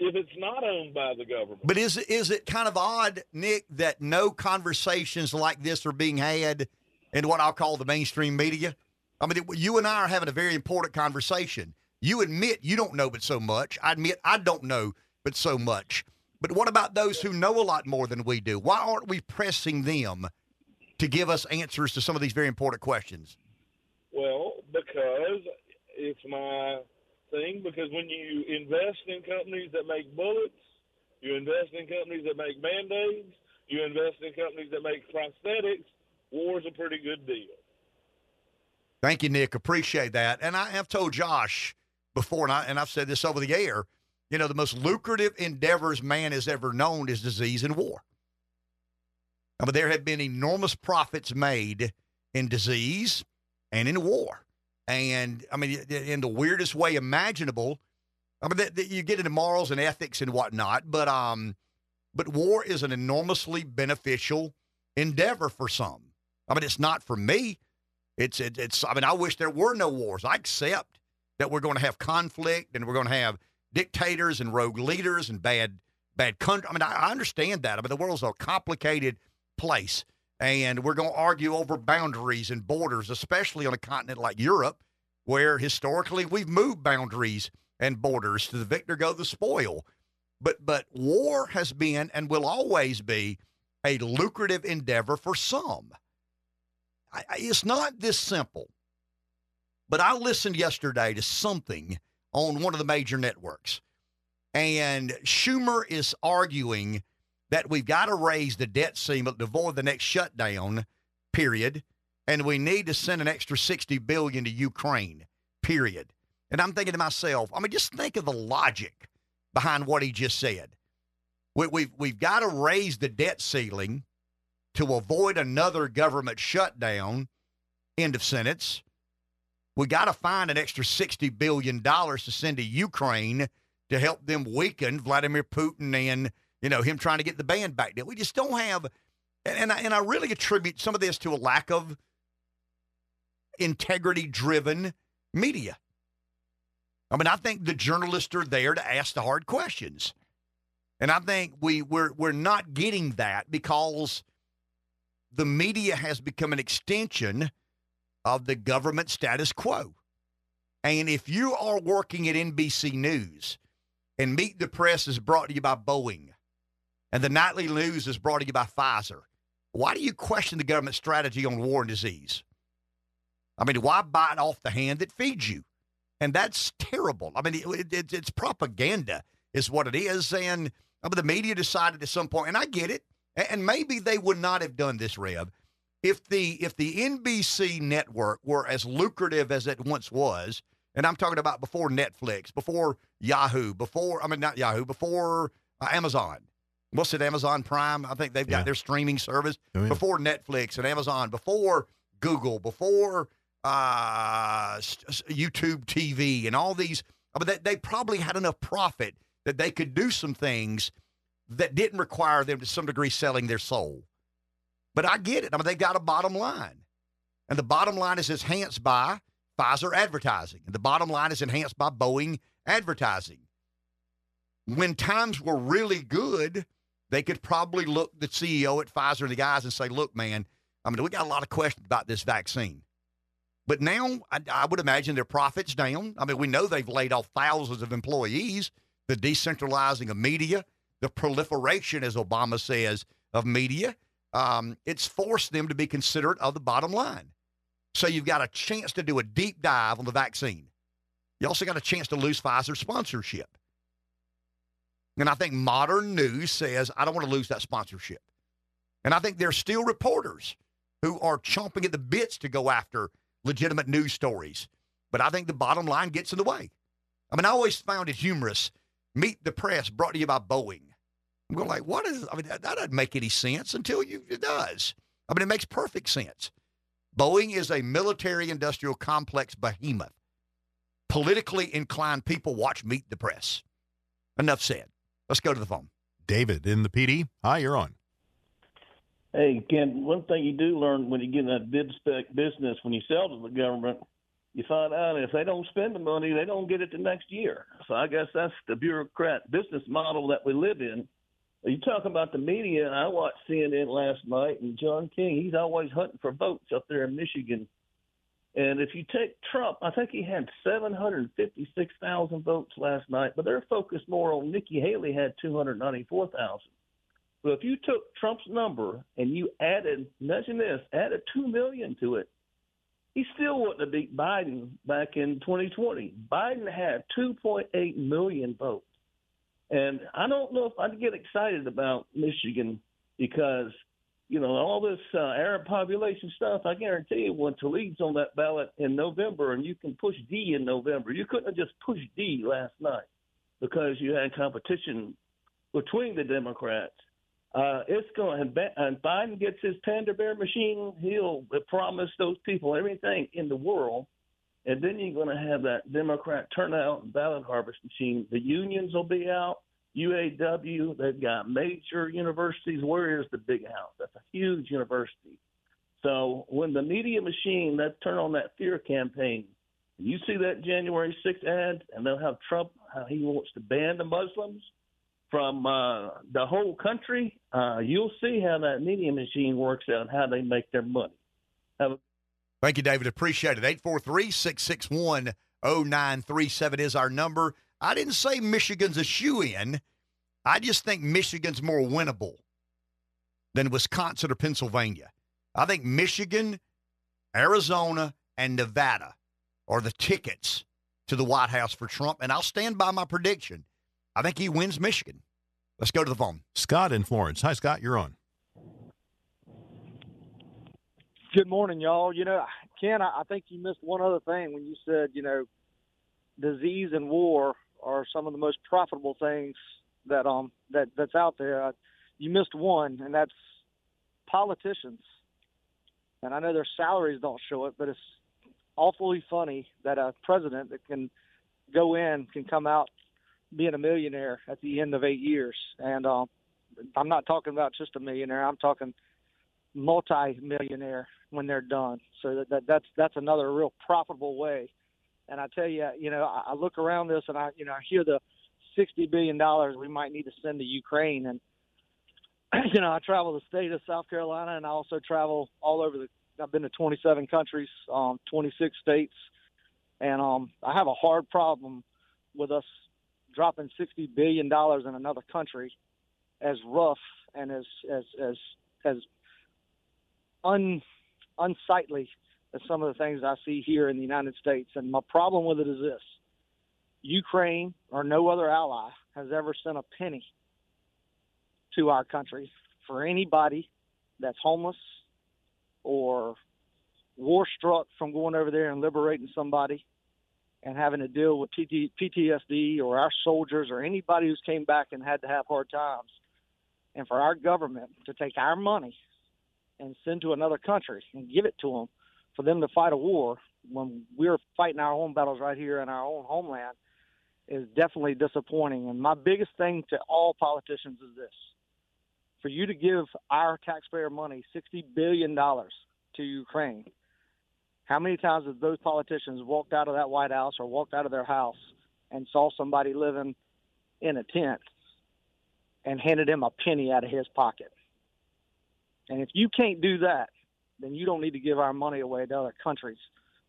if it's not owned by the government? But is is it kind of odd, Nick, that no conversations like this are being had in what I'll call the mainstream media? I mean, you and I are having a very important conversation. You admit you don't know but so much. I admit I don't know but so much. But what about those who know a lot more than we do? Why aren't we pressing them to give us answers to some of these very important questions? Well, because it's my thing. Because when you invest in companies that make bullets, you invest in companies that make band aids, you invest in companies that make prosthetics, war's a pretty good deal. Thank you, Nick. Appreciate that. And I have told Josh before, and, I, and I've said this over the air. You know, the most lucrative endeavors man has ever known is disease and war. Mean, there have been enormous profits made in disease and in war. And I mean, in the weirdest way imaginable. I mean, that, that you get into morals and ethics and whatnot, but um, but war is an enormously beneficial endeavor for some. I mean, it's not for me. It's it, it's. I mean, I wish there were no wars. I accept that we're going to have conflict and we're going to have dictators and rogue leaders and bad bad country. I mean, I, I understand that. I mean, the world's a complicated place, and we're going to argue over boundaries and borders, especially on a continent like Europe, where historically we've moved boundaries and borders to the victor go the spoil. But but war has been and will always be a lucrative endeavor for some. I, I- it's not this simple. But I listened yesterday to something on one of the major networks, and Schumer is arguing that we've got to raise the debt ceiling to avoid the next shutdown. Period, and we need to send an extra sixty billion to Ukraine. Period. And I'm thinking to myself, I mean, just think of the logic behind what he just said. We, we've we've got to raise the debt ceiling to avoid another government shutdown. End of sentence. We got to find an extra sixty billion dollars to send to Ukraine to help them weaken Vladimir Putin and you know him trying to get the band back. We just don't have, and and I, and I really attribute some of this to a lack of integrity-driven media. I mean, I think the journalists are there to ask the hard questions. And I think we, we're, we're not getting that because the media has become an extension of the government status quo. And if you are working at NBC News and Meet the Press is brought to you by Boeing and the Nightly News is brought to you by Pfizer, why do you question the government strategy on war and disease? I mean, why bite off the hand that feeds you? And that's terrible. I mean, it, it, it's propaganda, is what it is. And I mean, the media decided at some point, and I get it. And maybe they would not have done this, Rev, if the if the NBC network were as lucrative as it once was. And I'm talking about before Netflix, before Yahoo, before I mean not Yahoo, before uh, Amazon. What's it? Amazon Prime. I think they've got Yeah. their streaming service Oh, yeah. before Netflix and Amazon, before Google, before uh, YouTube TV, and all these I mean, they, they probably had enough profit that they could do some things that didn't require them to some degree selling their soul. But I get it. I mean, they got a bottom line. And the bottom line is enhanced by Pfizer advertising. And the bottom line is enhanced by Boeing advertising. When times were really good, they could probably look the CEO at Pfizer and the guys and say, look, man, I mean, we got a lot of questions about this vaccine. But now I, I would imagine their profits down. I mean, we know they've laid off thousands of employees, the decentralizing of media, the proliferation, as Obama says, of media. Um, it's forced them to be considerate of the bottom line. So you've got a chance to do a deep dive on the vaccine. You also got a chance to lose Pfizer sponsorship. And I think modern news says, I don't want to lose that sponsorship. And I think there's still reporters who are chomping at the bits to go after legitimate news stories. But I think the bottom line gets in the way. I mean, I always found it humorous. Meet the press brought to you by Boeing. I'm going like, what is? I mean, that, that doesn't make any sense until you it does. I mean, it makes perfect sense. Boeing is a military industrial complex behemoth. Politically inclined people watch Meet the Press. Enough said. Let's go to the phone. David in the Pee Dee. Hi, you're on. Hey, Ken, one thing you do learn when you get in that bid spec business, when you sell to the government, you find out if they don't spend the money, they don't get it the next year. So I guess that's the bureaucrat business model that we live in. You talk about the media. I watched CNN last night, and John King, he's always hunting for votes up there in Michigan. And if you take Trump, I think he had 756,000 votes last night, but they're focused more on Nikki Haley had 294,000. So if you took Trump's number and you added, imagine this, added 2 million to it, he still wouldn't have beat Biden back in 2020. Biden had 2.8 million votes. And I don't know if I'd get excited about Michigan because, you know, all this uh, Arab population stuff, I guarantee you when Tlaib's on that ballot in November and you can push D in November, you couldn't have just pushed D last night because you had competition between the Democrats. Uh, it's going, and, and Biden gets his panda bear machine, he'll promise those people everything in the world. And then you're going to have that Democrat turnout and ballot harvest machine. The unions will be out. UAW, they've got major universities. Where is the big house? That's a huge university. So when the media machine, let's turn on that fear campaign. You see that January 6th ad, and they'll have Trump, how he wants to ban the Muslims from uh, the whole country. Uh, you'll see how that media machine works out, how they make their money. A- Thank you, David. Appreciate it. 843 661 0937 is our number. I didn't say Michigan's a shoe in. I just think Michigan's more winnable than Wisconsin or Pennsylvania. I think Michigan, Arizona, and Nevada are the tickets to the White House for Trump. And I'll stand by my prediction. I think he wins Michigan. Let's go to the phone. Scott in Florence. Hi, Scott. You're on. Good morning, y'all. You know, Ken, I think you missed one other thing when you said, you know, disease and war are some of the most profitable things that um that that's out there. Uh, you missed one, and that's politicians. And I know their salaries don't show it, but it's awfully funny that a president that can go in can come out being a millionaire at the end of eight years. And um, I'm not talking about just a millionaire. I'm talking multi-millionaire when they're done. So that, that that's that's another real profitable way. And I tell you, you know, I, I look around this and I, you know, I hear the sixty billion dollars we might need to send to Ukraine, and you know, I travel the state of South Carolina, and I also travel all over the. I've been to 27 countries, um, 26 states, and um, I have a hard problem with us dropping 60 billion dollars in another country, as rough and as as as as un unsightly as some of the things I see here in the United States. And my problem with it is this Ukraine or no other ally has ever sent a penny to our country for anybody that's homeless or war struck from going over there and liberating somebody and having to deal with PTSD or our soldiers or anybody who's came back and had to have hard times. And for our government to take our money and send to another country and give it to them for them to fight a war when we're fighting our own battles right here in our own homeland is definitely disappointing. And my biggest thing to all politicians is this for you to give our taxpayer money, $60 billion to Ukraine, how many times have those politicians walked out of that White House or walked out of their house and saw somebody living in a tent and handed him a penny out of his pocket? And if you can't do that, then you don't need to give our money away to other countries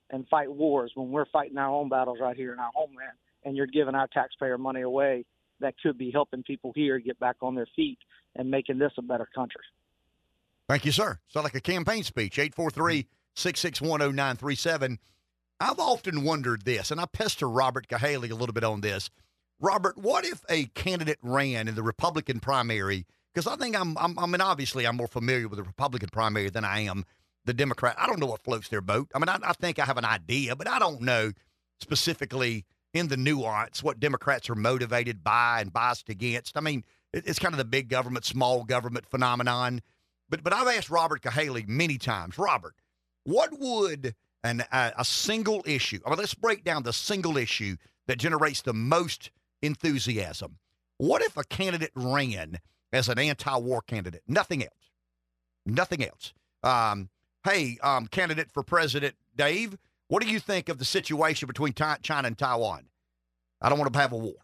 and fight wars when we're fighting our own battles right here in our homeland and you're giving our taxpayer money away that could be helping people here get back on their feet and making this a better country. Thank you, sir. Sound like a campaign speech. 843 661 0937. I've often wondered this, and I pester Robert Cahaly a little bit on this. Robert, what if a candidate ran in the Republican primary? Because I think I'm, I'm, I mean, obviously, I'm more familiar with the Republican primary than I am the Democrat. I don't know what floats their boat. I mean, I, I think I have an idea, but I don't know specifically in the nuance what Democrats are motivated by and biased against. I mean, it, it's kind of the big government, small government phenomenon. But but I've asked Robert Cahaly many times, Robert, what would an a, a single issue? I mean, let's break down the single issue that generates the most enthusiasm. What if a candidate ran as an anti-war candidate? Nothing else. Nothing else. Um, hey, um, candidate for president Dave, what do you think of the situation between China and Taiwan? I don't want to have a war.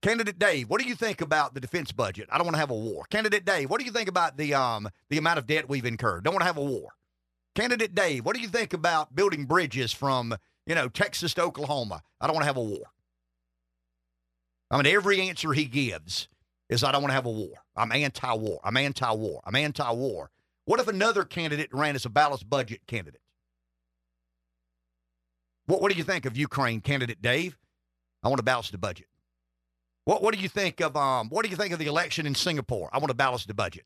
Candidate Dave, what do you think about the defense budget? I don't want to have a war. Candidate Dave, what do you think about the um the amount of debt we've incurred? Don't want to have a war. Candidate Dave, what do you think about building bridges from you know Texas to Oklahoma? I don't want to have a war. I mean, every answer he gives is I don't want to have a war. I'm anti-war. I'm anti-war. I'm anti-war. What if another candidate ran as a balanced budget candidate? What, what do you think of Ukraine candidate Dave? I want to balance the budget. What what do you think of um what do you think of the election in Singapore? I want to balance the budget.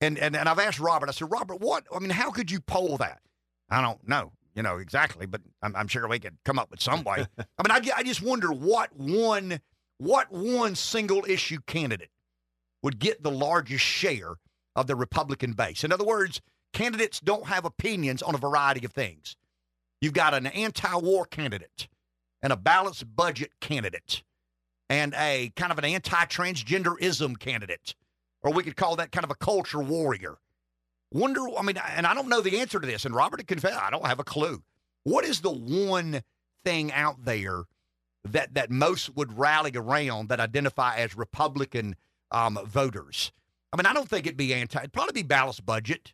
And and and I've asked Robert. I said, Robert, what? I mean, how could you poll that? I don't know, you know exactly, but I'm, I'm sure we could come up with some way. I mean, I, I just wonder what one what one single issue candidate would get the largest share of the Republican base. In other words, candidates don't have opinions on a variety of things. You've got an anti-war candidate and a balanced budget candidate and a kind of an anti-transgenderism candidate, or we could call that kind of a culture warrior. Wonder, I mean, and I don't know the answer to this. And Robert confess, I don't have a clue. What is the one thing out there that that most would rally around that identify as Republican um, voters? I mean, I don't think it'd be anti. It'd probably be balanced budget.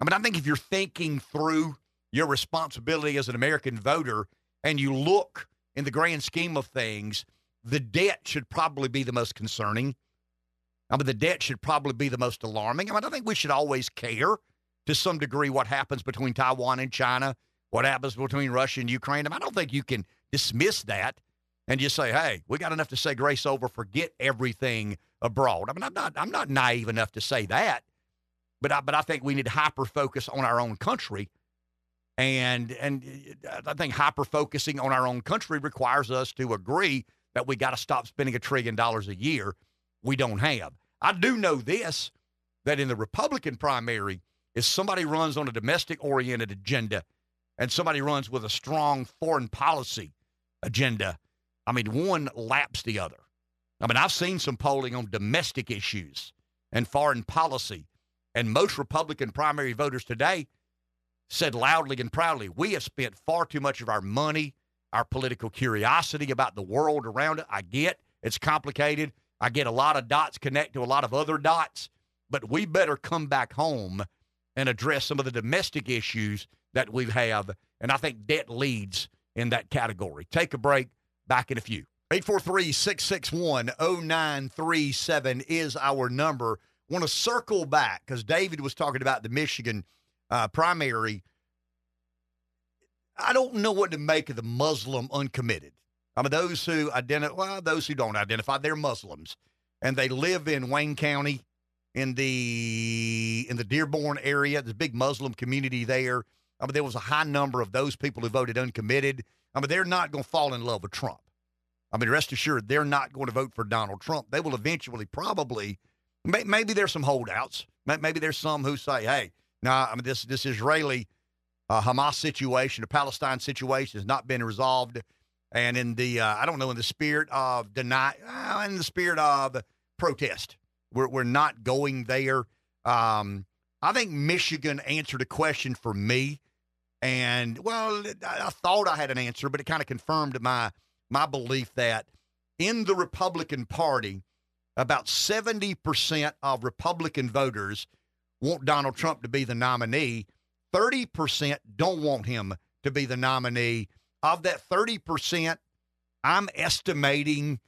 I mean, I think if you're thinking through your responsibility as an American voter and you look in the grand scheme of things, the debt should probably be the most concerning. I mean, the debt should probably be the most alarming. I mean, I think we should always care to some degree what happens between Taiwan and China, what happens between Russia and Ukraine. I, mean, I don't think you can dismiss that and just say, "Hey, we got enough to say grace over, forget everything abroad." I mean, I'm not I'm not naive enough to say that, but I, but I think we need hyper focus on our own country, and and uh, I think hyper focusing on our own country requires us to agree that we got to stop spending a trillion dollars a year. We don't have. I do know this that in the Republican primary, if somebody runs on a domestic oriented agenda and somebody runs with a strong foreign policy agenda I mean, one laps the other. I mean, I've seen some polling on domestic issues and foreign policy, and most Republican primary voters today said loudly and proudly, we have spent far too much of our money, our political curiosity about the world around it. I get it's complicated. I get a lot of dots connect to a lot of other dots, but we better come back home and address some of the domestic issues that we have. And I think debt leads in that category. Take a break. Back in a few. 843 661 0937 is our number. Want to circle back because David was talking about the Michigan uh, primary. I don't know what to make of the Muslim uncommitted. I mean, those who identify, well, those who don't identify, they're Muslims, and they live in Wayne County, in the in the Dearborn area. There's a big Muslim community there. I mean, there was a high number of those people who voted uncommitted. I mean, they're not going to fall in love with Trump. I mean, rest assured, they're not going to vote for Donald Trump. They will eventually probably, maybe there's some holdouts. Maybe there's some who say, hey, no, nah, I mean, this, this Israeli uh, Hamas situation, the Palestine situation has not been resolved. and in the uh, I don't know in the spirit of deny, uh, in the spirit of protest. We're we're not going there. Um, I think Michigan answered a question for me, and well, I, thought I had an answer, but it kind of confirmed my my belief that in the Republican Party, about seventy percent of Republican voters want Donald Trump to be the nominee. Thirty percent don't want him to be the nominee. Of that thirty percent, I'm estimating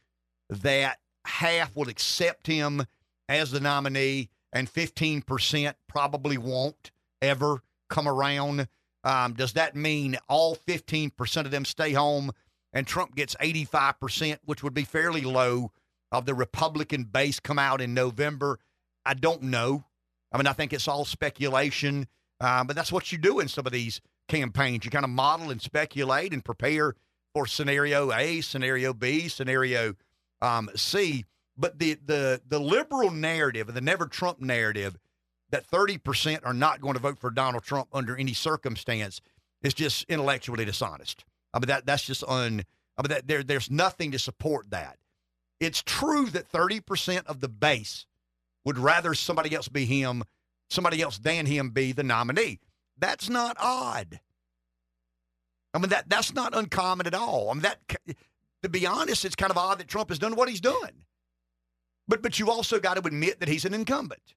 that half will accept him as the nominee, and 15% probably won't ever come around. Um, does that mean all 15% of them stay home and Trump gets 85%, which would be fairly low, of the Republican base come out in November? I don't know. I mean, I think it's all speculation, uh, but that's what you do in some of these campaigns. You kind of model and speculate and prepare for scenario A, scenario B, scenario um, C. But the the the liberal narrative, the never Trump narrative, that 30% are not going to vote for Donald Trump under any circumstance is just intellectually dishonest. I mean that that's just un I mean that there there's nothing to support that. It's true that 30% of the base would rather somebody else be him, somebody else than him be the nominee. That's not odd. I mean that that's not uncommon at all. I mean that to be honest, it's kind of odd that Trump has done what he's done. But but you also got to admit that he's an incumbent.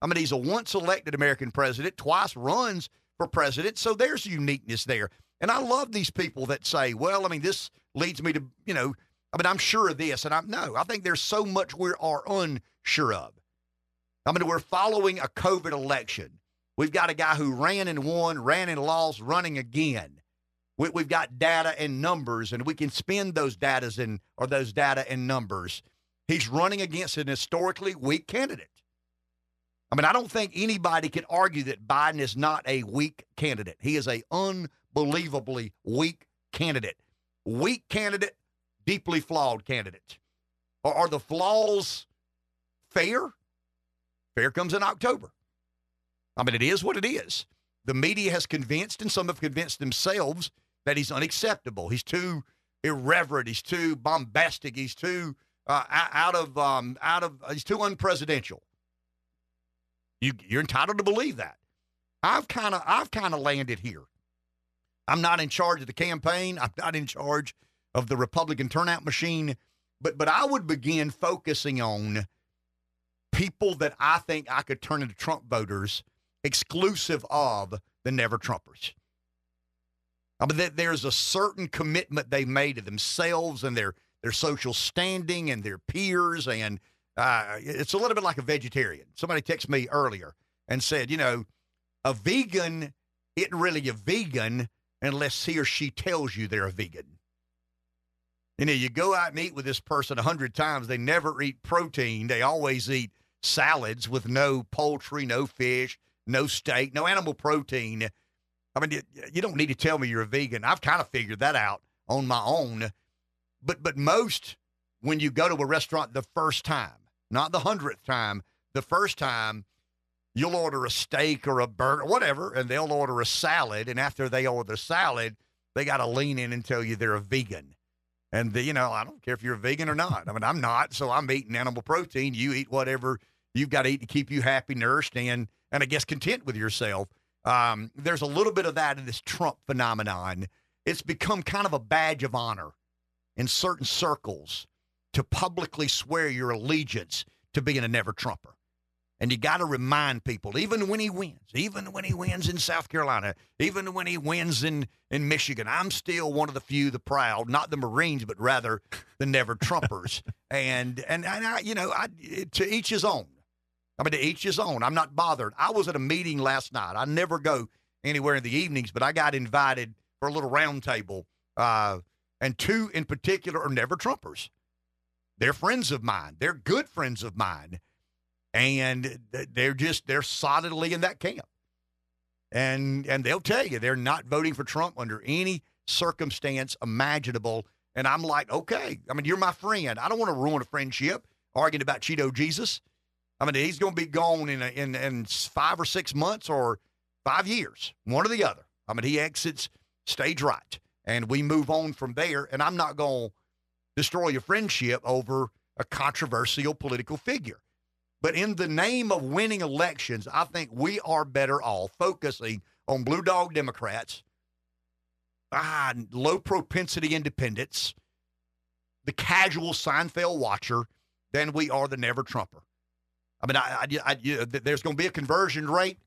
I mean, he's a once elected American president, twice runs for president, so there's uniqueness there. And I love these people that say, "Well, I mean, this leads me to, you know, I mean, I'm sure of this," and I'm no. I think there's so much we are unsure of. I mean, we're following a COVID election. We've got a guy who ran and won, ran and lost, running again. We, have got data and numbers, and we can spend those data and or those data and numbers He's running against an historically weak candidate. I mean, I don't think anybody can argue that Biden is not a weak candidate. He is a unbelievably weak candidate. Weak candidate, deeply flawed candidate. Are, are the flaws fair? Fair comes in October. I mean, it is what it is. The media has convinced, and some have convinced themselves, that he's unacceptable. He's too irreverent. He's too bombastic. He's too uh, out of um, out of he's too unpresidential. You you're entitled to believe that. I've kind of I've kind of landed here. I'm not in charge of the campaign. I'm not in charge of the Republican turnout machine, but but I would begin focusing on people that I think I could turn into Trump voters, exclusive of the never Trumpers. I mean, that there's a certain commitment they've made to themselves and their their social standing and their peers. And uh, it's a little bit like a vegetarian. Somebody texted me earlier and said, you know, a vegan isn't really a vegan unless he or she tells you they're a vegan. You know, you go out and eat with this person a hundred times, they never eat protein. They always eat salads with no poultry, no fish, no steak, no animal protein. I mean, you don't need to tell me you're a vegan. I've kind of figured that out on my own. But but most when you go to a restaurant the first time, not the hundredth time, the first time, you'll order a steak or a burger, whatever, and they'll order a salad. And after they order the salad, they got to lean in and tell you they're a vegan. And the, you know, I don't care if you're a vegan or not. I mean, I'm not, so I'm eating animal protein. You eat whatever you've got to eat to keep you happy, nourished, and and I guess content with yourself. Um, there's a little bit of that in this Trump phenomenon. It's become kind of a badge of honor in certain circles to publicly swear your allegiance to being a never Trumper. And you got to remind people, even when he wins, even when he wins in South Carolina, even when he wins in, in Michigan, I'm still one of the few, the proud, not the Marines, but rather the never Trumpers. and and, and I, you know, I, to each his own. I mean, to each his own. I'm not bothered. I was at a meeting last night. I never go anywhere in the evenings, but I got invited for a little roundtable uh, and two in particular are never Trumpers. They're friends of mine. They're good friends of mine. And they're just, they're solidly in that camp. And, and they'll tell you they're not voting for Trump under any circumstance imaginable. And I'm like, okay, I mean, you're my friend. I don't want to ruin a friendship arguing about Cheeto Jesus. I mean, he's going to be gone in, a, in, in five or six months or five years, one or the other. I mean, he exits stage right and we move on from there. And I'm not going to destroy your friendship over a controversial political figure. But in the name of winning elections, I think we are better off focusing on blue dog Democrats, ah, low propensity independents, the casual Seinfeld watcher, than we are the never Trumper. I mean, I, I, I there's going to be a conversion rate.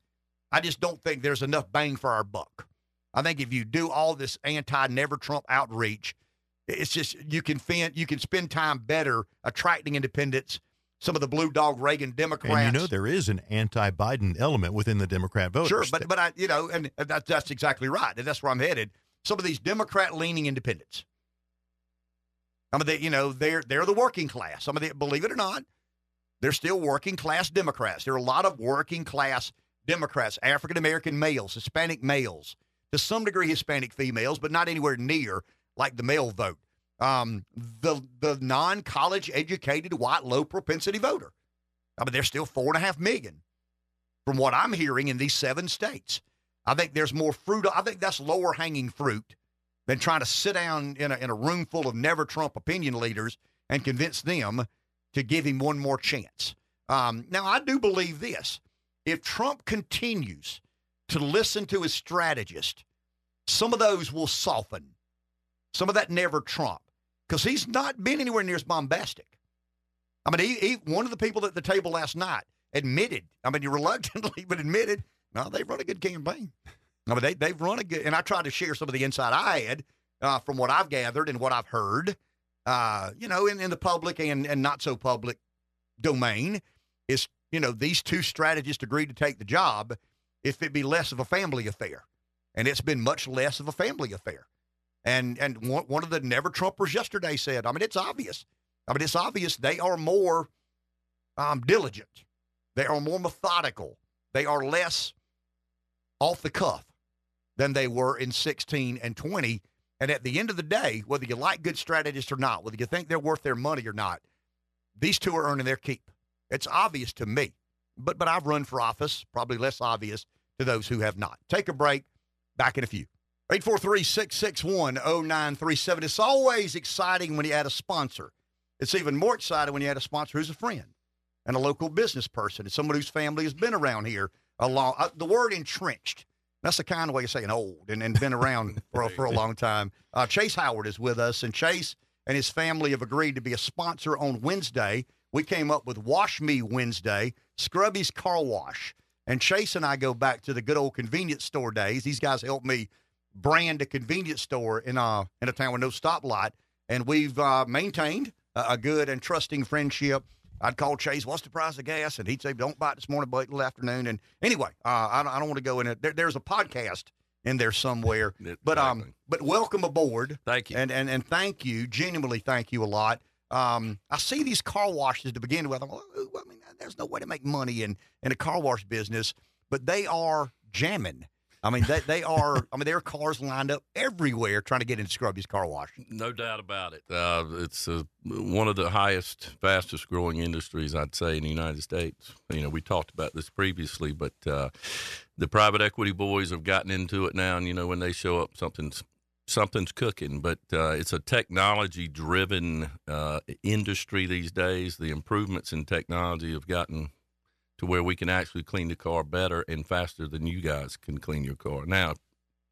I just don't think there's enough bang for our buck. I think if you do all this anti never Trump outreach, it's just you can fin- you can spend time better attracting independents some of the blue dog Reagan Democrats. And you know there is an anti-Biden element within the Democrat voters. Sure, but but I you know, and that, that's exactly right, and that's where I'm headed. Some of these Democrat-leaning independents. Some of the you know they're they're the working class. Some of the believe it or not, they're still working class Democrats. There are a lot of working class Democrats, African American males, Hispanic males, to some degree Hispanic females, but not anywhere near like the male vote um, the the non college educated white low propensity voter. I mean, there's still four and a half million, from what I'm hearing in these seven states. I think there's more fruit. I think that's lower hanging fruit than trying to sit down in a, in a room full of never Trump opinion leaders and convince them to give him one more chance. Um, now, I do believe this: if Trump continues to listen to his strategist, some of those will soften. Some of that never Trump because he's not been anywhere near as bombastic. I mean, he, he, one of the people at the table last night admitted, I mean, reluctantly, but admitted, no, they've run a good campaign. I mean, they, they've run a good, and I tried to share some of the insight I had uh, from what I've gathered and what I've heard, uh, you know, in, in the public and, and not so public domain is, you know, these two strategists agreed to take the job if it be less of a family affair. And it's been much less of a family affair. And and one, of the never Trumpers yesterday said, I mean, it's obvious. I mean, it's obvious they are more um, diligent. They are more methodical. They are less off the cuff than they were in 16 and 20. And at the end of the day, whether you like good strategists or not, whether you think they're worth their money or not, these two are earning their keep. It's obvious to me. But but I've run for office, probably less obvious to those who have not. Take a break. Back in a few. 843 661 0937. It's always exciting when you add a sponsor. It's even more exciting when you add a sponsor who's a friend and a local business person and someone whose family has been around here a long. Uh, the word entrenched. That's the kind of way of saying old and, and been around for, for a long time. Uh, Chase Howard is with us, and Chase and his family have agreed to be a sponsor on Wednesday. We came up with Wash Me Wednesday, Scrubby's Car Wash. And Chase and I go back to the good old convenience store days. These guys helped me brand a convenience store in a in a town with no stoplight, and we've uh, maintained a, a, good and trusting friendship. I'd call Chase, "What's the price of gas?" and he'd say, "Don't buy it this morning, but till afternoon." And anyway, uh, I, don't, I don't want to go in it. There, there's a podcast in there somewhere, but um, but welcome aboard. Thank you, and and and thank you, genuinely thank you a lot. Um, I see these car washes to begin with. I'm like, I mean, there's no way to make money in in a car wash business, but they are jamming. I mean, they, they are. I mean, there are cars lined up everywhere trying to get into Scrubby's car wash. No doubt about it. Uh, it's uh, one of the highest, fastest growing industries, I'd say, in the United States. You know, we talked about this previously, but uh, the private equity boys have gotten into it now, and you know, when they show up, something's something's cooking. But uh, it's a technology driven uh, industry these days. The improvements in technology have gotten to where we can actually clean the car better and faster than you guys can clean your car. Now,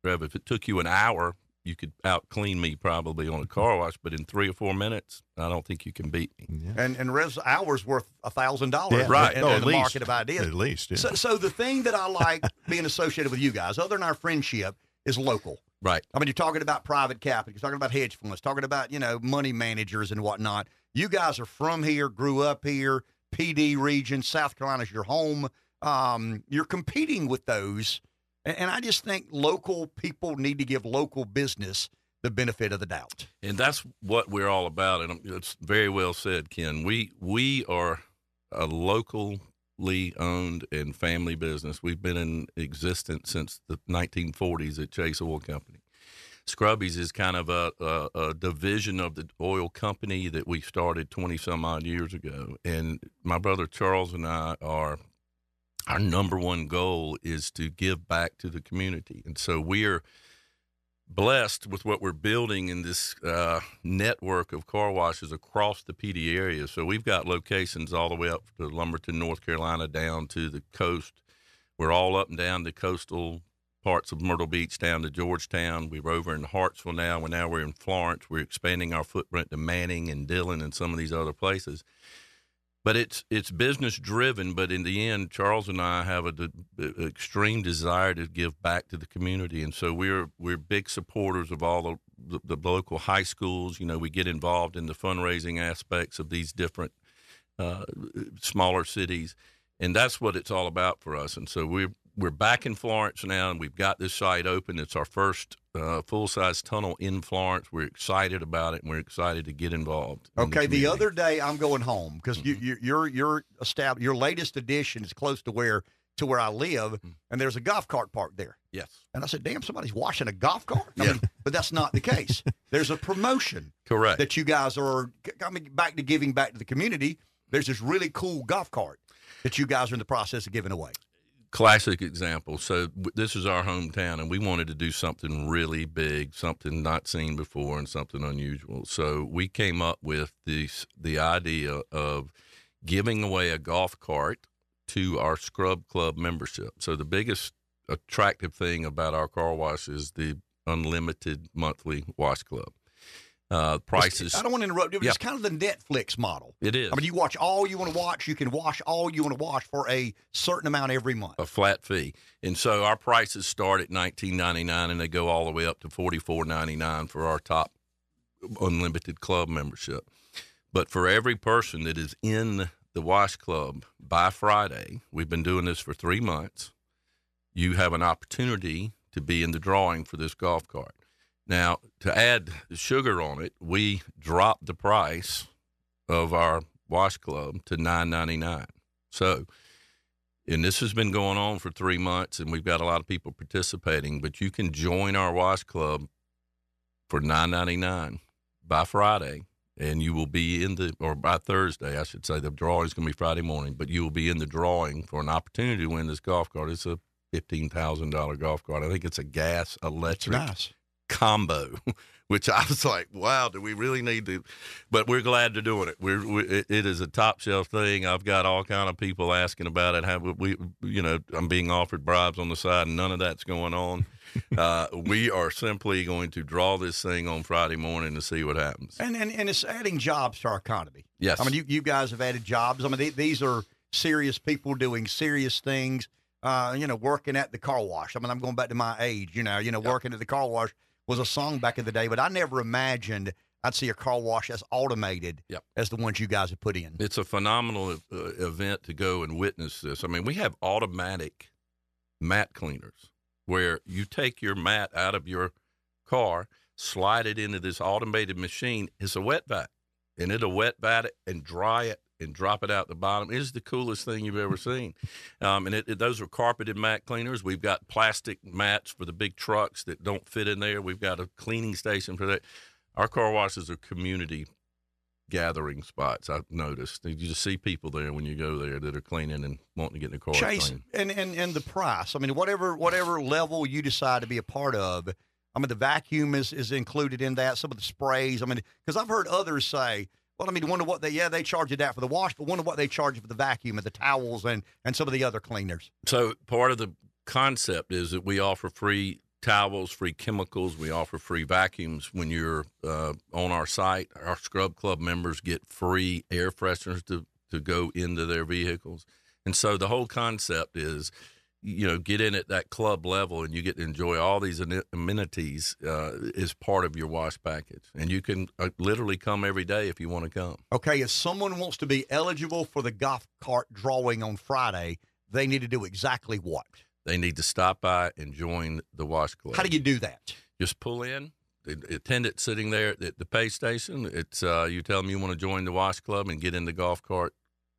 Rev, if it took you an hour, you could out clean me probably on a car wash, but in three or four minutes, I don't think you can beat me. Yeah. And and Rev's hour's worth a thousand dollars, right? In, oh, in the least. market of ideas, at least. Yeah. So, so the thing that I like being associated with you guys, other than our friendship, is local. Right. I mean, you're talking about private capital, you're talking about hedge funds, talking about you know money managers and whatnot. You guys are from here, grew up here, Pee Dee region. South Carolina's your home. Um, you're competing with those. And, I just think local people need to give local business the benefit of the doubt. And that's what we're all about. And it's very well said, Ken. We we are a locally owned and family business. We've been in existence since the 1940s at Chase Oil Company. Scrubby's is kind of a, a, a, division of the oil company that we started 20 some odd years ago. And my brother Charles and I are, our number one goal is to give back to the community. And so we're blessed with what we're building in this uh, network of car washes across the Pee Dee area. So we've got locations all the way up to Lumberton, North Carolina, down to the coast. We're all up and down the coastal parts of Myrtle Beach down to Georgetown. We're over in Hartsville now. And now we're in Florence. We're expanding our footprint to Manning and Dillon and some of these other places. But it's it's business driven. But in the end, Charles and I have a, a extreme desire to give back to the community, and so we're we're big supporters of all the, the, the local high schools. You know, we get involved in the fundraising aspects of these different uh, smaller cities, and that's what it's all about for us. And so we're we're back in Florence now, and we've got this site open. It's our first uh, full size tunnel in Florence. We're excited about it, and we're excited to get involved. in Okay, the, other day I'm going home because Mm-hmm. you, you, your your estab- your latest addition is close to where to where I live, Mm-hmm. and there's a golf cart parked there. Yes. And I said, "Damn, somebody's washing a golf cart." I mean, but that's not the case. There's a promotion Correct. that you guys are coming back to giving back to the community. There's this really cool golf cart that you guys are in the process of giving away. Classic example. So w- this is our hometown, and we wanted to do something really big, something not seen before, and something unusual. So we came up with this the idea of giving away a golf cart to our Scrub Club membership. So the biggest attractive thing about our car wash is the unlimited monthly wash club. Uh, prices. I don't want to interrupt you, but Yeah. it's kind of the Netflix model. It is. I mean, you watch all you want to watch. You can watch all you want to watch for a certain amount every month. a flat fee. And so our prices start at nineteen ninety nine and they go all the way up to forty four ninety nine for our top unlimited club membership. But for every person that is in the wash club by Friday, we've been doing this for three months, you have an opportunity to be in the drawing for this golf cart. Now, to add sugar on it, we dropped the price of our wash club to nine ninety nine. So and this has been going on for three months, and we've got a lot of people participating. But you can join our wash club for nine ninety nine by Friday, and you will be in the or by Thursday, I should say. The drawing is going to be Friday morning, but you will be in the drawing for an opportunity to win this golf cart. It's a fifteen thousand dollar golf cart. I think it's a gas electric nice. Combo, which I was like, wow, do we really need to? But we're glad to doing it. We're we, it, is a top shelf thing. I've got all kind of people asking about it. Have we, you know, I'm being offered bribes on the side, and none of that's going on. uh, we are simply going to draw this thing on Friday morning to see what happens. And, and and it's adding jobs to our economy. Yes. I mean, you, you guys have added jobs. I mean, th- these are serious people doing serious things. Uh, you know, working at the car wash. I mean, I'm going back to my age. You know, you know, working at the car wash was a song back in the day, but I never imagined I'd see a car wash as automated Yep. as the ones you guys have put in. It's a phenomenal uh, event to go and witness this. I mean, we have automatic mat cleaners where you take your mat out of your car, slide it into this automated machine. It's a wet vac, and it'll wet vac it and dry it and drop it out the bottom. is the coolest thing you've ever seen. Um, and it, it- those are carpeted mat cleaners. We've got plastic mats for the big trucks that don't fit in there. We've got a cleaning station for that. Our car washes are community gathering spots. I've noticed you just see people there when you go there that are cleaning and wanting to get in the car. Chase clean. and, and and the price. I mean, whatever whatever level you decide to be a part of. I mean, the vacuum is is included in that. Some of the sprays. I mean, because I've heard others say, well, I mean, wonder what they yeah they charge you that for the wash, but wonder what they charge for the vacuum and the towels and and some of the other cleaners. So part of the concept is that we offer free towels, free chemicals. We offer free vacuums when you're uh, on our site. Our Scrub Club members get free air fresheners to to go into their vehicles, and so the whole concept is. You know, get in at that club level, and you get to enjoy all these amenities uh, as part of your wash package. And you can uh, literally come every day if you want to come. Okay, if someone wants to be eligible for the golf cart drawing on Friday, they need to do exactly what? They need to stop by and join the wash club. How do you do that? Just pull in. The attendant sitting there at the pay station. It's uh, you tell them you want to join the wash club and get in the golf cart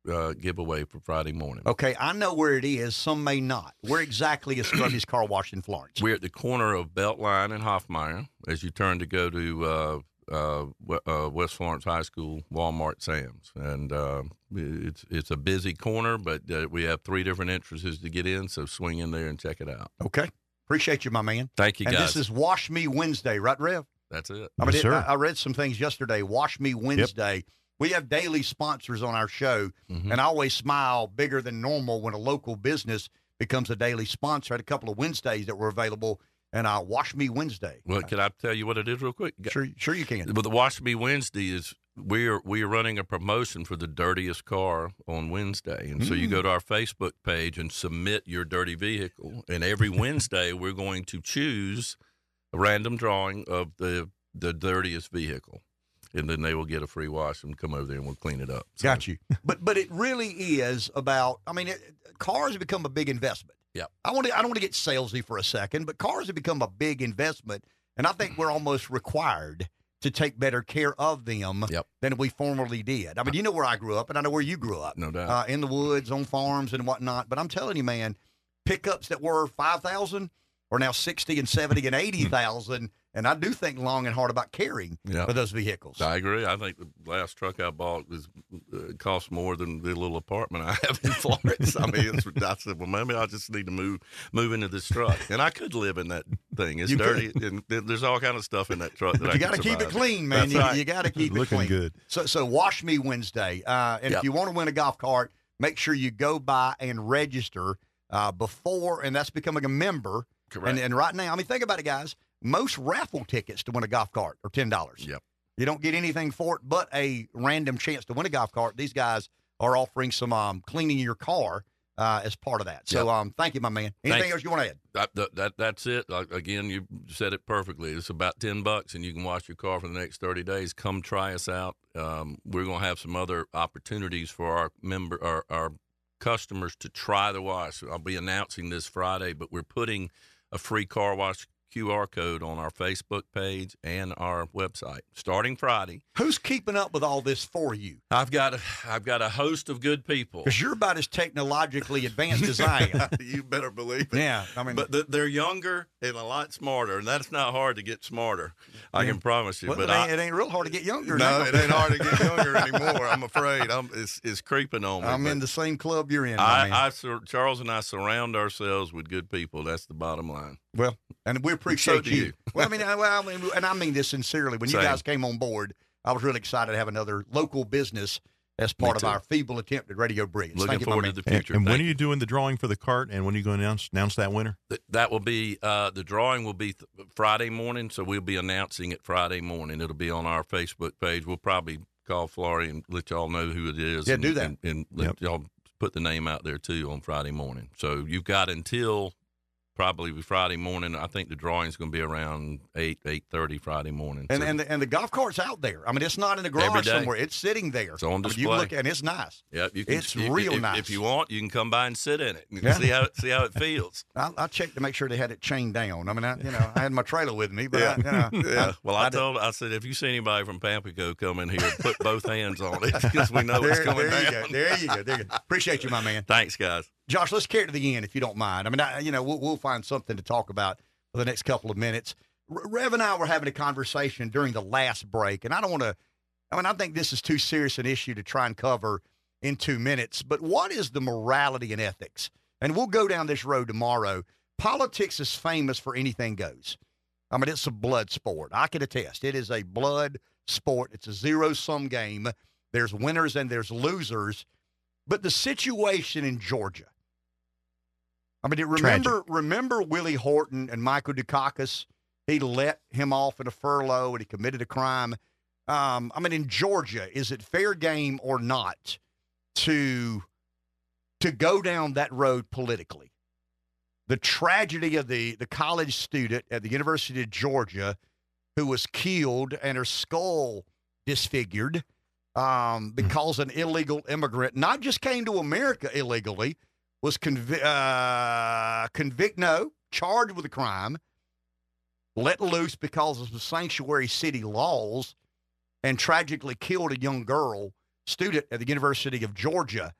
uh, giveaway for Friday morning. Okay, I know where it is. Some may not. Where exactly is Scrubby's Car Wash in Florence? We're at the corner of Beltline and Hoffmeyer as you turn to go to uh, uh, uh, West Florence High School, Walmart, Sam's, and uh, it's it's a busy corner, but uh, we have three different entrances to get in. So swing in there and check it out. Okay. Appreciate you, my man. Thank you, and guys. this is Wash Me Wednesday, right, Rev? That's it. I, mean, Yes, it- sir. I, I read some things yesterday. Wash Me Wednesday. We have daily sponsors on our show, Mhm. and I always smile bigger than normal when a local business becomes a daily sponsor. I had a couple of Wednesdays that were available, and uh, Wash Me Wednesday. Well, can I tell you what it is real quick? Sure, sure you can. But the Wash Me Wednesday is we're we are running a promotion for the dirtiest car on Wednesday, and so you Mm. go to our Facebook page and submit your dirty vehicle, and every Wednesday we're going to choose a random drawing of the the dirtiest vehicle, and then they will get a free wash and come over there and we'll clean it up. So, Got you. but but it really is about. I mean, it, cars have become a big investment. Yep. I want to. I don't want to get salesy for a second, but cars have become a big investment, and I think we're almost required to take better care of them Yep. than we formerly did. I mean, you know where I grew up, and I know where you grew up. No doubt. Uh, in the woods, on farms, and whatnot. But I'm telling you, man, pickups that were five thousand are now sixty and seventy and eighty thousand, and I do think long and hard about caring Yeah. for those vehicles. I agree. I think the last truck I bought was uh, cost more than the little apartment I have in Florence. I mean, it's, I said, well, maybe I just need to move move into this truck, and I could live in that thing. It's You dirty, and there's all kind of stuff in that truck that you got to keep it clean, man. That's You, right. you got to keep it Looking clean. good. So, so wash me Wednesday. Uh, and Yep. if you want to win a golf cart, make sure you go by and register uh, before, and that's becoming a member. Correct. And, and right now, I mean, think about it, guys. Most raffle tickets to win a golf cart are ten dollars. Yep. You don't get anything for it but a random chance to win a golf cart. These guys are offering some um, cleaning your car uh, as part of that. So, Yep. um, thank you, my man. Anything Thanks. else you want to add? That, that, that that's it. Again, you said it perfectly. It's about ten bucks, and you can wash your car for the next thirty days. Come try us out. Um, we're going to have some other opportunities for our member, our, our customers to try the wash. I'll be announcing this Friday, but we're putting a free car wash QR code on our Facebook page and our website starting Friday. Who's keeping up with all this for you? I've got a, I've got a host of good people. Because you're about as technologically advanced as I am. you better believe it. Yeah, I mean, but th- they're younger and a lot smarter, and that's not hard to get smarter. I can promise you. Well, but it, I, ain't, it ain't real hard to get younger. no, now. it ain't hard to get younger anymore. I'm afraid. I'm it's, it's creeping on me. I'm in the same club you're in. my. I, I sur- Charles and I surround ourselves with good people. That's the bottom line. Well, and we appreciate do you. you. Well, I mean, I, well, I mean, and I mean this sincerely. When you guys came on board, I was really excited to have another local business as part of our feeble attempt at Radio Bridge. Looking Thank you, my forward man. to the And, future. and when Thank are you doing the drawing for the cart? And when are you going to announce announce that winner? Th- That will be uh, the drawing will be th- Friday morning, so we'll be announcing it Friday morning. It'll be on our Facebook page. We'll probably call Florrie and let y'all know who it is. Yeah, and, do that. and, and let y'all put the name out there too on Friday morning. So you've got until probably Friday morning. I think the drawing's going to be around eight eight thirty Friday morning. And So and the, and the golf cart's out there. I mean, it's not in Every garage somewhere. It's sitting there. It's on I mean, you look and it's nice. yeah, you can, it's you- real if, nice. If you want, you can come by and sit in it and Yeah. see how it, see how it feels. I, I checked to make sure they had it chained down. I mean, I, you know, I had my trailer with me, but I, you know, yeah. Well, I, told I said if you see anybody from Pamplico come in here, put both hands on it because we know it's coming there down. you go. There you go. There you go. Appreciate you, my man. Thanks, guys. Josh, let's carry it to the end if you don't mind. I mean, I, you know, we'll, we'll find something to talk about for the next couple of minutes. Rev and I were having a conversation during the last break, and I don't want to. I mean, I think this is too serious an issue to try and cover in two minutes. But what is the morality and ethics? And we'll go down this road tomorrow. Politics is famous for anything goes. I mean, it's a blood sport. I can attest. It is a blood sport. It's a zero sum game. There's winners and there's losers. But the situation in Georgia, I mean, remember remember Willie Horton and Michael Dukakis? He let him off in a furlough and he committed a crime. Um, I mean, in Georgia, is it fair game or not to to go down that road politically? The tragedy of the the college student at the University of Georgia who was killed and her skull disfigured um, because an illegal immigrant not just came to America illegally, was convi- uh, convict no charged with a crime, let loose because of the sanctuary city laws, and tragically killed a young girl student at the University of Georgia.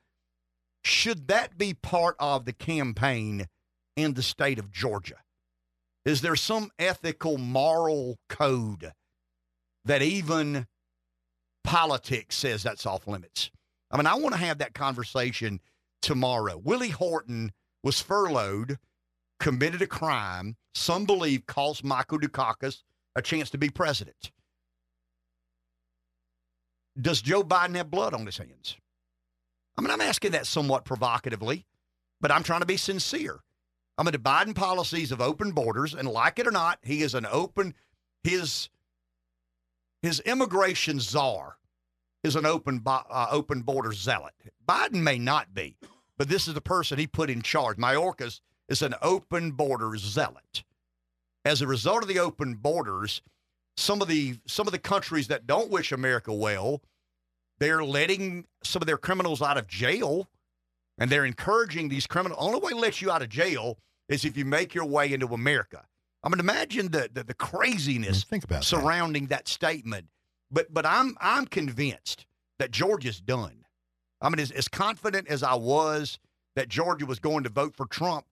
Should that be part of the campaign in the state of Georgia? Is there some ethical, moral code that even politics says that's off limits? I mean, I want to have that conversation tomorrow. Willie Horton was furloughed committed a crime some believe cost Michael Dukakis a chance to be president. Does Joe Biden have blood on his hands? I mean, I'm asking that somewhat provocatively, but I'm trying to be sincere. I mean, the Biden policies of open borders, and like it or not, he is an open his his immigration czar is an open uh, open border zealot. Biden may not be, but this is the person he put in charge. Mayorkas is an open border zealot. As a result of the open borders, some of the some of the countries that don't wish America well, they're letting some of their criminals out of jail, and they're encouraging these criminals. Only way to let you out of jail is if you make your way into America. I mean, imagine the the, the craziness Think about surrounding that. that statement. But but I'm I'm convinced that Georgia's done. I mean, as, as confident as I was that Georgia was going to vote for Trump,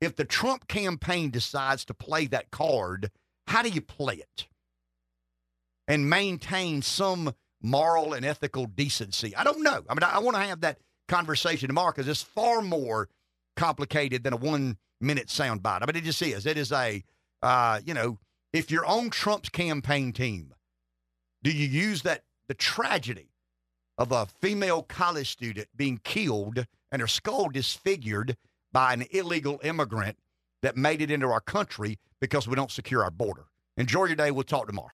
if the Trump campaign decides to play that card, how do you play it and maintain some moral and ethical decency? I don't know. I mean, I, I want to have that conversation tomorrow because it's far more complicated than a one minute soundbite. I mean, it just is. It is a, uh, you know, if you're on Trump's campaign team, do you use that the tragedy of a female college student being killed and her skull disfigured by an illegal immigrant that made it into our country because we don't secure our border? Enjoy your day. We'll talk tomorrow.